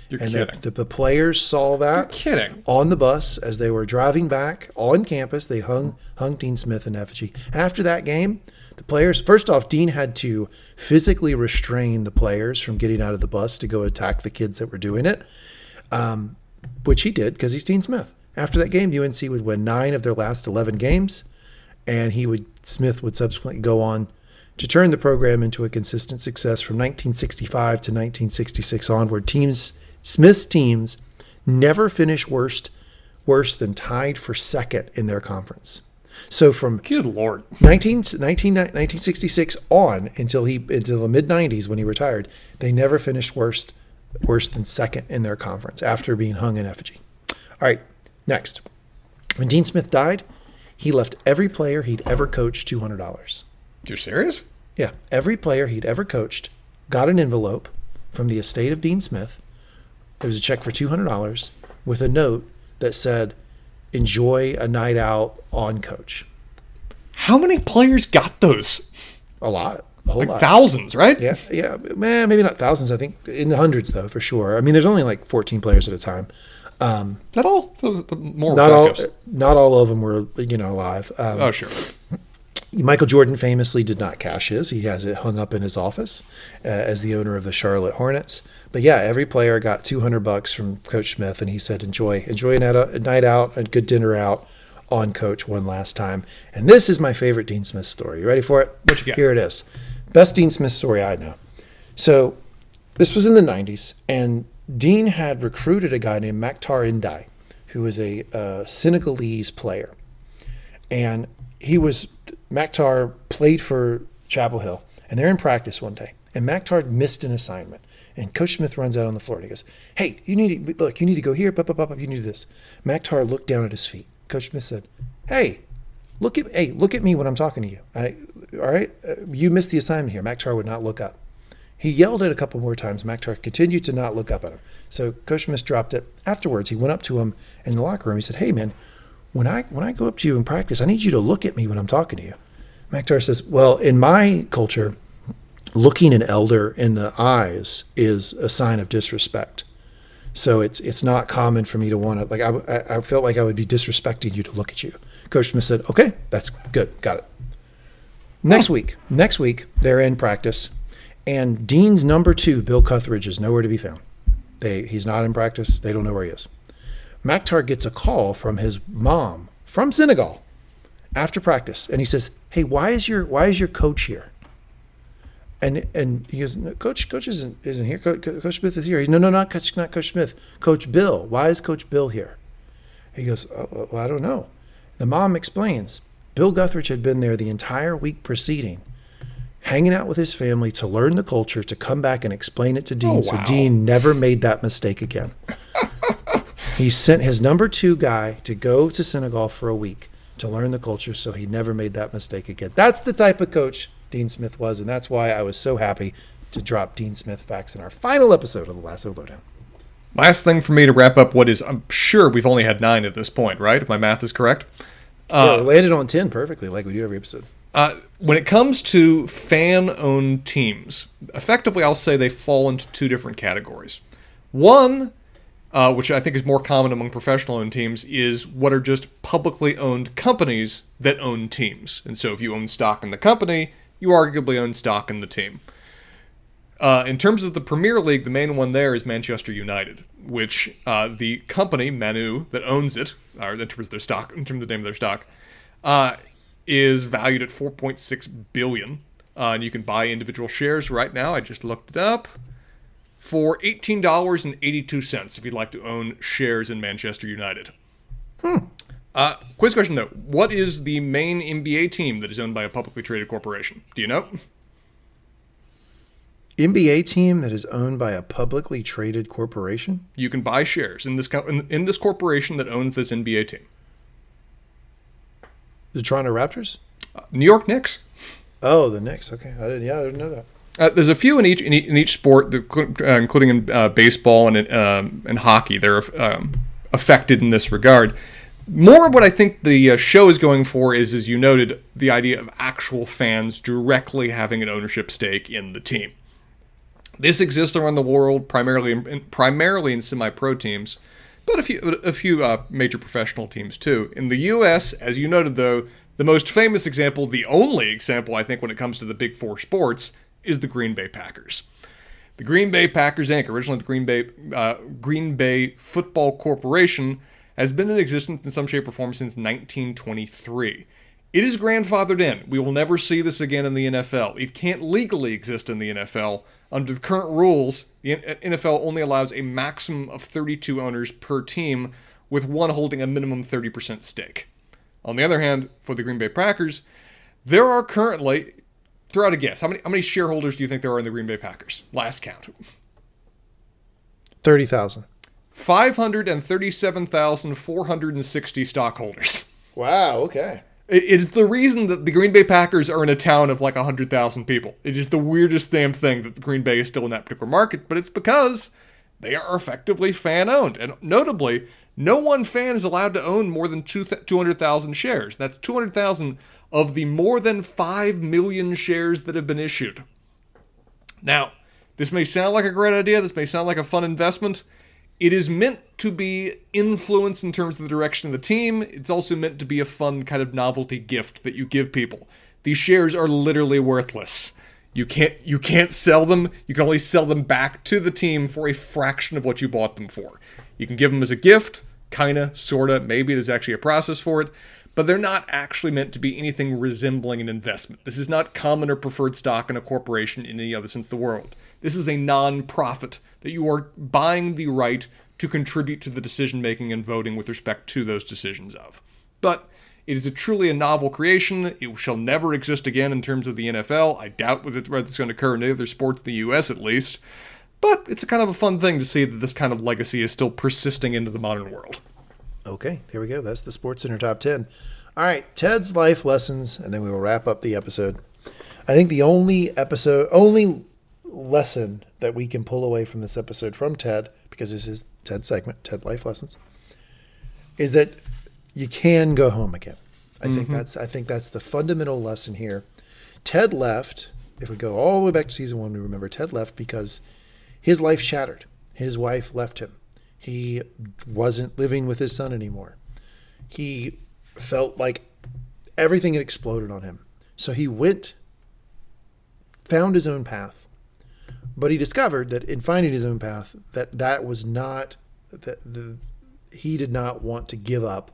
B: You're
A: and
B: kidding.
A: the, the players saw that Are
B: kidding.
A: on the bus as they were driving back on campus. They hung hung Dean Smith in effigy. After that game, the players first off, Dean had to physically restrain the players from getting out of the bus to go attack the kids that were doing it, um, which he did because he's Dean Smith. After that game, UNC would win nine of their last eleven games, and he would Smith would subsequently go on to turn the program into a consistent success from 1965 to 1966 onward. Teams Smith's teams never finished worst worse than tied for second in their conference. So from
B: Good lord.
A: 19, 19 1966 on until he until the mid 90s when he retired, they never finished worst worse than second in their conference after being hung in effigy. All right, next. When Dean Smith died, he left every player he'd ever coached $200.
B: You're serious?
A: Yeah, every player he'd ever coached got an envelope from the estate of Dean Smith. There was a check for $200 with a note that said, "Enjoy a night out on coach."
B: How many players got those?
A: A lot, a whole
B: Like
A: lot.
B: thousands, right?
A: Yeah, yeah, man, maybe not thousands. I think in the hundreds though, for sure. I mean, there's only like 14 players at a time. Um,
B: Is that all? The- the more
A: not all, not all of them were, you know, alive. Um,
B: Oh, sure.
A: Michael Jordan famously did not cash his. He has it hung up in his office uh, as the owner of the Charlotte Hornets. But yeah, every player got 200 bucks from Coach Smith, and he said, "Enjoy, enjoy a night out, a night out, a good dinner out on Coach one last time." And this is my favorite Dean Smith story. You ready for it?
B: What you got?
A: Here it is. Best Dean Smith story I know. So this was in the 90s, and Dean had recruited a guy named Makhtar N'Diaye, who was a uh, Senegalese player and he was Makhtar played for Chapel Hill, and they're in practice one day, and Makhtar missed an assignment, and Coach Smith runs out on the floor and he goes, "Hey, you need to, look, you need to go here, pop, pop, pop, you need this." Makhtar looked down at his feet. Coach Smith said, "Hey, look at hey, look at me when I'm talking to you. I, all right, uh, you missed the assignment here." Makhtar would not look up. He yelled it a couple more times. Makhtar continued to not look up at him. So Coach Smith dropped it. Afterwards, he went up to him in the locker room. He said, "Hey, man, when I when I go up to you in practice, I need you to look at me when I'm talking to you. Makhtar says, Well, in my culture, looking an elder in the eyes is a sign of disrespect. So it's it's not common for me to want to like I, I felt like I would be disrespecting you to look at you. Coach Smith said, "Okay, that's good, got it." Next week, next week they're in practice, and Dean's number two, Bill Guthridge, is nowhere to be found. They he's not in practice. They don't know where he is. Makhtar gets a call from his mom from Senegal after practice, and he says, "Hey, why is your why is your coach here?" And and he goes, no, Coach, Coach isn't isn't here. Coach, coach Smith is here. He's no, no, not Coach, not Coach Smith. Coach Bill. Why is Coach Bill here? He goes, oh, well, I don't know. The mom explains. Bill Guthridge had been there the entire week preceding, hanging out with his family to learn the culture, to come back and explain it to Dean, oh, wow. so Dean never made that mistake again. He sent his number two guy to go to Senegal for a week to learn the culture, so he never made that mistake again. That's the type of coach Dean Smith was, and that's why I was so happy to drop Dean Smith facts in our final episode of the Lasso Lowdown.
B: Last thing for me to wrap up what is, I'm sure we've only had nine at this point, right? If my math is correct.
A: Uh, yeah, landed on 10 perfectly, like we do every episode.
B: Uh, when it comes to fan owned teams, effectively, I'll say they fall into two different categories. One, uh, which I think is more common among professional owned teams, is what are just publicly owned companies that own teams. And so if you own stock in the company, you arguably own stock in the team. Uh, in terms of the Premier League, the main one there is Manchester United, which uh, the company Manu that owns it, or in terms of their stock, in terms of the name of their stock, uh, is valued at 4.6 billion. Uh, and you can buy individual shares right now. I just looked it up for $18.82 if you'd like to own shares in Manchester United. Hmm. Uh, quiz question though: What is the main NBA team that is owned by a publicly traded corporation? Do you know?
A: NBA team that is owned by a publicly traded corporation.
B: You can buy shares in this co- in, in this corporation that owns this NBA team.
A: The Toronto Raptors.
B: Uh, New York Knicks.
A: Oh, the Knicks. Okay, I didn't. Yeah, I didn't know that.
B: Uh, there's a few in each in each, sport, uh, including in uh, baseball and in, um, and hockey. They're um, affected in this regard more of what I think the uh, show is going for is, as you noted, the idea of actual fans directly having an ownership stake in the team. This exists around the world, primarily in, primarily in semi-pro teams, but a few a few uh, major professional teams too. In the U.S., as you noted, though, the most famous example, the only example I think when it comes to the Big Four sports, is the Green Bay Packers. The Green Bay Packers Inc., originally the Green Bay uh, Green Bay Football Corporation has been in existence in some shape or form since 1923. It is grandfathered in. We will never see this again in the NFL. It can't legally exist in the NFL. Under the current rules, the NFL only allows a maximum of 32 owners per team, with one holding a minimum 30% stake. On the other hand, for the Green Bay Packers, there are currently, throw out a guess, how many, how many shareholders do you think there are in the Green Bay Packers? Last count.
A: 30,000.
B: 537,460 stockholders.
A: Wow, okay.
B: It is the reason that the Green Bay Packers are in a town of like 100,000 people. It is the weirdest damn thing that the Green Bay is still in that particular market, but it's because they are effectively fan owned. And notably, no one fan is allowed to own more than 200,000 shares. That's 200,000 of the more than 5 million shares that have been issued. Now, this may sound like a great idea, this may sound like a fun investment. It is meant to be influence in terms of the direction of the team. It's also meant to be a fun kind of novelty gift that you give people. These shares are literally worthless. You can't you can't sell them. You can only sell them back to the team for a fraction of what you bought them for. You can give them as a gift, kinda, sorta, maybe there's actually a process for it, but they're not actually meant to be anything resembling an investment. This is not common or preferred stock in a corporation in any other sense of the world. This is a non-profit that you are buying the right to contribute to the decision making and voting with respect to those decisions of. But it is a truly a novel creation. It shall never exist again in terms of the NFL. I doubt whether it's going to occur in any other sports in the U.S. at least. But it's a kind of a fun thing to see that this kind of legacy is still persisting into the modern world.
A: Okay, there we go. That's the Sports Center Top 10. All right, Ted's life lessons, and then we will wrap up the episode. I think the only episode, only lesson that we can pull away from this episode from Ted, because this is Ted's segment, Ted Life Lessons, is that you can go home again. I think mm-hmm. that's I think that's the fundamental lesson here. Ted left. If we go all the way back to season one, we remember Ted left because his life shattered. His wife left him. He wasn't living with his son anymore. He felt like everything had exploded on him. So he went, found his own path, but he discovered that in finding his own path, that that was not that the he did not want to give up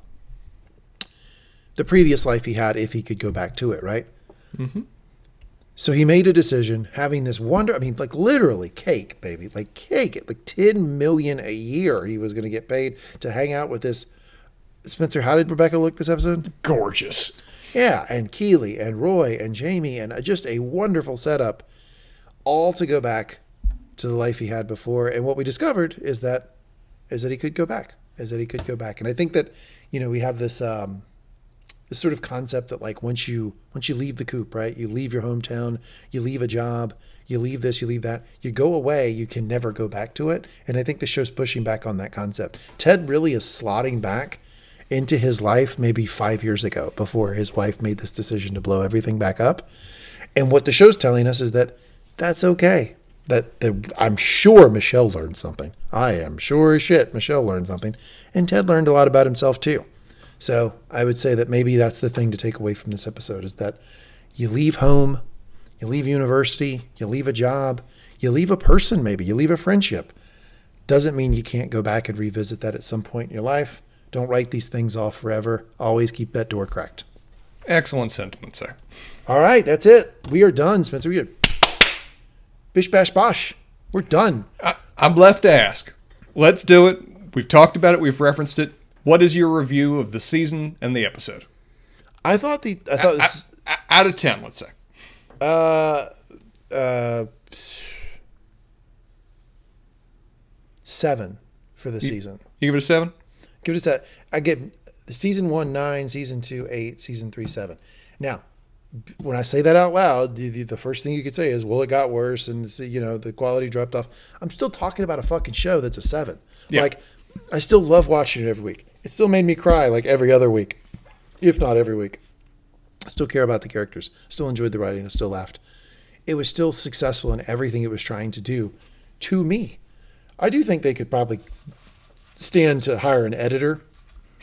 A: the previous life he had if he could go back to it, right?
B: Mhm.
A: So he made a decision, having this wonder. I mean, like literally cake, baby, like cake. Like ten million a year, he was going to get paid to hang out with this. Spencer, how did Rebecca look this episode?
B: Gorgeous.
A: Yeah, and Keeley and Roy and Jamie and just a wonderful setup, all to go back to the life he had before. And what we discovered is that is that he could go back. Is that he could go back. And I think that you know we have this um, this sort of concept that like once you once you leave the coop, right? You leave your hometown, you leave a job, you leave this, you leave that, you go away, you can never go back to it. And I think the show's pushing back on that concept. Ted really is slotting back into his life maybe five years ago before his wife made this decision to blow everything back up. And what the show's telling us is that that's okay. That, I'm sure Michelle learned something. I am sure as shit Michelle learned something. And Ted learned a lot about himself too. So I would say that maybe that's the thing to take away from this episode is that you leave home, you leave university, you leave a job, you leave a person maybe, you leave a friendship. Doesn't mean you can't go back and revisit that at some point in your life. Don't write these things off forever. Always keep that door cracked.
B: Excellent sentiment, sir.
A: All right, that's it. We are done, Spencer. We are bish bash bosh. We're done.
B: I, I'm left to ask. Let's do it. We've talked about it. We've referenced it. What is your review of the season and the episode?
A: I thought the I thought this
B: O- Out of ten, let's say.
A: uh uh seven for the season.
B: You give it a seven.
A: Give it a set. I give season one nine, season two eight, season three seven. Now, when I say that out loud, the, the- the first thing you could say is, "Well, it got worse, and you know the quality dropped off." I'm still talking about a fucking show that's a seven.
B: Yeah.
A: Like, I still love watching it every week. It still made me cry like every other week, if not every week. I still care about the characters. I Still enjoyed the writing. I still laughed. It was still successful in everything it was trying to do. To me, I do think they could probably stand to hire an editor.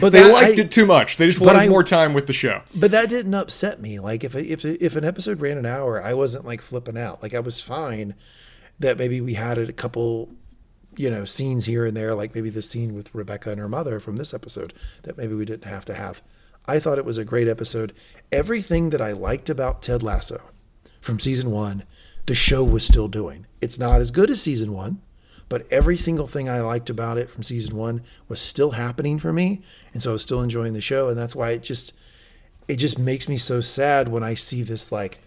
A: but
B: They
A: that-
B: liked
A: I-
B: it too much. They just wanted
A: I-
B: more time with the show.
A: But that didn't upset me. Like if if if an episode ran an hour, I wasn't like flipping out. Like I was fine that maybe we had it a couple, you know, scenes here and there. Like maybe the scene with Rebecca and her mother from this episode that maybe we didn't have to have. I thought it was a great episode. Everything that I liked about Ted Lasso from season one, the show was still doing. It's not as good as season one, but every single thing I liked about it from season one was still happening for me, and so I was still enjoying the show, and that's why it just it just makes me so sad when I see this like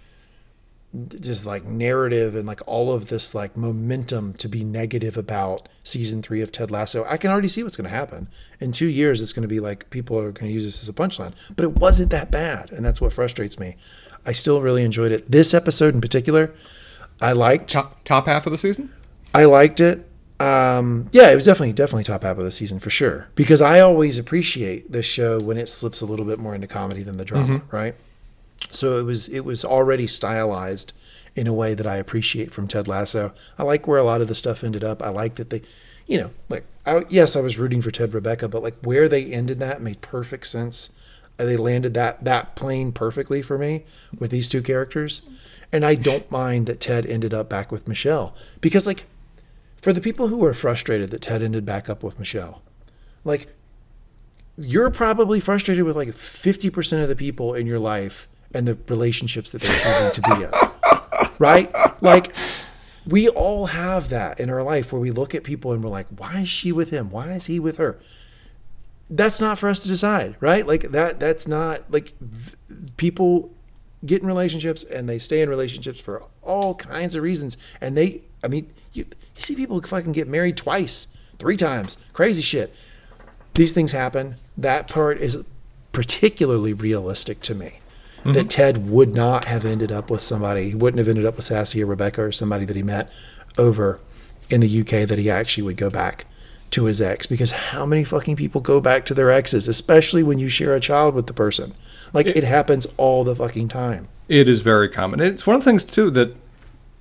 A: just like narrative and like all of this like momentum to be negative about season three of Ted Lasso. I can already see what's going to happen in two years. It's going to be like people are going to use this as a punchline, but it wasn't that bad, and that's what frustrates me. I still really enjoyed it. This episode in particular, I liked.
B: Top top half of the season.
A: I liked it. Um, yeah, it was definitely definitely top half of the season for sure. Because I always appreciate this show when it slips a little bit more into comedy than the drama, right? So it was it was already stylized in a way that I appreciate from Ted Lasso. I like where a lot of the stuff ended up. I like that they, you know, like I, yes, I was rooting for Ted Rebecca, but like where they ended that made perfect sense. Uh, They landed that that plane perfectly for me with these two characters, and I don't mind that Ted ended up back with Michelle because like for the people who are frustrated that Ted ended back up with Michelle, like you're probably frustrated with like 50% of the people in your life and the relationships that they're choosing to be in. Right? Like we all have that in our life where we look at people and we're like, why is she with him? Why is he with her? That's not for us to decide, right? Like that that's not like th- people get in relationships and they stay in relationships for all kinds of reasons. And they I mean, you, you see people fucking get married twice, three times, crazy shit these things happen. That part is particularly realistic to me. That mm-hmm. Ted would not have ended up with somebody, he wouldn't have ended up with Sassy or Rebecca or somebody that he met over in the UK, that he actually would go back to his ex because how many fucking people go back to their exes, especially when you share a child with the person? Like it, it happens all the fucking time.
B: It is very common. It's one of the things too that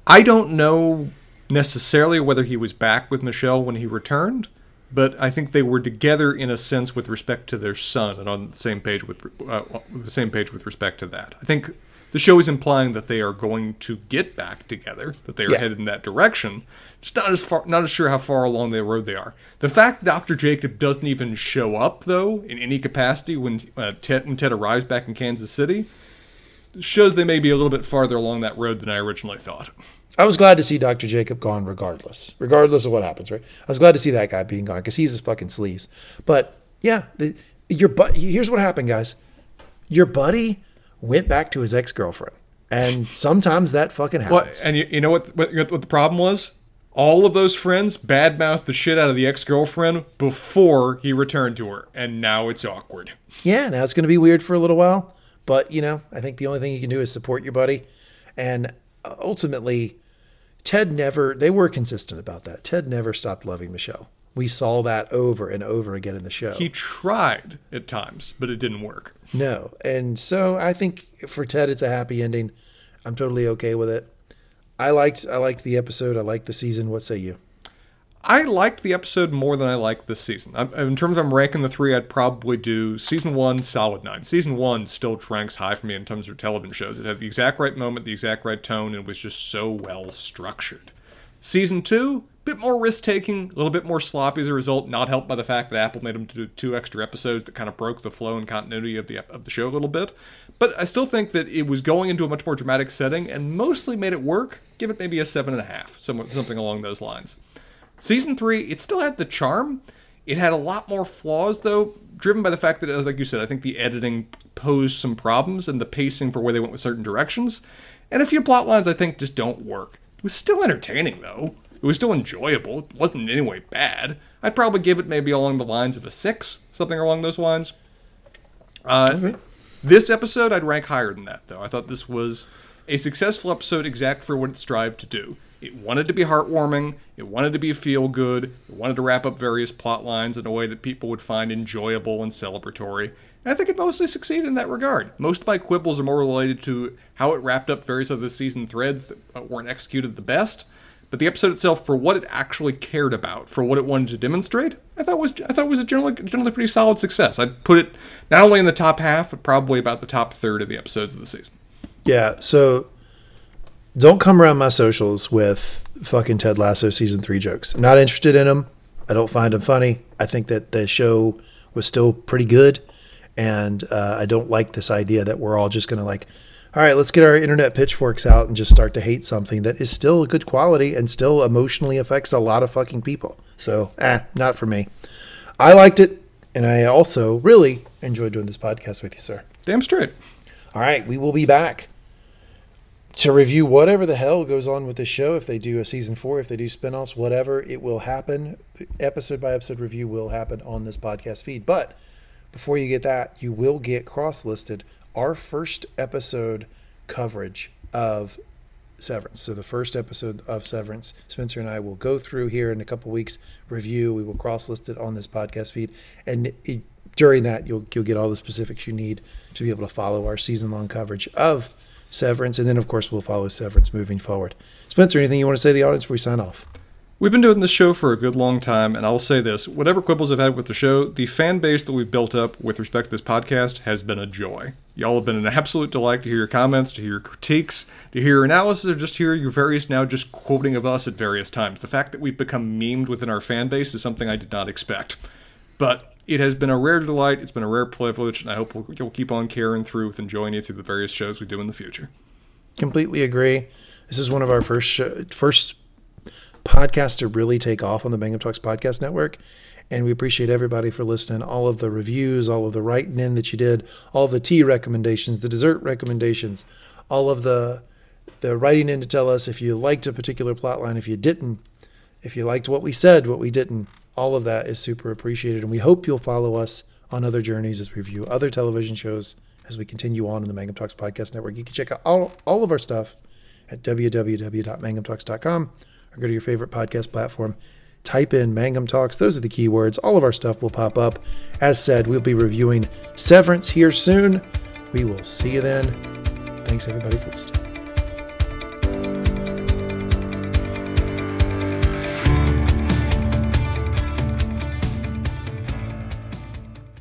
B: I don't know necessarily whether he was back with Michelle when he returned, but I think they were together in a sense with respect to their son and on the same page with uh, the same page with respect to that. I think the show is implying that they are going to get back together, that they are yeah. headed in that direction. Just not as far, not as sure how far along the road they are. The fact that Dr. Jacob doesn't even show up though in any capacity when uh, Ted when Ted arrives back in Kansas City shows they may be a little bit farther along that road than I originally thought.
A: I was glad to see Dr. Jacob gone regardless, regardless of what happens, right? I was glad to see that guy being gone because he's a fucking sleaze. But yeah, the, your but here's what happened, guys. Your buddy went back to his ex girlfriend, and sometimes that fucking happens.
B: Well, and you, you know what, what? What the problem was? All of those friends badmouthed the shit out of the ex girlfriend before he returned to her, and now it's awkward.
A: Yeah, now it's going to be weird for a little while. But you know, I think the only thing you can do is support your buddy, and uh, ultimately Ted never, they were consistent about that. Ted never stopped loving Michelle. We saw that over and over again in the show.
B: He tried at times, but it didn't work.
A: No. And so I think for Ted, it's a happy ending. I'm totally okay with it. I liked I liked the episode. I liked the season. What say you?
B: I liked the episode more than I liked this season. in terms of I'm ranking the three, I'd probably do season one, solid nine. Season one still ranks high for me in terms of television shows. It had the exact right moment, the exact right tone, and was just so well structured. Season two, bit more risk taking, a little bit more sloppy as a result, not helped by the fact that Apple made them do two extra episodes that kind of broke the flow and continuity of the of the show a little bit. But I still think that it was going into a much more dramatic setting and mostly made it work. Give it maybe a seven and a half, something along those lines. Season three, it still had the charm. It had a lot more flaws, though, driven by the fact that, like you said, I think the editing posed some problems and the pacing for where they went with certain directions. And a few plot lines I think just don't work. It was still entertaining, though. It was still enjoyable. It wasn't in any way bad. I'd probably give it maybe along the lines of a six, something along those lines. Uh, okay. This episode, I'd rank higher than that, though. I thought this was a successful episode exact for what it strived to do. It wanted to be heartwarming. It wanted to be feel good. It wanted to wrap up various plot lines in a way that people would find enjoyable and celebratory. And I think it mostly succeeded in that regard. Most of my quibbles are more related to how it wrapped up various of the season threads that uh, weren't executed the best. But the episode itself, for what it actually cared about, for what it wanted to demonstrate, I thought was I thought was a generally generally pretty solid success. I'd put it not only in the top half, but probably about the top third of the episodes of the season.
A: Yeah. So don't come around my socials with fucking Ted Lasso season three jokes. I'm not interested in them. I don't find them funny. I think that the show was still pretty good, and uh, I don't like this idea that we're all just gonna like, all right, let's get our internet pitchforks out and just start to hate something that is still good quality and still emotionally affects a lot of fucking people. So, eh, not for me. I liked it, and I also really enjoyed doing this podcast with you, sir.
B: Damn straight.
A: All right, we will be back to review whatever the hell goes on with the show. If they do a season four, if they do spinoffs, whatever, it will happen. Episode by episode review will happen on this podcast feed. But before you get that, you will get cross listed our first episode coverage of Severance. So the first episode of Severance, Spencer and I will go through here in a couple weeks, review. We will cross list it on this podcast feed, and it, during that, you'll you'll get all the specifics you need to be able to follow our season long coverage of Severance, and then of course we'll follow Severance moving forward. Spencer, anything you want to say to the audience before we sign off?
B: We've been doing this show for a good long time, and I'll say this whatever quibbles I've had with the show, the fan base that we've built up with respect to this podcast has been a joy. Y'all have been an absolute delight to hear your comments, to hear your critiques, to hear your analysis, or just hear your various now just quoting of us at various times. The fact that we've become memed within our fan base is something I did not expect. But it has been a rare delight. It's been a rare privilege, and I hope we'll, you'll keep on carrying through with enjoying you through the various shows we do in the future.
A: Completely agree. This is one of our first show, first podcasts to really take off on the Mangum Talks podcast network, and we appreciate everybody for listening. All of the reviews, all of the writing in that you did, all the tea recommendations, the dessert recommendations, all of the the writing in to tell us if you liked a particular plot line, if you didn't, if you liked what we said, what we didn't all of that is super appreciated. And we hope you'll follow us on other journeys as we review other television shows as we continue on in the Mangum Talks Podcast Network. You can check out all, all of our stuff at www.mangumtalks.com or go to your favorite podcast platform. type in Mangum Talks. Those are the keywords. All of our stuff will pop up. As said, we'll be reviewing Severance here soon. We will see you then. Thanks, everybody, for listening.